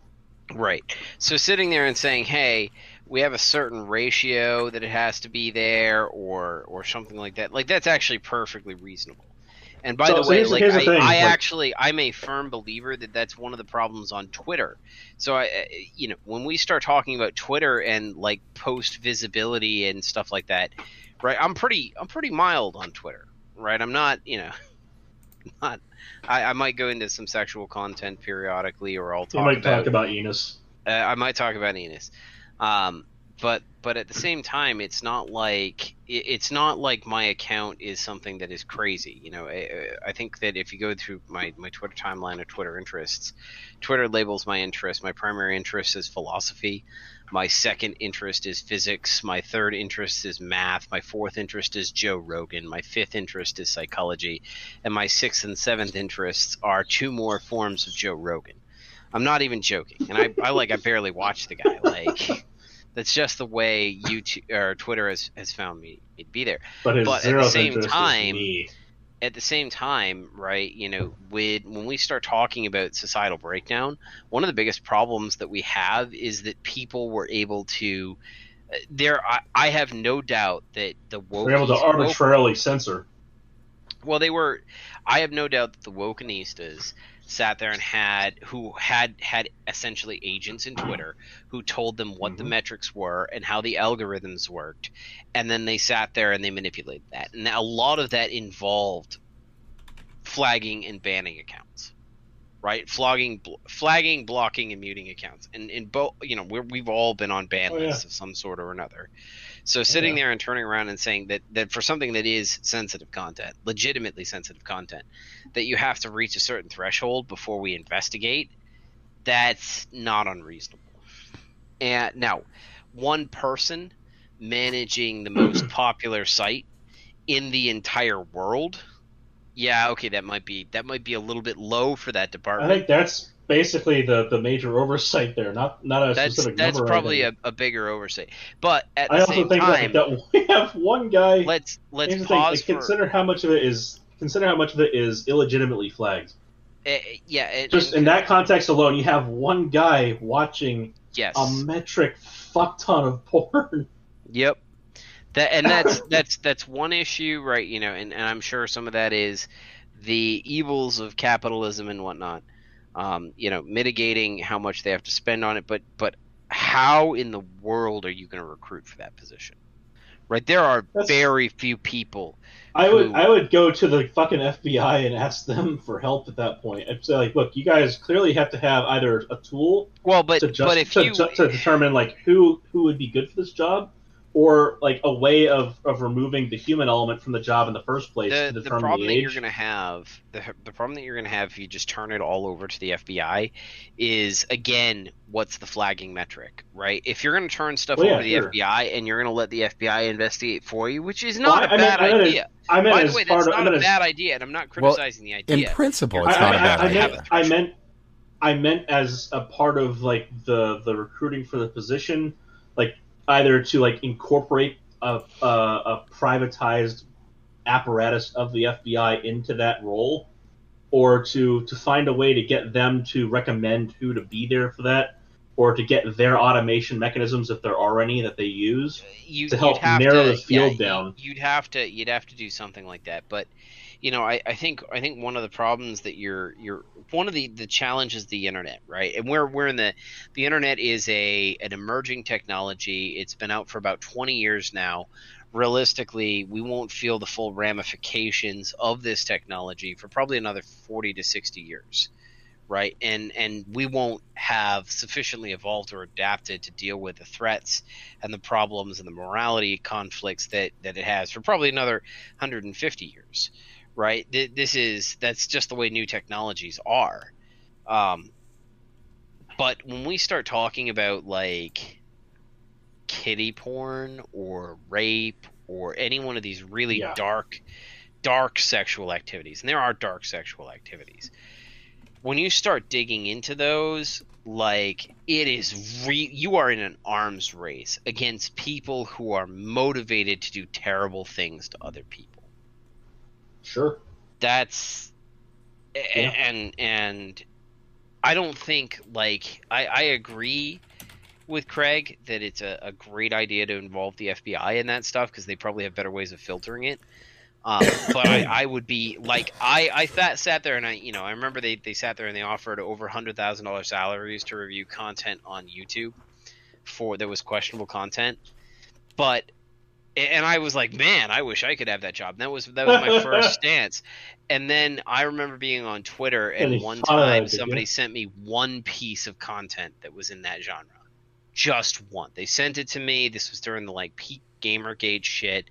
Right. So sitting there and saying, "Hey, we have a certain ratio that it has to be there," or or something like that, like that's actually perfectly reasonable. And by So- the so way, here's like here's the I, thing, I like- actually I'm a firm believer that that's one of the problems on Twitter. So I, you know, when we start talking about Twitter and like post visibility and stuff like that, right? I'm pretty I'm pretty mild on Twitter, right? I'm not, you know. Not, I, I might go into some sexual content periodically, or I'll talk might about talk about Enos. uh, I might talk about Enos, um, but but at the same time, it's not like it's not like my account is something that is crazy. You know, I, I think that if you go through my my Twitter timeline of Twitter interests, Twitter labels my interest. My primary interest is philosophy. My second interest is physics. My third interest is math. My fourth interest is Joe Rogan. My fifth interest is psychology. And my sixth and seventh interests are two more forms of Joe Rogan. I'm not even joking. And I, I like I barely watch the guy. Like that's just the way YouTube or Twitter has, has found me to be there. But But at the same time- At the same time, right, you know, with when we start talking about societal breakdown, one of the biggest problems that we have is that people were able to uh, there I, I have no doubt that the woke We're able to arbitrarily censor. well they were i have no doubt that the wokenistas sat there and had who had had essentially agents in twitter who told them what the Mhm. metrics were and how the algorithms worked. And then they sat there and they manipulated that. And a lot of that involved flagging and banning accounts right? Flogging bl- flagging blocking and muting accounts. And in both you know we're, we've all been on ban Oh, yeah. lists of some sort or another so sitting yeah. there and turning around and saying that, that for something that is sensitive content, legitimately sensitive content, that you have to reach a certain threshold before we investigate, that's not unreasonable. And now, one person managing the most popular site in the entire world, yeah, okay, that might be that might be a little bit low for that department I think that's basically the, the major oversight there, not not a That's specific that's number. or probably a, a bigger oversight. But at the I also same think time, that, we have one guy. let's let's pause like, for consider how much of it is consider how much of it is illegitimately flagged. Uh, yeah, and, Just and- in that context alone, you have one guy watching yes, a metric fuck ton of porn. yep. That and that's that's that's one issue, right? You know, and, and I'm sure some of that is the evils of capitalism and whatnot. Um, you know, mitigating how much they have to spend on it. But but how in the world are you going to recruit for that position? Right, there are That's- very few people. I would I would go to the fucking FBI and ask them for help at that point. I'd say like, look, you guys clearly have to have either a tool Well, but to just but if to, you to, to determine like who who would be good for this job, or like a way of, of removing the human element from the job in the first place the, to the problem the that you're going to have the, the problem that you're going to have if you just turn it all over to the FBI is again what's the flagging metric right if you're going to turn stuff Well, yeah, over to the sure. FBI and you're going to let the FBI investigate for you which is Well, not I- a I meant- bad I meant idea I meant by the way that's of, I not meant a as- bad idea and I'm not Well, criticizing the idea. In principle, it's I, not I, a bad I, I idea. meant I meant I meant as a part of like the the recruiting for the position, like either to like incorporate a a, a privatized apparatus of the FBI into that role, or to to find a way to get them to recommend who to be there for that, or to get their automation mechanisms if there are any that they use. you, to help narrow to, the field yeah, down. You, would have to you'd have to do something like that. But you know, I, I think I think one of the problems that you're you're one of the the challenges the internet, right? And we're we're in the the internet is a an emerging technology. It's been out for about 20 years now. Realistically, we won't feel the full ramifications of this technology for probably another 40 to 60 years right and and we won't have sufficiently evolved or adapted to deal with the threats and the problems and the morality conflicts that that it has for probably another 150 years right? This is that's just the way new technologies are. Um but when we start talking about like kitty porn or rape or any one of these really Yeah. dark dark sexual activities and there are dark sexual activities when you start digging into those like it is re- you are in an arms race against people who are motivated to do terrible things to other people Sure. that's Yeah. and and i don't think like i i agree with craig that it's a, a great idea to involve the fbi in that stuff because they probably have better ways of filtering it um, but I, I would be like I I sat, sat there and I you know I remember they, they sat there and they offered over hundred thousand dollars salaries to review content on YouTube for that was questionable content, but and I was like man I wish I could have that job. And that was that was my first stance, and then I remember being on Twitter and one thought of that, time somebody sent me one piece of content that was in that genre, just one. They sent it to me. This was during the like peak GamerGate shit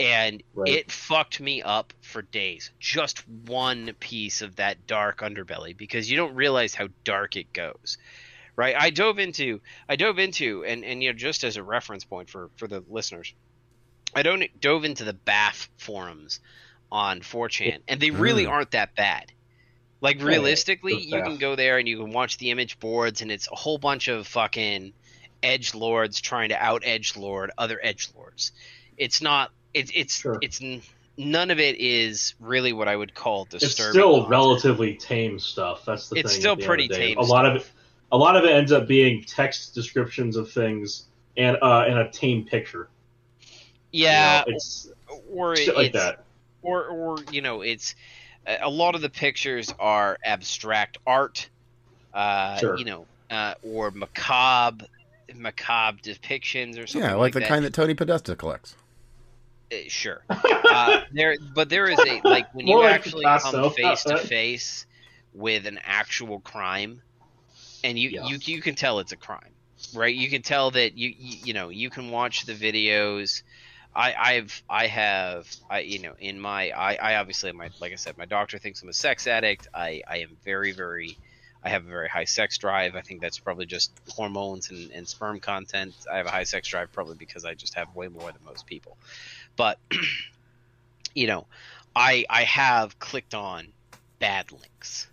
and Right. it fucked me up for days. Just one piece of that dark underbelly because you don't realize how dark it goes. Right? I dove into I dove into and and you know just as a reference point for for the listeners. I don't dove into the BAF forums on 4chan and they really Mm. aren't that bad. Like realistically, you can go there and you can watch the image boards and it's a whole bunch of fucking edge lords trying to out edge lord other edge lords. It's not it's it's Sure. it's none of it is really what I would call disturbing. It's still content. relatively tame stuff. That's the It's thing. still pretty of the day. tame A lot of it, a lot of it ends up being text descriptions of things and uh, and a tame picture. You know, yeah, it's or shit like it's, that. or or you know it's a a lot of the pictures are abstract art uh Sure. you know uh or macabre macabre depictions or something Yeah, like the that. kind that Tony Podesta collects. Uh, sure uh, there but there is a like when you like actually Picasso, come face to face with an actual crime and you, Yeah. you you can tell it's a crime right you can tell that you you, you know you can watch the videos I, I've I have I you know in my I, I obviously my like I said my doctor thinks I'm a sex addict. I, I am very very I have a very high sex drive. I think that's probably just hormones and, and sperm content. I have a high sex drive probably because I just have way more than most people. But you know I I have clicked on bad links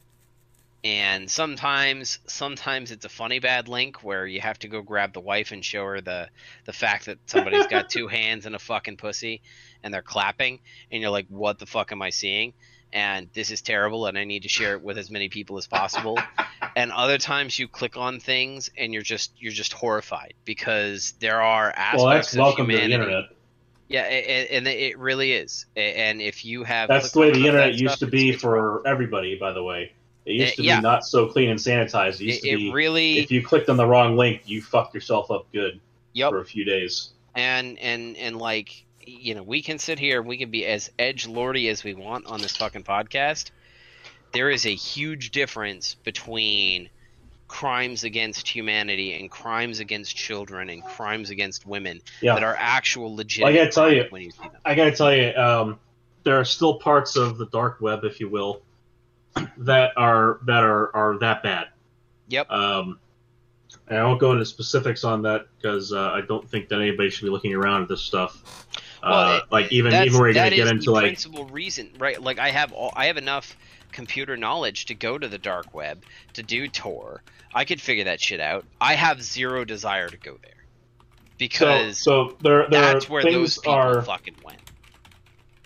and sometimes sometimes it's a funny bad link where you have to go grab the wife and show her the the fact that somebody's got two hands and a fucking pussy and they're clapping and you're like what the fuck am i seeing and this is terrible and i need to share it with as many people as possible and other times you click on things and you're just you're just horrified because there are aspects Well, that's of welcome to the internet. yeah and it really is and if you have That's the way the internet that used to be for everybody. By the way, It used Uh, to yeah. be not so clean and sanitized. It used It, to be it really, if you clicked on the wrong link, you fucked yourself up good yep. for a few days. and and and like you know we can sit here and we can be as edge lordy as we want on this fucking podcast there is a huge difference between crimes against humanity and crimes against children and crimes against women Yeah. that are actual legitimate I gotta tell you- when you I gotta tell you, um, there are still parts of the dark web, if you will, that are that are are that bad. Yep. Um, and I won't go into specifics on that because uh, I don't think that anybody should be looking around at this stuff. Well, uh, it- like even even where you're gonna get into the like principal reason, right? Like I have all, I have enough computer knowledge to go to the dark web to do Tor. I could figure that shit out. I have zero desire to go there because so there there that's where those people are fucking went.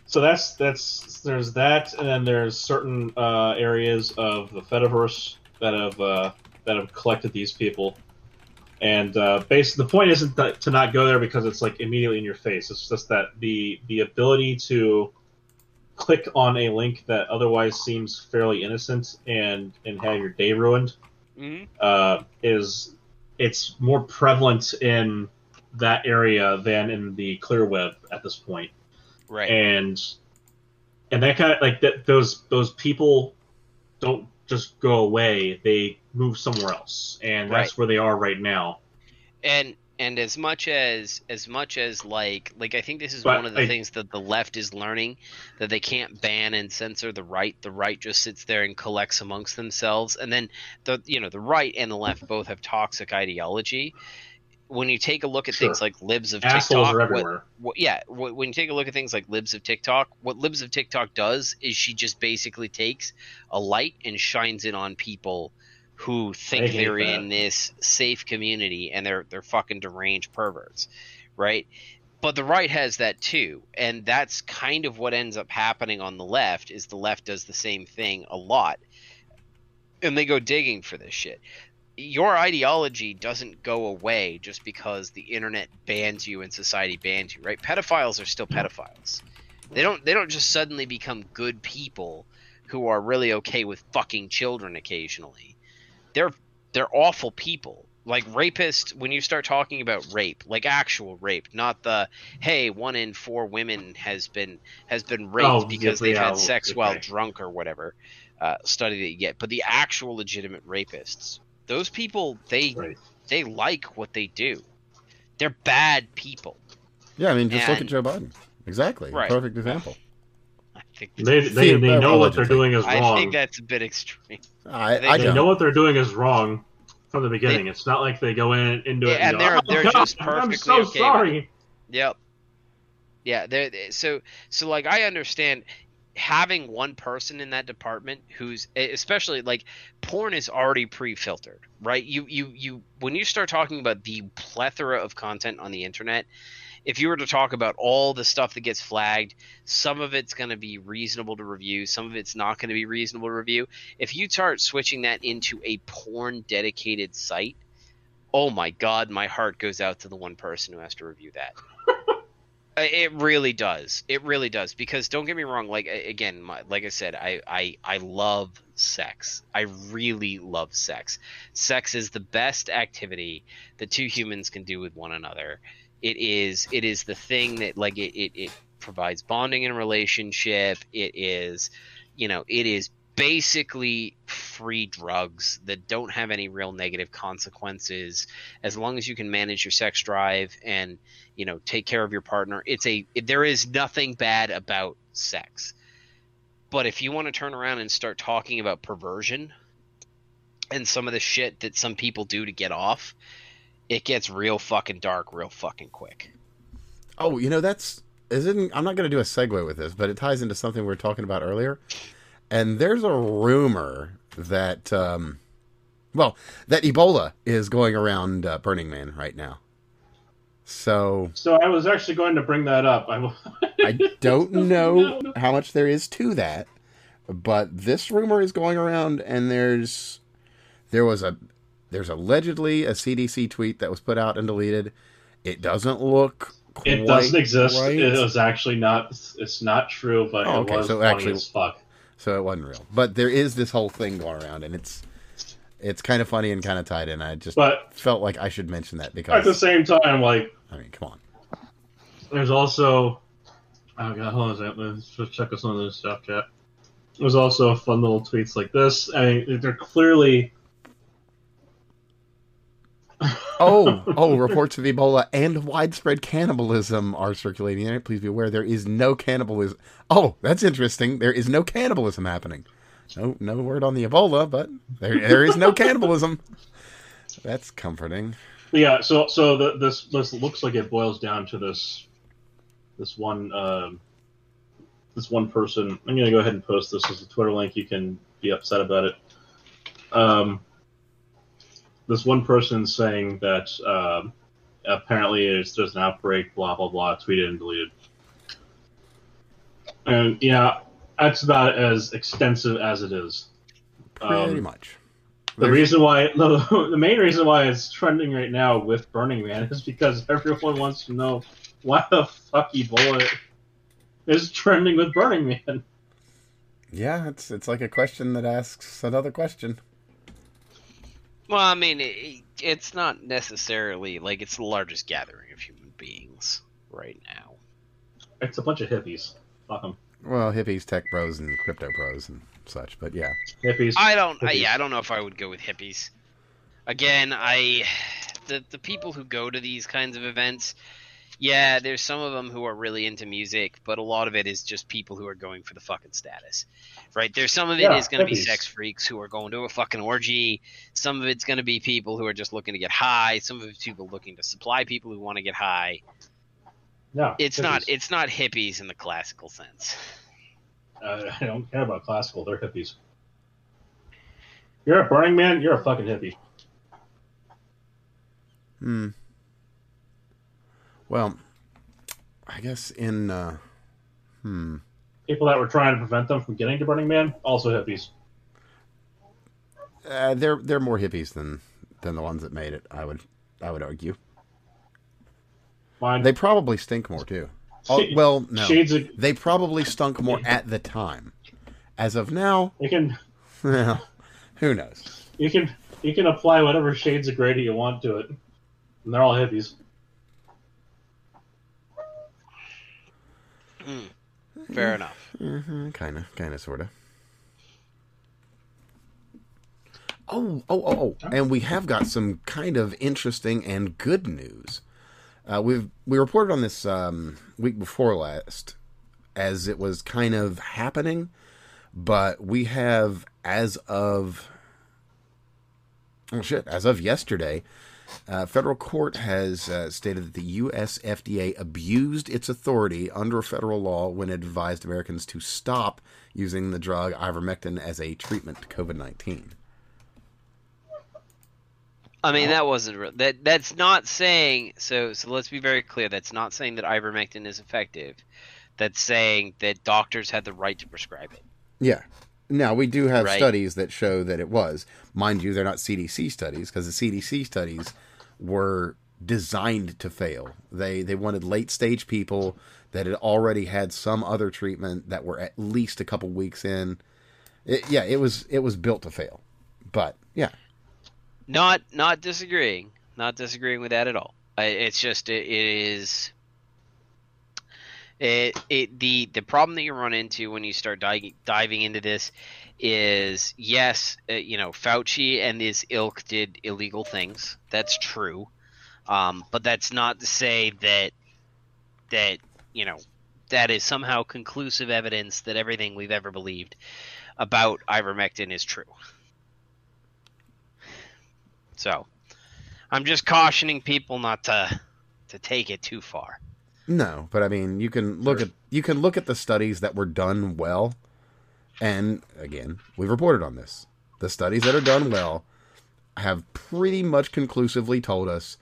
So that's that's there's that and then there's certain uh, areas of the Fediverse that have uh, that have collected these people. And uh, the point isn't that, to not go there because it's like immediately in your face. It's just that the the ability to click on a link that otherwise seems fairly innocent and and have your day ruined hmm uh, is it's more prevalent in that area than in the clear web at this point Right. and and that kind of like that those those people don't just go away they move somewhere else and that's Right. where they are right now and and as much as as much as like like I think this is But one of the I- things that the left is learning that they can't ban and censor the right. The right just sits there and collects amongst themselves, and then the you know the right and the left both have toxic ideology. When you take a look at Sure. things like libs of assholes TikTok, what- what, yeah, wh- when you take a look at things like Libs of TikTok, what Libs of TikTok does is she just basically takes a light and shines it on people who think they're that. in this safe community and they're they're fucking deranged perverts, right? But the right has that too, and that's kind of what ends up happening on the left. Is the left does the same thing a lot, and they go digging for this shit your ideology doesn't go away just because the internet bans you and society bans you, right? Pedophiles are still pedophiles. They don't they don't just suddenly become good people who are really okay with fucking children occasionally. They're they're awful people. Like rapists when you start talking about rape, like actual rape, not the hey, one in four women has been has been raped Oh, because they've had sex okay. while drunk or whatever uh, study that you get. But the actual legitimate rapists, those people they right they like what they do. They're bad people. Yeah, I mean, just look at Joe Biden. Exactly. Right. Perfect example. I think they, they, they know what they're doing is wrong. I think that's a bit extreme. I, They I they don't. know what they're doing is wrong from the beginning it's not like they go in into it Yeah, and, and go, they're- "Oh, they're God, just i'm so okay sorry Yep. Yeah, they're, they- so so like I understand having one person in that department who's especially like porn is already pre-filtered, right? You you you when you start talking about the plethora of content on the internet, if you were to talk about all the stuff that gets flagged, some of it's going to be reasonable to review, some of it's not going to be reasonable to review. If you start switching that into a porn dedicated site, oh my god, my heart goes out to the one person who has to review that. Uh, It really does. It really does. Because don't get me wrong. Like again, my, like I said, I, I I love sex. I really love sex. Sex is the best activity that two humans can do with one another. It is it is the thing that like it it, it provides bonding in a relationship. It is, you know, it is basically free drugs that don't have any real negative consequences as long as you can manage your sex drive and you know take care of your partner it's a there is nothing bad about sex but if you want to turn around and start talking about perversion and some of the shit that some people do to get off it gets real fucking dark real fucking quick Oh, you know that's isn't. I'm not going to do a segue with this, but it ties into something we were talking about earlier. And there's a rumor that, um, well, that Ebola is going around uh, Burning Man right now. So so i was actually going to bring that up i, I don't know how much there is to that, but this rumor is going around, and there's there was a there's allegedly a CDC tweet that was put out and deleted. It doesn't look. it doesn't exist right. it was actually not it's not true but Oh, it okay, was so funny actually- as fuck so it wasn't real. But there is this whole thing going around, and it's it's kind of funny and kind of tied in. I just But felt like I should mention that because at the same time, like I mean, come on. there's also oh god, hold on a second. Let's just check us on this stuff chat. There's also fun little tweets like this. I mean, they're clearly Oh, oh, reports of Ebola and widespread cannibalism are circulating. Please be aware there is no cannibalism. Oh, that's interesting. There is no cannibalism happening. No, no word on the Ebola, but there, there is no cannibalism. That's comforting. Yeah, so so the, this this looks like it boils down to this this one um, this one person. I'm gonna go ahead and post this as a Twitter link. You can be upset about it. Um, this one person saying that um, apparently there's, there's an outbreak, blah blah blah, tweeted and deleted. And yeah, that's about as extensive as it is. Pretty Um, much. the reason why, no, the main reason why it's trending right now with Burning Man is because everyone wants to know why the fuck Ebola is trending with Burning Man. Yeah, it's it's like a question that asks another question. Well, I mean, it, it's not necessarily like it's the largest gathering of human beings right now. It's a bunch of hippies. Fuck 'em. Well, hippies, tech bros, and crypto bros and such. But yeah, Hippies. I don't. I, yeah, I don't know if I would go with hippies. Again, I the the people who go to these kinds of events. Yeah, there's some of them who are really into music, but a lot of it is just people who are going for the fucking status, right? There's some of it Yeah, is going to be sex freaks who are going to a fucking orgy. Some of it's going to be people who are just looking to get high. Some of it's people looking to supply people who want to get high. no, It's hippies. not. It's not hippies in the classical sense. Uh, I don't care about classical. They're hippies. You're a Burning Man. You're a fucking hippie. Hmm. Well, I guess in uh, hmm. People that were trying to prevent them from getting to Burning Man, also hippies. Uh, they're they're more hippies than than the ones that made it. I would I would argue. Fine. They probably stink more too. Oh, well, no. Of They probably stunk more at the time. As of now, you can well, who knows? you can you can apply whatever shades of Grady you want to it, and they're all hippies. Hmm. Fair enough. Mm-hmm, kind of, kind of, sort of. Oh, oh, oh, oh! And we have got some kind of interesting and good news. Uh, we've we reported on this um, week before last, as it was kind of happening, but we have as of oh shit, as of yesterday, uh, federal court has uh, stated that the U.S. FDA abused its authority under federal law when it advised Americans to stop using the drug ivermectin as a treatment to COVID nineteen. I mean, that wasn't that. That's not saying. So, so let's be very clear. That's not saying that ivermectin is effective. That's saying that doctors had the right to prescribe it. Yeah. Now we do have Right. studies that show that it was. Mind you, they're not CDC studies because the CDC studies were designed to fail. They they wanted late stage people that had already had some other treatment that were at least a couple weeks in. It, yeah, it was it was built to fail. But yeah, Not, not disagreeing. Not disagreeing with that at all. It's just it, it is. It, it the the problem that you run into when you start diving diving into this is yes, uh, you know Fauci and his ilk did illegal things. That's true, um, but that's not to say that that you know that is somehow conclusive evidence that everything we've ever believed about ivermectin is true. So, I'm just cautioning people not to to take it too far. No, but I mean, you can look at you can look at the studies that were done well, and again, we've reported on this. The studies that are done well have pretty much conclusively told us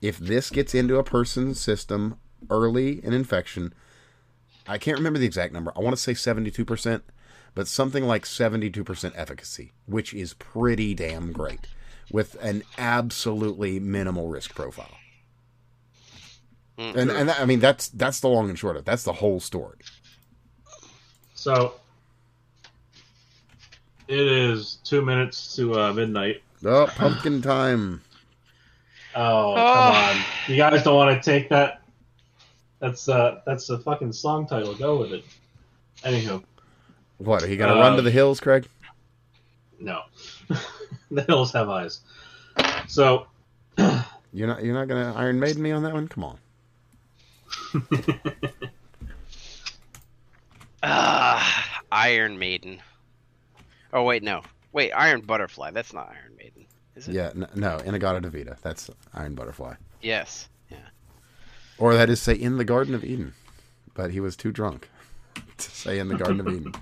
if this gets into a person's system early in infection, I can't remember the exact number. I want to say 72%, but something like 72% efficacy, which is pretty damn great with an absolutely minimal risk profile. Mm. And and that, I mean that's that's the long and short of it. That's the whole story. So, It is two minutes to uh, midnight. Oh, pumpkin time. Oh, Oh. come on! You guys don't want to take that. That's uh, that's the fucking song title. Go with it. Anywho, What, are you going to Uh, run to the hills, Craig? no. the hills have eyes. So, You're not you're not going to Iron Maiden me on that one? Come on. Ah, Iron Maiden. Oh wait, no. Wait, Iron Butterfly. That's not Iron Maiden, is it? Yeah, n- no, In-A-Gadda-Da-Vida. That's Iron Butterfly. Yes. Yeah. Or that is say in the Garden of Eden. But he was too drunk to say in the Garden of Eden.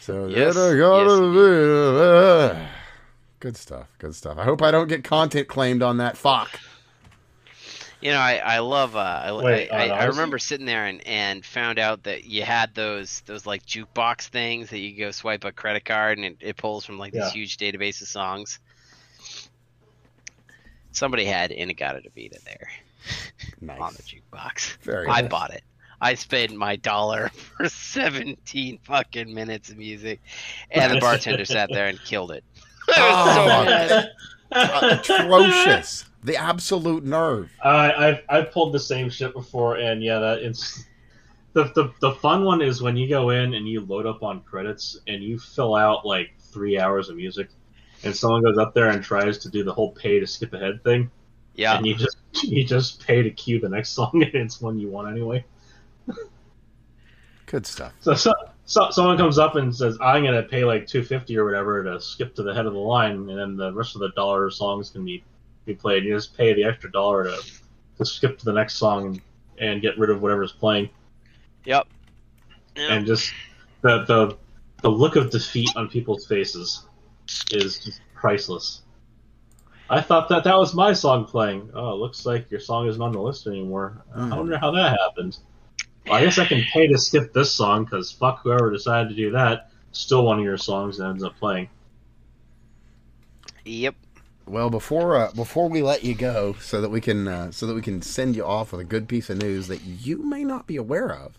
So Yes, in the Garden yes, of Eden. Good stuff. Good stuff. I hope I don't get content claimed on that. Fuck. You know, I, I love. Uh, I, Wait, I, I, I Odysee? remember sitting there and, and found out that you had those those like jukebox things that you go swipe a credit card and it, it pulls from like Yeah. this huge database of songs. Somebody had In-A-Gadda-Da-Vida there Nice. on the jukebox. Very I nice. bought it. I spent my dollar for 17 fucking minutes of music, and the bartender sat there and killed it. I was so Oh, mad. atrocious. The absolute nerve. I I've I've pulled the same shit before, and yeah, that it's the, the the fun one is when you go in and you load up on credits and you fill out like three hours of music, and someone goes up there and tries to do the whole pay to skip ahead thing, Yeah, and you just you just pay to cue the next song, and it's one you want anyway. Good stuff. So, so, so someone comes up and says, "I'm gonna pay like two fifty or whatever to skip to the head of the line, and then the rest of the dollar songs can be be played. You just pay the extra dollar to, to skip to the next song and, and get rid of whatever's playing, yep. Yeah. and just the the the look of defeat on people's faces is priceless. I thought that that was my song playing. Oh, it looks like your song isn't on the list anymore. Hmm. I wonder how that happened. Well, I guess I can pay to skip this song because fuck whoever decided to do that. Still one of your songs that ends up playing. Yep. Well, before uh, before we let you go, so that we can uh, so that we can send you off with a good piece of news that you may not be aware of.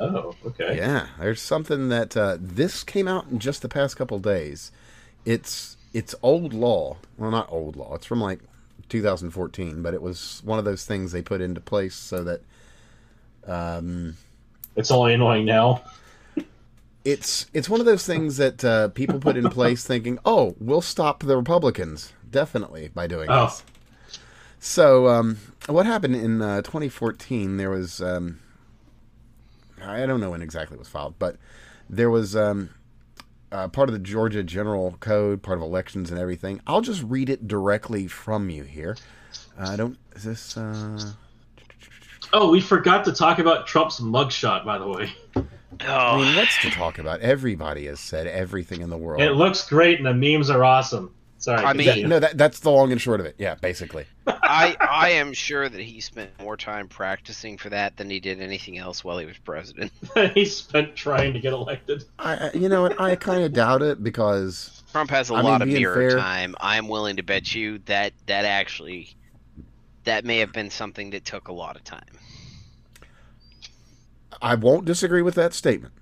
Oh, okay. Yeah, there's something that uh, this came out in just the past couple days. It's it's old law. Well, not old law. It's from like 2014, but it was one of those things they put into place so that um, It's only annoying now. It's it's one of those things that uh, people put in place thinking, "Oh, we'll stop the Republicans definitely by doing Oh. this." So, um, what happened in uh, 2014? There was um, I don't know when exactly it was filed, but there was um, uh, part of the Georgia General Code, part of elections and everything. I'll just read it directly from you here. I don't. Is this? Uh, Oh, we forgot to talk about Trump's mugshot, by the way. Oh, I mean, what's to talk about? Everybody has said everything in the world. It looks great, and the memes are awesome. Sorry. I mean- Yeah, continue. no, that, that's the long and short of it. Yeah, basically. I I am sure that he spent more time practicing for that than he did anything else while he was president. he spent trying to get elected. I, I- you know what? I kind of doubt it because Trump has a I mean, lot of mirror fair- time. I'm willing to bet you that that actually that may have been something that took a lot of time. I won't disagree with that statement.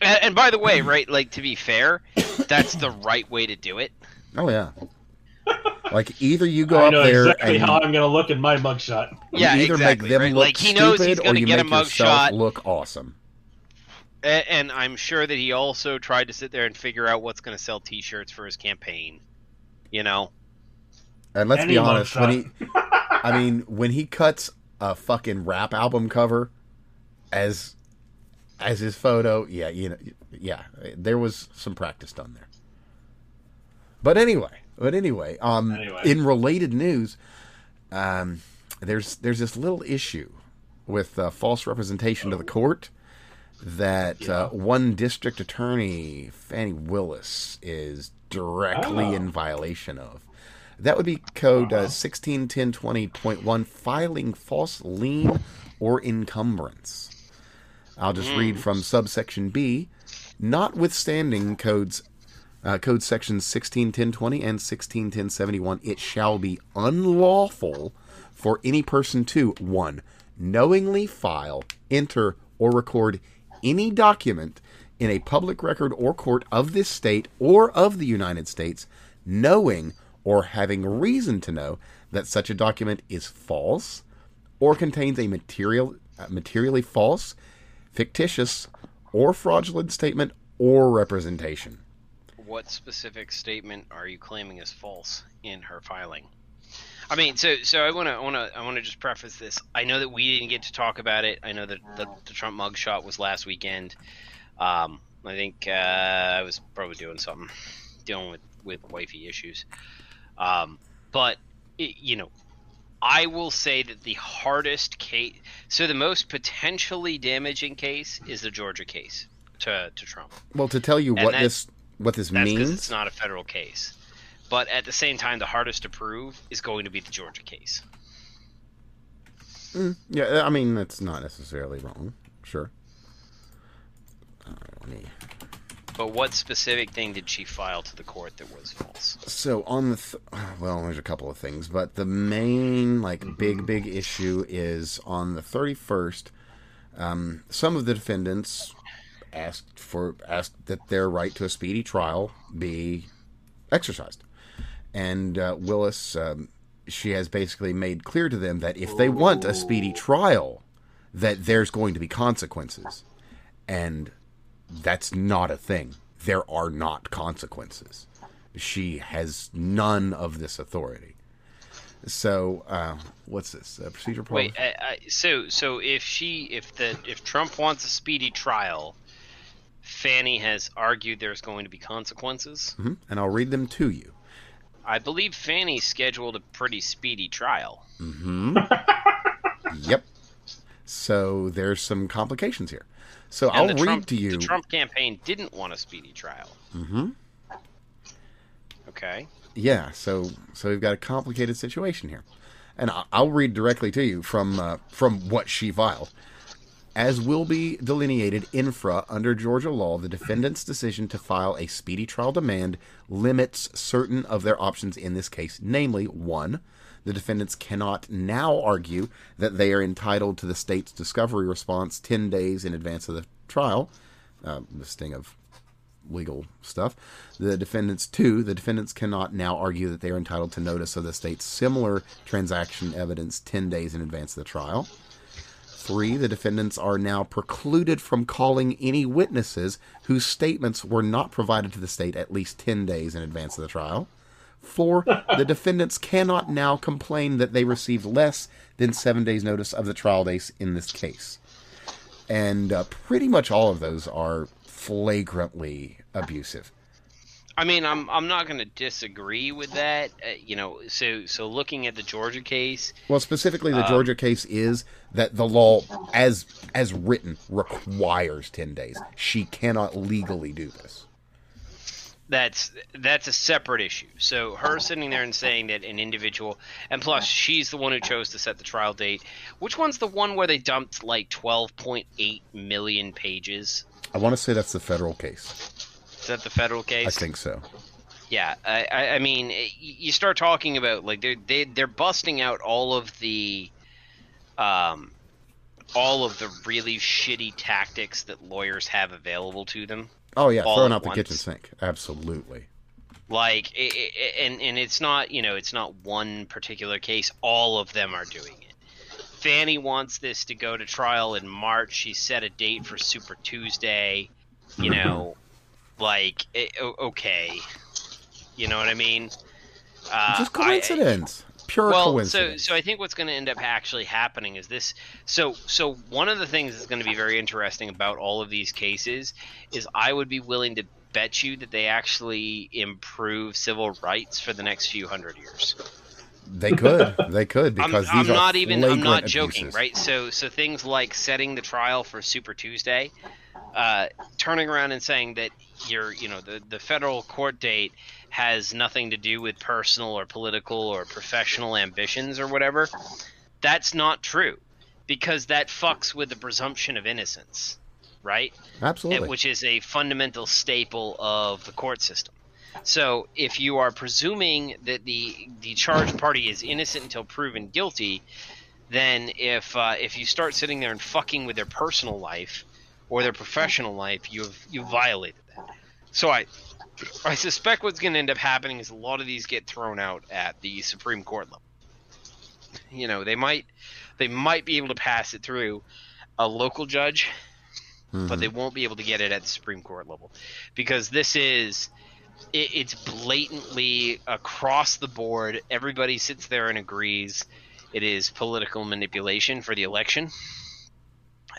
And, and by the way, right, like to be fair, that's the right way to do it. Oh yeah. Like either you go I up know there exactly and how I'm going to look in my mugshot. you Yeah, either exactly, make them right? look Like, he knows he's stupid or gonna you get a make mug yourself look awesome. A- And I'm sure that he also tried to sit there and figure out what's going to sell T-shirts for his campaign. You know, And let's Any be honest, when he. I mean, when he cuts a fucking rap album cover as as his photo, yeah, you know, yeah, there was some practice done there. But anyway, but anyway, um, Anyway. in related news, um, there's there's this little issue with uh, false representation to the court that uh, one district attorney, Fani Willis, is directly Oh. in violation of. That would be code uh, Uh-huh. 161020.1, filing false lien or encumbrance. I'll just read from subsection B. Notwithstanding codes uh, code sections 161020 and 161071, it shall be unlawful for any person to 1. knowingly file, enter, or record any document in a public record or court of this state or of the United States, knowing or having reason to know that such a document is false or contains a material uh, materially false, fictitious, or fraudulent statement or representation. What specific statement are you claiming is false in her filing? I mean, so so I want to want to I want to just preface this. I know that we didn't get to talk about it. I know that the, the Trump mugshot was last weekend. Um, I think uh, I was probably doing something, dealing with with wifey issues. Um, but it, you know, I will say that the hardest case, so the most potentially damaging case, is the Georgia case to to Trump. Well, to tell you And what this what this That's means, it's not a federal case. But at the same time, the hardest to prove is going to be the Georgia case. Mm, yeah, I mean that's not necessarily wrong. Sure. All right, let me- But what specific thing did she file to the court that was false? So on the th- well, there's a couple of things, but the main like big big issue is on the 31st. Um, some of the defendants asked for asked that their right to a speedy trial be exercised, and uh, Willis um, she has basically made clear to them that if they want a speedy trial, that there's going to be consequences, and that's not a thing. There are not consequences. She has none of this authority. So, uh, what's this? Uh, procedure problem? Wait, I, I, so so if she if the if Trump wants a speedy trial, Fani has argued there's going to be consequences. Mhm. And I'll read them to you. I believe Fani scheduled a pretty speedy trial. Yep. So there's some complications here. So And I'll read Trump, to you. The Trump campaign didn't want a speedy trial. Mm hmm Okay. Yeah. So so we've got a complicated situation here, and I'll read directly to you from uh, from what she filed. As will be delineated infra under Georgia law, the defendant's decision to file a speedy trial demand limits certain of their options in this case. Namely, one, the defendants cannot now argue that they are entitled to the state's discovery response 10 days in advance of the trial. Uh, the sting of legal stuff. The defendants, two, the defendants cannot now argue that they are entitled to notice of the state's similar transaction evidence 10 days in advance of the trial. Three, the defendants are now precluded from calling any witnesses whose statements were not provided to the state at least 10 days in advance of the trial. Four, the defendants cannot now complain that they received less than seven days' notice of the trial dates in this case. And uh, pretty much all of those are flagrantly abusive. I mean, I'm I'm not going to disagree with that. Uh, you know, so so looking at the Georgia case, Well, specifically, Um, the Georgia case is that the law, as as written, requires ten days. She cannot legally do this. That's that's a separate issue. So her sitting there and saying that an individual, and plus she's the one who chose to set the trial date. Which one's the one where they dumped like 12.8 million pages? I want to say that's the federal case. Is that the federal case? I think so. Yeah, I, I, I mean, you start talking about like they're they, they're busting out all of the, um, all of the really shitty tactics that lawyers have available to them. Oh yeah, throwing out the once. kitchen sink. Absolutely. Like, i i and and it's not you know it's not one particular case. All of them are doing it. Fani wants this to go to trial in March. She set a date for Super Tuesday. You know, like it, okay, you know what I mean? Uh, Just coincidence. Pure well, coincidence. so so I think what's going to end up actually happening is this. So so one of the things that's going to be very interesting about all of these cases is I would be willing to bet you that they actually improve civil rights for the next few hundred years. They could. They could I'm, because I'm are not even I'm not joking, abuses. right? So so things like setting the trial for Super Tuesday, uh, turning around and saying that your you know the the federal court date has nothing to do with personal or political or professional ambitions or whatever. That's not true because that fucks with the presumption of innocence, right? Absolutely. which is a fundamental staple of the court system. So, if you are presuming that the the charged party is innocent until proven guilty, then if uh, if you start sitting there and fucking with their personal life, or their professional life, you have you violated that. So I I suspect what's going to end up happening is a lot of these get thrown out at the Supreme Court level. You know, they might they might be able to pass it through a local judge, but they won't be able to get it at the Supreme Court level because this is it, it's blatantly across the board. Everybody sits there and agrees it is political manipulation for the election.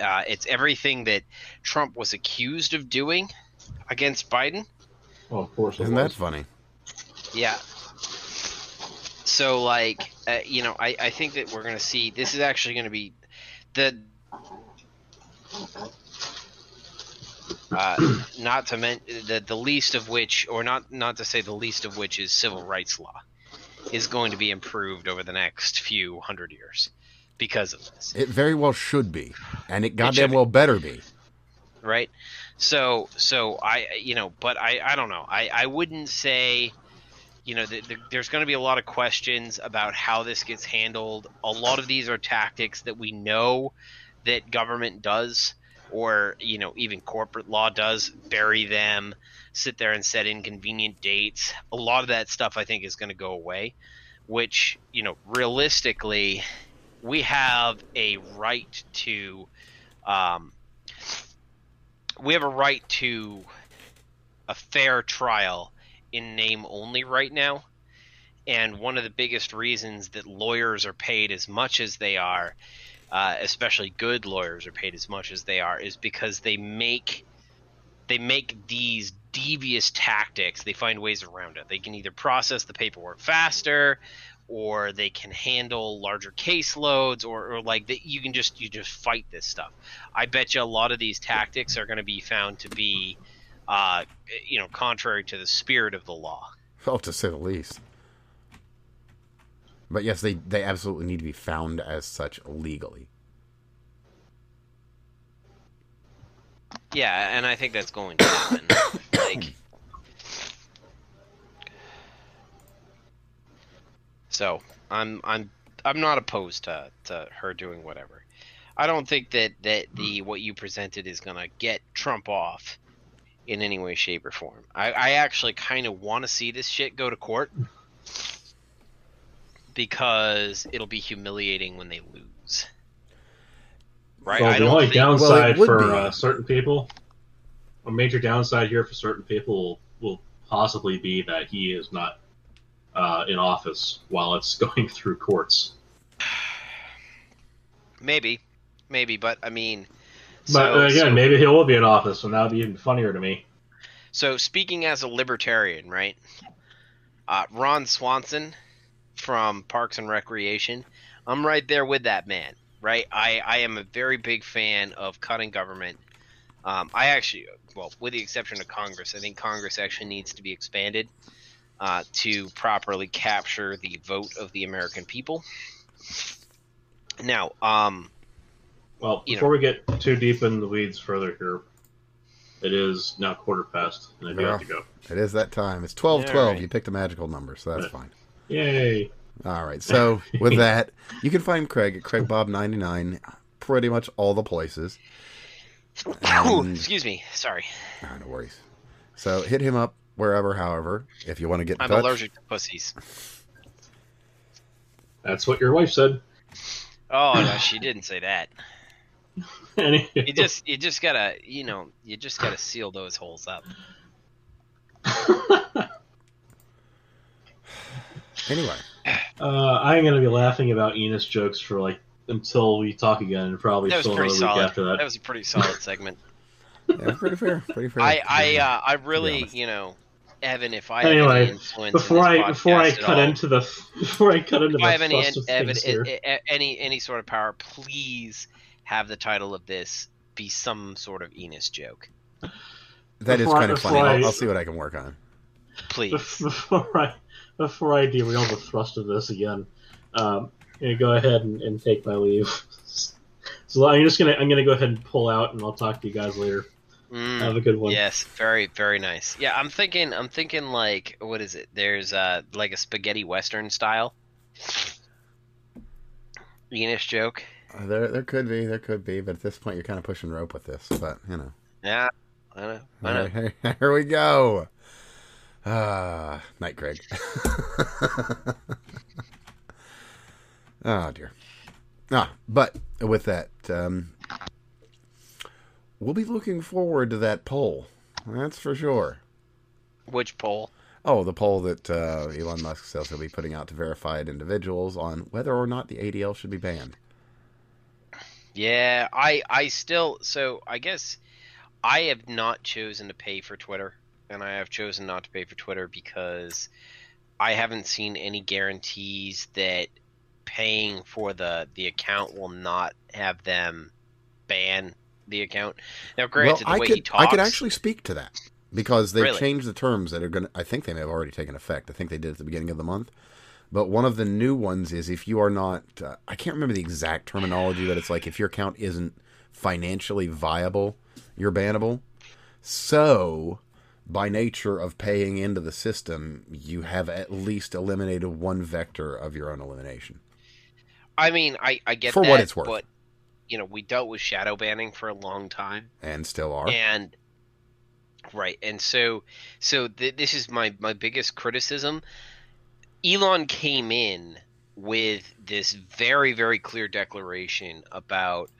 Uh, it's everything that Trump was accused of doing against Biden. Well, of course. isn't that funny? Yeah. So, like, uh, you know, I, I think that we're going to see this is actually going to be the. Uh, not to mention the, the least of which, or not not to say the least of which, is civil rights law, is going to be improved over the next few hundred years because of this. It very well should be, and it goddamn be. well better be. right so so i you know but i i don't know i i wouldn't say you know the, the, there's going to be a lot of questions about how this gets handled a lot of these are tactics that we know that government does or you know even corporate law does bury them sit there and set inconvenient dates a lot of that stuff i think is going to go away which you know realistically we have a right to um, we have a right to a fair trial in name only right now. And one of the biggest reasons that lawyers are paid as much as they are, uh, especially good lawyers are paid as much as they are, is because they make they make these devious tactics. They find ways around it. They can either process the paperwork faster, or they can handle larger caseloads, or, or like that you can just you just fight this stuff. I bet you a lot of these tactics are going to be found to be, uh, you know, contrary to the spirit of the law. Oh, to say the least. But yes, they they absolutely need to be found as such legally. Yeah, and I think that's going to happen. like, so I'm I'm I'm not opposed to to her doing whatever. I don't think that that the what you presented is gonna get Trump off in any way, shape, or form. I, I actually kind of want to see this shit go to court because it'll be humiliating when they lose. Right? Well, I the don't only think, downside Well, for uh, certain people, a major downside here for certain people will possibly be that he is not uh, in office while it's going through courts. Maybe, maybe, but I mean, But so, uh, again, so, maybe he will be in office, and that would be even funnier to me. so speaking as a libertarian, right? Uh, Ron Swanson from Parks and Recreation, I'm right there with that man, right? I I am a very big fan of cutting government. Um, I actually, well, with the exception of Congress, I think Congress actually needs to be expanded uh, to properly capture the vote of the American people. Now, um, Well, You before we get too deep in the weeds further here, it is now quarter past, and I do have to go. It is that time. It's twelve Yeah, twelve. right. You picked a magical number, so that's fine. Yay! All right. So with that, you can find Craig at CraigBob99, pretty much all the places. And- excuse me, sorry. Ah, no worries. So hit him up wherever, however, if you want to get I'm touch. allergic to pussies. That's what your wife said. Oh no, she didn't say that. You just you just gotta you know you just gotta seal those holes up. Anyway, uh, I'm gonna be laughing about Ennis jokes for like until we talk again, and probably That was still pretty another week solid. after that. That was a pretty solid segment. yeah, pretty fair. Pretty fair. I I uh, I really you know Evan if I have Anyway, any influence before in this I before I cut all, into the before I cut into if the I have any thrust of Evan, things here, a- a- any any sort of power, please have the title of this be some sort of Ennis joke, that is before I- kind of funny. I- I'll, I'll see what I can work on. please. Bef- before I before I derail the thrust of this again, um, I'm gonna go ahead and, and take my leave. so I'm just gonna I'm gonna go ahead and pull out, and I'll talk to you guys later. Mm. Have a good one. Yes, very very nice. Yeah, I'm thinking I'm thinking like what is it? There's uh like a spaghetti western style Ennis joke. There, there could be, there could be, but at this point, you're kind of pushing rope with this. But you know, Yeah, I know. I know. All right, here we go. Ah, night, Craig. oh dear. Ah, but with that, um, we'll be looking forward to that poll. That's for sure. Which poll? Oh, the poll that uh, Elon Musk says he'll be putting out to verified individuals on whether or not the ADL should be banned. Yeah, I I still so I guess I have not chosen to pay for Twitter, and I have chosen not to pay for Twitter because I haven't seen any guarantees that paying for the the account will not have them ban the account. Now, granted, well, I the way could, he talks, I could actually speak to that because they've Really? changed the terms that are going to, I think they may have already taken effect. I think they did at the beginning of the month. But one of the new ones is if you are not, uh, I can't remember the exact terminology, but it's like if your account isn't financially viable, you're bannable. So, by nature of paying into the system, you have at least eliminated one vector of your own elimination. I mean, I I get For that, what it's worth. but you know, we dealt with shadow banning for a long time. And still are. and right and so so th- this is my my biggest criticism elon came in with this very very clear declaration about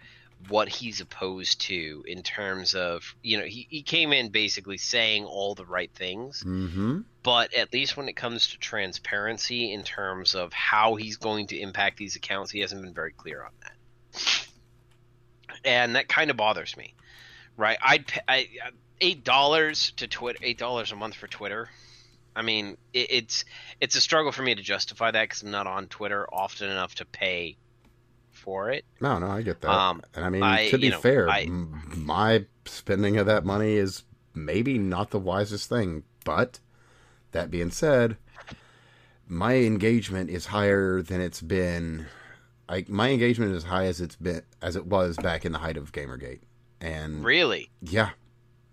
what he's opposed to in terms of you know he, he came in basically saying all the right things. Mm-hmm. but at least when it comes to transparency in terms of how he's going to impact these accounts he hasn't been very clear on that. And that kind of bothers me right? I'd pay I, eight dollars to twitter eight dollars a month for twitter. I mean it, it's it's a struggle for me to justify that because i'm not on twitter often enough to pay for it No, no, I get that. Um, and I mean, I- to be know, fair, I- my spending of that money is maybe not the wisest thing. But that being said, my engagement is higher than it's been. I, my engagement is as high as it's been as it was back in the height of GamerGate, and really yeah,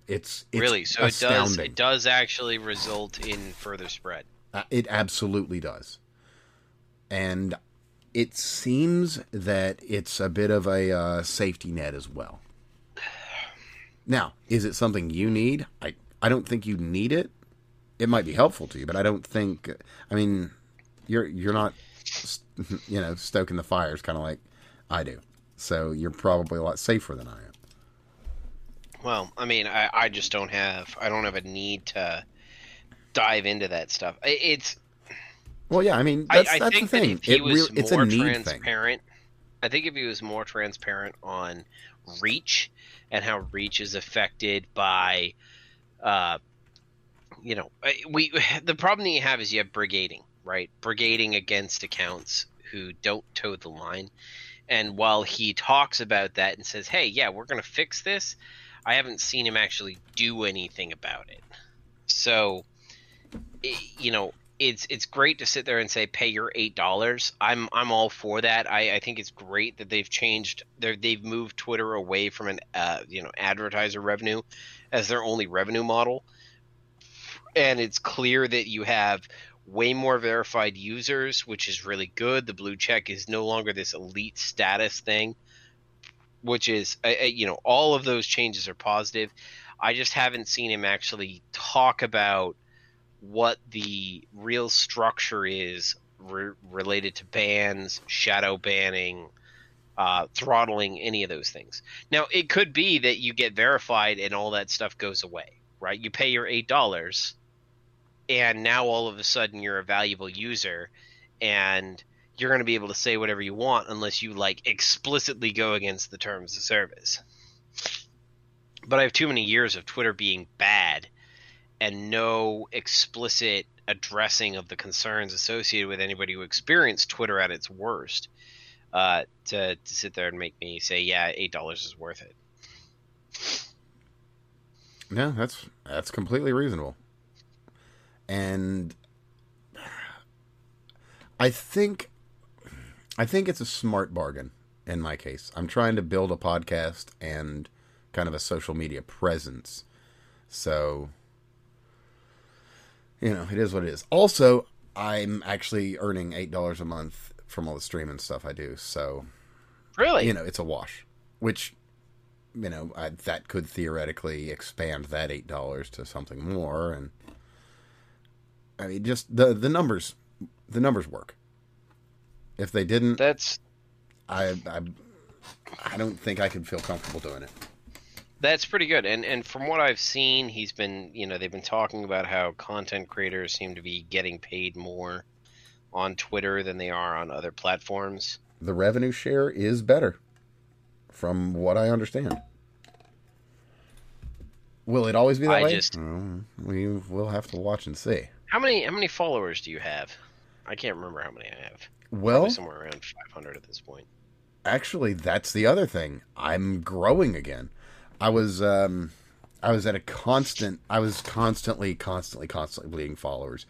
it's, it's really so it does astounding. it does actually result in further spread Uh, It absolutely does. And it seems that it's a bit of a uh, safety net as well. Now, is it something you need? I, I don't think you need it. It might be helpful to you, but I don't think. I mean, you're you're not, you know, stoking the fires kind of like I do. So you're probably a lot safer than I am. Well, I mean, I, I just don't have I don't have a need to dive into that stuff. It's Well, yeah, I mean I, that's I that's think the that thing. if he It was real- it's more a need thing. transparent, I think if he was more transparent on reach and how reach is affected by, uh, you know, we the problem that you have is you have brigading, right? Brigading against accounts who don't toe the line. And while he talks about that and says, "Hey, yeah, we're going to fix this," I haven't seen him actually do anything about it. So, you know, it's it's great to sit there and say pay your eight dollars. I'm I'm all for that. I, I think it's great that they've changed they've moved Twitter away from an uh, you know advertiser revenue as their only revenue model, and it's clear that you have way more verified users, which is really good. The blue check is no longer this elite status thing, which is uh, uh, you know all of those changes are positive. I just haven't seen him actually talk about what the real structure is re- related to bans, shadow banning, uh, throttling, any of those things. Now, it could be that you get verified and all that stuff goes away, right? You pay your eight dollars, and now all of a sudden you're a valuable user, and you're going to be able to say whatever you want unless you like explicitly go against the terms of service. But I have too many years of Twitter being bad and no explicit addressing of the concerns associated with anybody who experienced Twitter at its worst uh, to, to sit there and make me say, yeah, eight dollars is worth it. Yeah, that's that's completely reasonable. And I think I think it's a smart bargain in my case. I'm trying to build a podcast and kind of a social media presence. So you know, it is what it is. Also, I'm actually earning $8 a month from all the streaming stuff I do. So Really? You know, it's a wash. Which, you know, I, that could theoretically expand that eight dollars to something more, and I mean, just the the numbers, the numbers work. If they didn't, That's I I, I don't think I could feel comfortable doing it. That's pretty good. And and from what I've seen, he's been, you know, they've been talking about how content creators seem to be getting paid more on Twitter than they are on other platforms. The revenue share is better, from what I understand. Will it always be that I way? just- we will have to watch and see. How many how many followers do you have? I can't remember how many I have. Well, Probably somewhere around 500 at this point. actually that's the other thing i'm growing again i was um i was at a constant i was constantly constantly constantly bleeding followers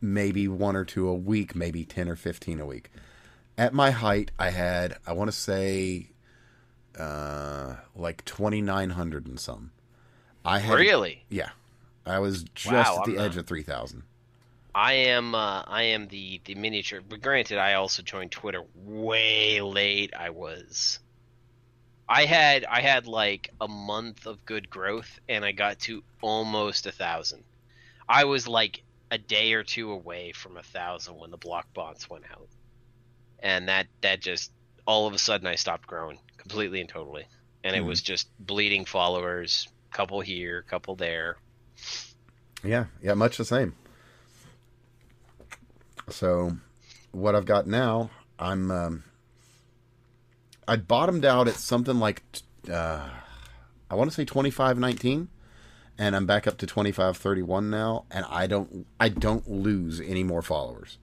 maybe one or two a week maybe 10 or 15 a week at my height i had i want to say uh like 2900 and some i had Really? yeah i was just Wow, at the I'm edge not- of 3000 I am uh, I am the the miniature. But granted, I also joined Twitter way late. I was. I had I had like a month of good growth, and I got to almost a thousand. I was like a day or two away from a thousand when the block bots went out, and that that just all of a sudden I stopped growing completely and totally, and it Hmm. was just bleeding followers, couple here, couple there. Yeah, yeah, much the same. So, what I've got now, I'm um, I bottomed out at something like uh, I want to say twenty five nineteen, and I'm back up to twenty five thirty one now, and I don't I don't lose any more followers.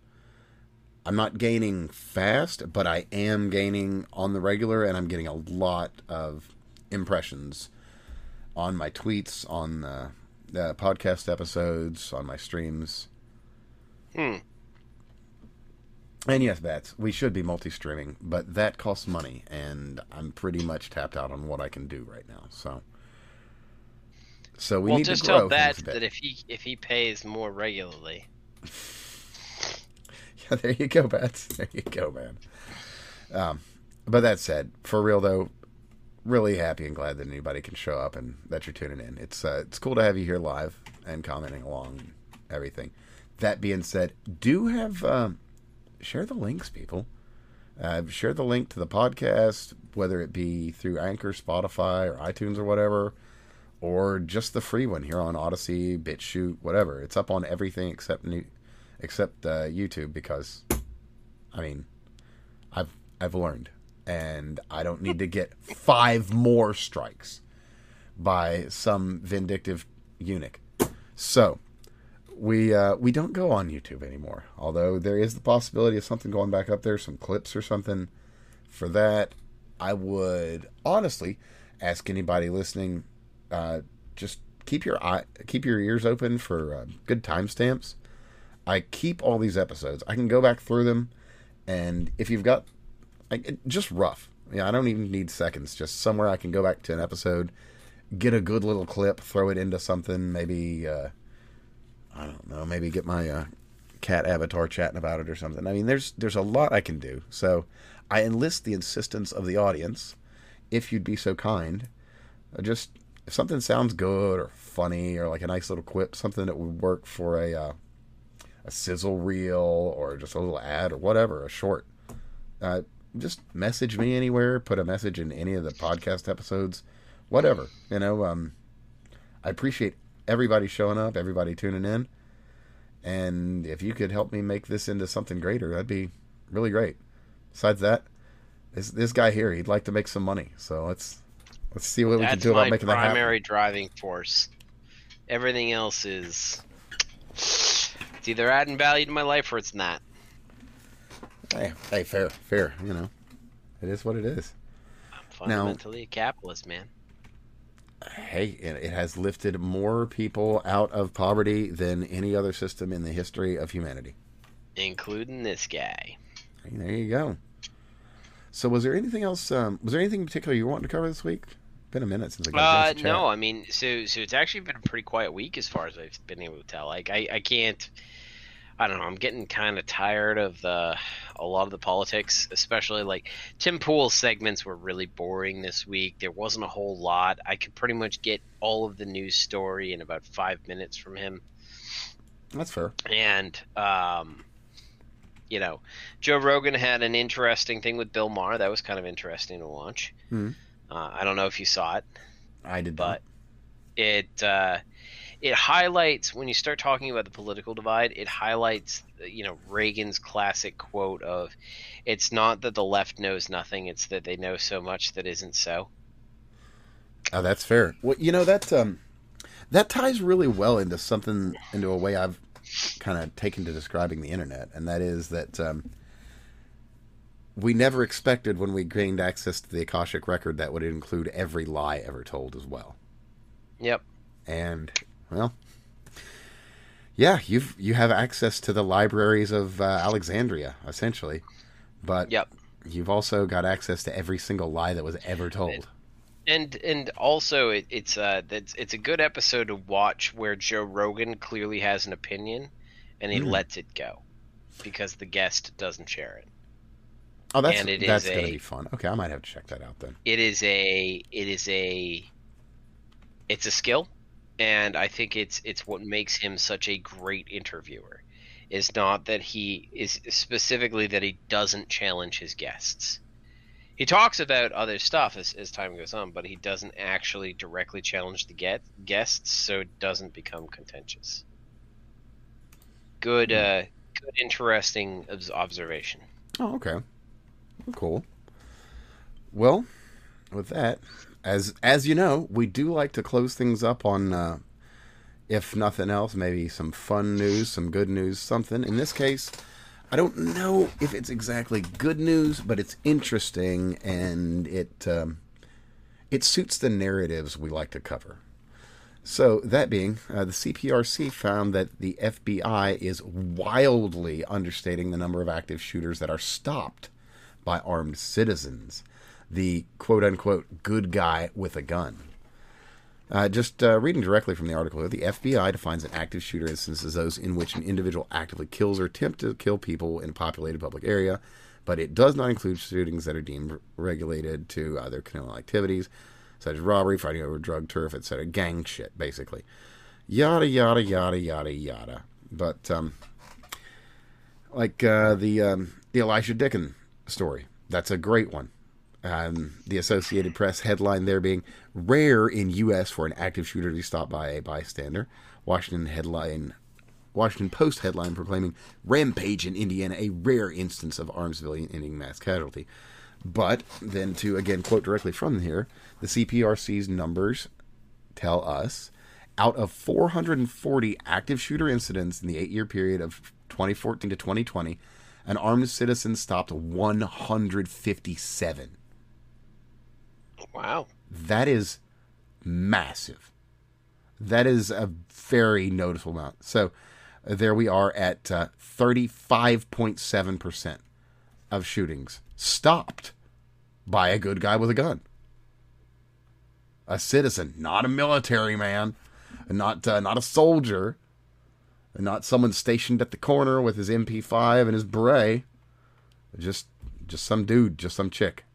I'm not gaining fast, but I am gaining on the regular, and I'm getting a lot of impressions on my tweets, on the, the podcast episodes, on my streams. Hmm. And yes, Bats, we should be multi streaming, but that costs money, and I'm pretty much tapped out on what I can do right now. So, so we well, need just to grow tell that things a bit. that if he if he pays more regularly, Yeah, there you go, Bats. There you go, man. Um, but that said, for real though, really happy and glad that anybody can show up and that you're tuning in. It's uh, it's cool to have you here live and commenting along and everything. That being said, do have um, share the links, people. Uh, share the link to the podcast, whether it be through Anchor, Spotify, or iTunes, or whatever, or just the free one here on Odysee, BitChute, whatever. It's up on everything except new, except uh, YouTube because, I mean, I've I've learned, and I don't need to get five more strikes by some vindictive eunuch. So we uh, we don't go on YouTube anymore. Although there is the possibility of something going back up there, some clips or something. For that, I would honestly ask anybody listening, uh, just keep your eye, keep your ears open for uh, good timestamps. I keep all these episodes. I can go back through them, and if you've got like, just rough, yeah, I don't even need seconds. Just somewhere I can go back to an episode, get a good little clip, throw it into something, maybe. Uh, I don't know, maybe get my uh, cat avatar chatting about it or something. I mean, there's there's a lot I can do. So I enlist the insistence of the audience, if you'd be so kind. Uh, just if something sounds good or funny or like a nice little quip, something that would work for a uh, a sizzle reel or just a little ad or whatever, a short. Uh, just message me anywhere. Put a message in any of the podcast episodes, whatever. You know, um, I appreciate everybody showing up, everybody tuning in. And if you could help me make this into something greater, that'd be really great. Besides that, this this guy here, he'd like to make some money. So let's let's see what we can do about making that happen. primary driving force. Everything else is it's either adding value to my life or it's not. Hey, hey, fair, fair. You know, it is what it is. I'm fundamentally a capitalist, man. Hey, it, has lifted more people out of poverty than any other system in the history of humanity. Including this guy. There you go. So, was there anything else? Um, was there anything in particular you wanted to cover this week? Been a minute since I got Uh, to no, I mean, so so it's actually been a pretty quiet week as far as I've been able to tell. Like, I I can't. I don't know. I'm getting kind of tired of the a lot of the politics, especially like Tim Pool's segments were really boring this week. There wasn't a whole lot. I could pretty much get all of the news story in about five minutes from him. That's fair. And um, you know, Joe Rogan had an interesting thing with Bill Maher. That was kind of interesting to watch. Hmm. Uh, I don't know if you saw it, I did but it uh, it highlights when you start talking about the political divide. It highlights you know Reagan's classic quote of, "It's not that the left knows nothing; it's that they know so much that isn't so." Oh, that's fair. Well, you know that um, that ties really well into something into a way I've kind of taken to describing the internet, and that is that um, we never expected when we gained access to the Akashic record that would include every lie ever told as well. Yep. And well, yeah, you've you have access to the libraries of uh, Alexandria essentially, but Yep. you've also got access to every single lie that was ever told. And and also it, it's uh it's it's a good episode to watch where Joe Rogan clearly has an opinion, and he Mm. lets it go, because the guest doesn't share it. Oh, that's And it is that's gonna a- be fun. Okay, I might have to check that out then. It is a it is a it's a skill, and I think it's it's what makes him such a great interviewer. Is not that he is specifically that he doesn't challenge his guests. He talks about other stuff as, as time goes on, but he doesn't actually directly challenge the get, guests, so it doesn't become contentious. Good, uh, good, interesting observation. Oh, okay. Cool. Well, with that, as as you know, we do like to close things up on, uh, if nothing else, maybe some fun news, some good news, something. In this case, I don't know if it's exactly good news, but it's interesting and it um, it suits the narratives we like to cover. So, that being, uh, the CPRC found that the FBI is wildly understating the number of active shooters that are stopped by armed citizens. The quote unquote good guy with a gun. Uh, just uh, reading directly from the article, here, the FBI defines an active shooter instance as those in which an individual actively kills or attempts to kill people in a populated public area, but it does not include shootings that are deemed regulated to other criminal activities, such as robbery, fighting over drug turf, etc., gang shit, basically. Yada yada yada yada yada. But um, like uh, the um, the Elisha Dicken story, that's a great one. Um, the Associated Press headline there being rare in U.S. for an active shooter to be stopped by a bystander. Washington headline, Washington Post headline proclaiming rampage in Indiana a rare instance of armed civilian ending mass casualty. But then to again quote directly from here, the CPRC's numbers tell us out of 440 active shooter incidents in the eight year period of 2014 to 2020, an armed citizen stopped 157. Wow. That is massive. That is a very noticeable amount. So there we are at uh, 35.7% of shootings stopped by a good guy with a gun. A citizen, not a military man, not uh, not a soldier, not someone stationed at the corner with his MP5 and his beret. Just just some dude, just some chick.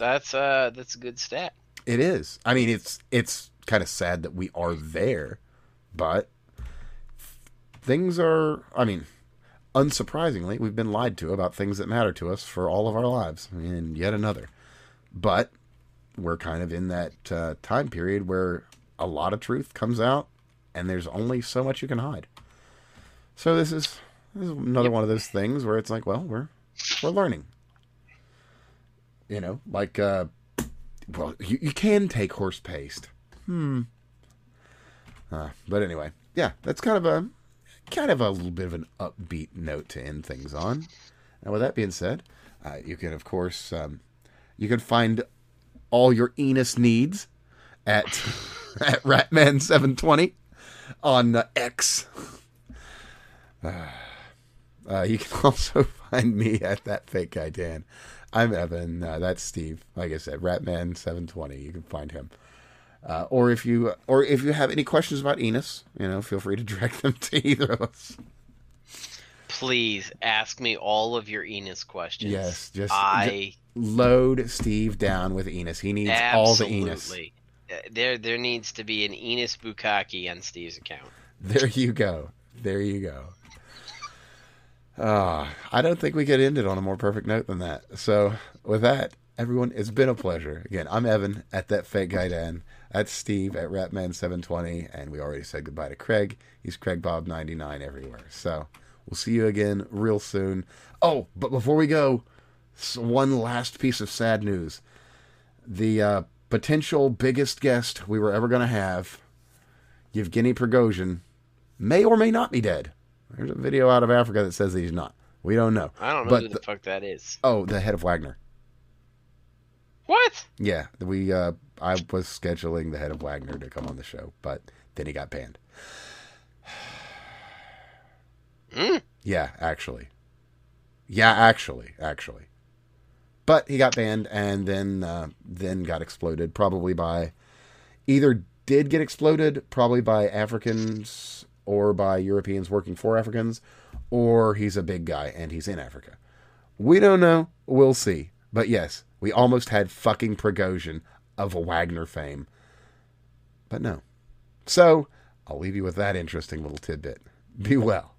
That's uh that's a good stat. It is. I mean, it's it's kind of sad that we are there, but things are. I mean, unsurprisingly, we've been lied to about things that matter to us for all of our lives, and yet another. But we're kind of in that uh, time period where a lot of truth comes out, and there's only so much you can hide. So this is this is another one of those things where it's like, well, we're we're learning. You know, like uh, well, you, you can take horse paste. Hmm. Uh, but anyway, yeah, that's kind of a kind of a little bit of an upbeat note to end things on. And with that being said, uh, you can of course um, you can find all your Enos needs at at Ratman720 on uh, X. Uh, you can also find me at that fake guy Dan. I'm Evan. Uh, that's Steve. Like I said, Ratman720. You can find him. Uh, or if you or if you have any questions about Enos, you know, feel free to direct them to either of us. Please ask me all of your Enos questions. Yes, just I load Steve down with Enos. He needs all the Enos. Uh, There, there needs to be an Enos Bukaki on Steve's account. There you go. There you go. Ah, I don't think we could end it on a more perfect note than that. So, with that, everyone, it's been a pleasure. Again, I'm Evan at that fake guy Dan. That's Steve at Ratman720, and we already said goodbye to Craig. He's Craig Bob 99 everywhere. So, we'll see you again real soon. Oh, but before we go, one last piece of sad news. The uh, potential biggest guest we were ever going to have, Yevgeny Prigozhin, may or may not be dead. There's a video out of Africa that says that he's not. We don't know. I don't know But who the, the- fuck that is. Oh, the head of Wagner. What? Yeah, we. Uh, I was scheduling the head of Wagner to come on the show, but then he got banned. Hmm? Yeah, actually. Yeah, actually, actually. But he got banned and then uh, then got exploded, probably by either did get exploded, probably by Africans or by Europeans working for Africans, or he's a big guy and he's in Africa. We don't know. We'll see. But yes, we almost had fucking Prigozhin of Wagner fame. But no. So, I'll leave you with that interesting little tidbit. Be well.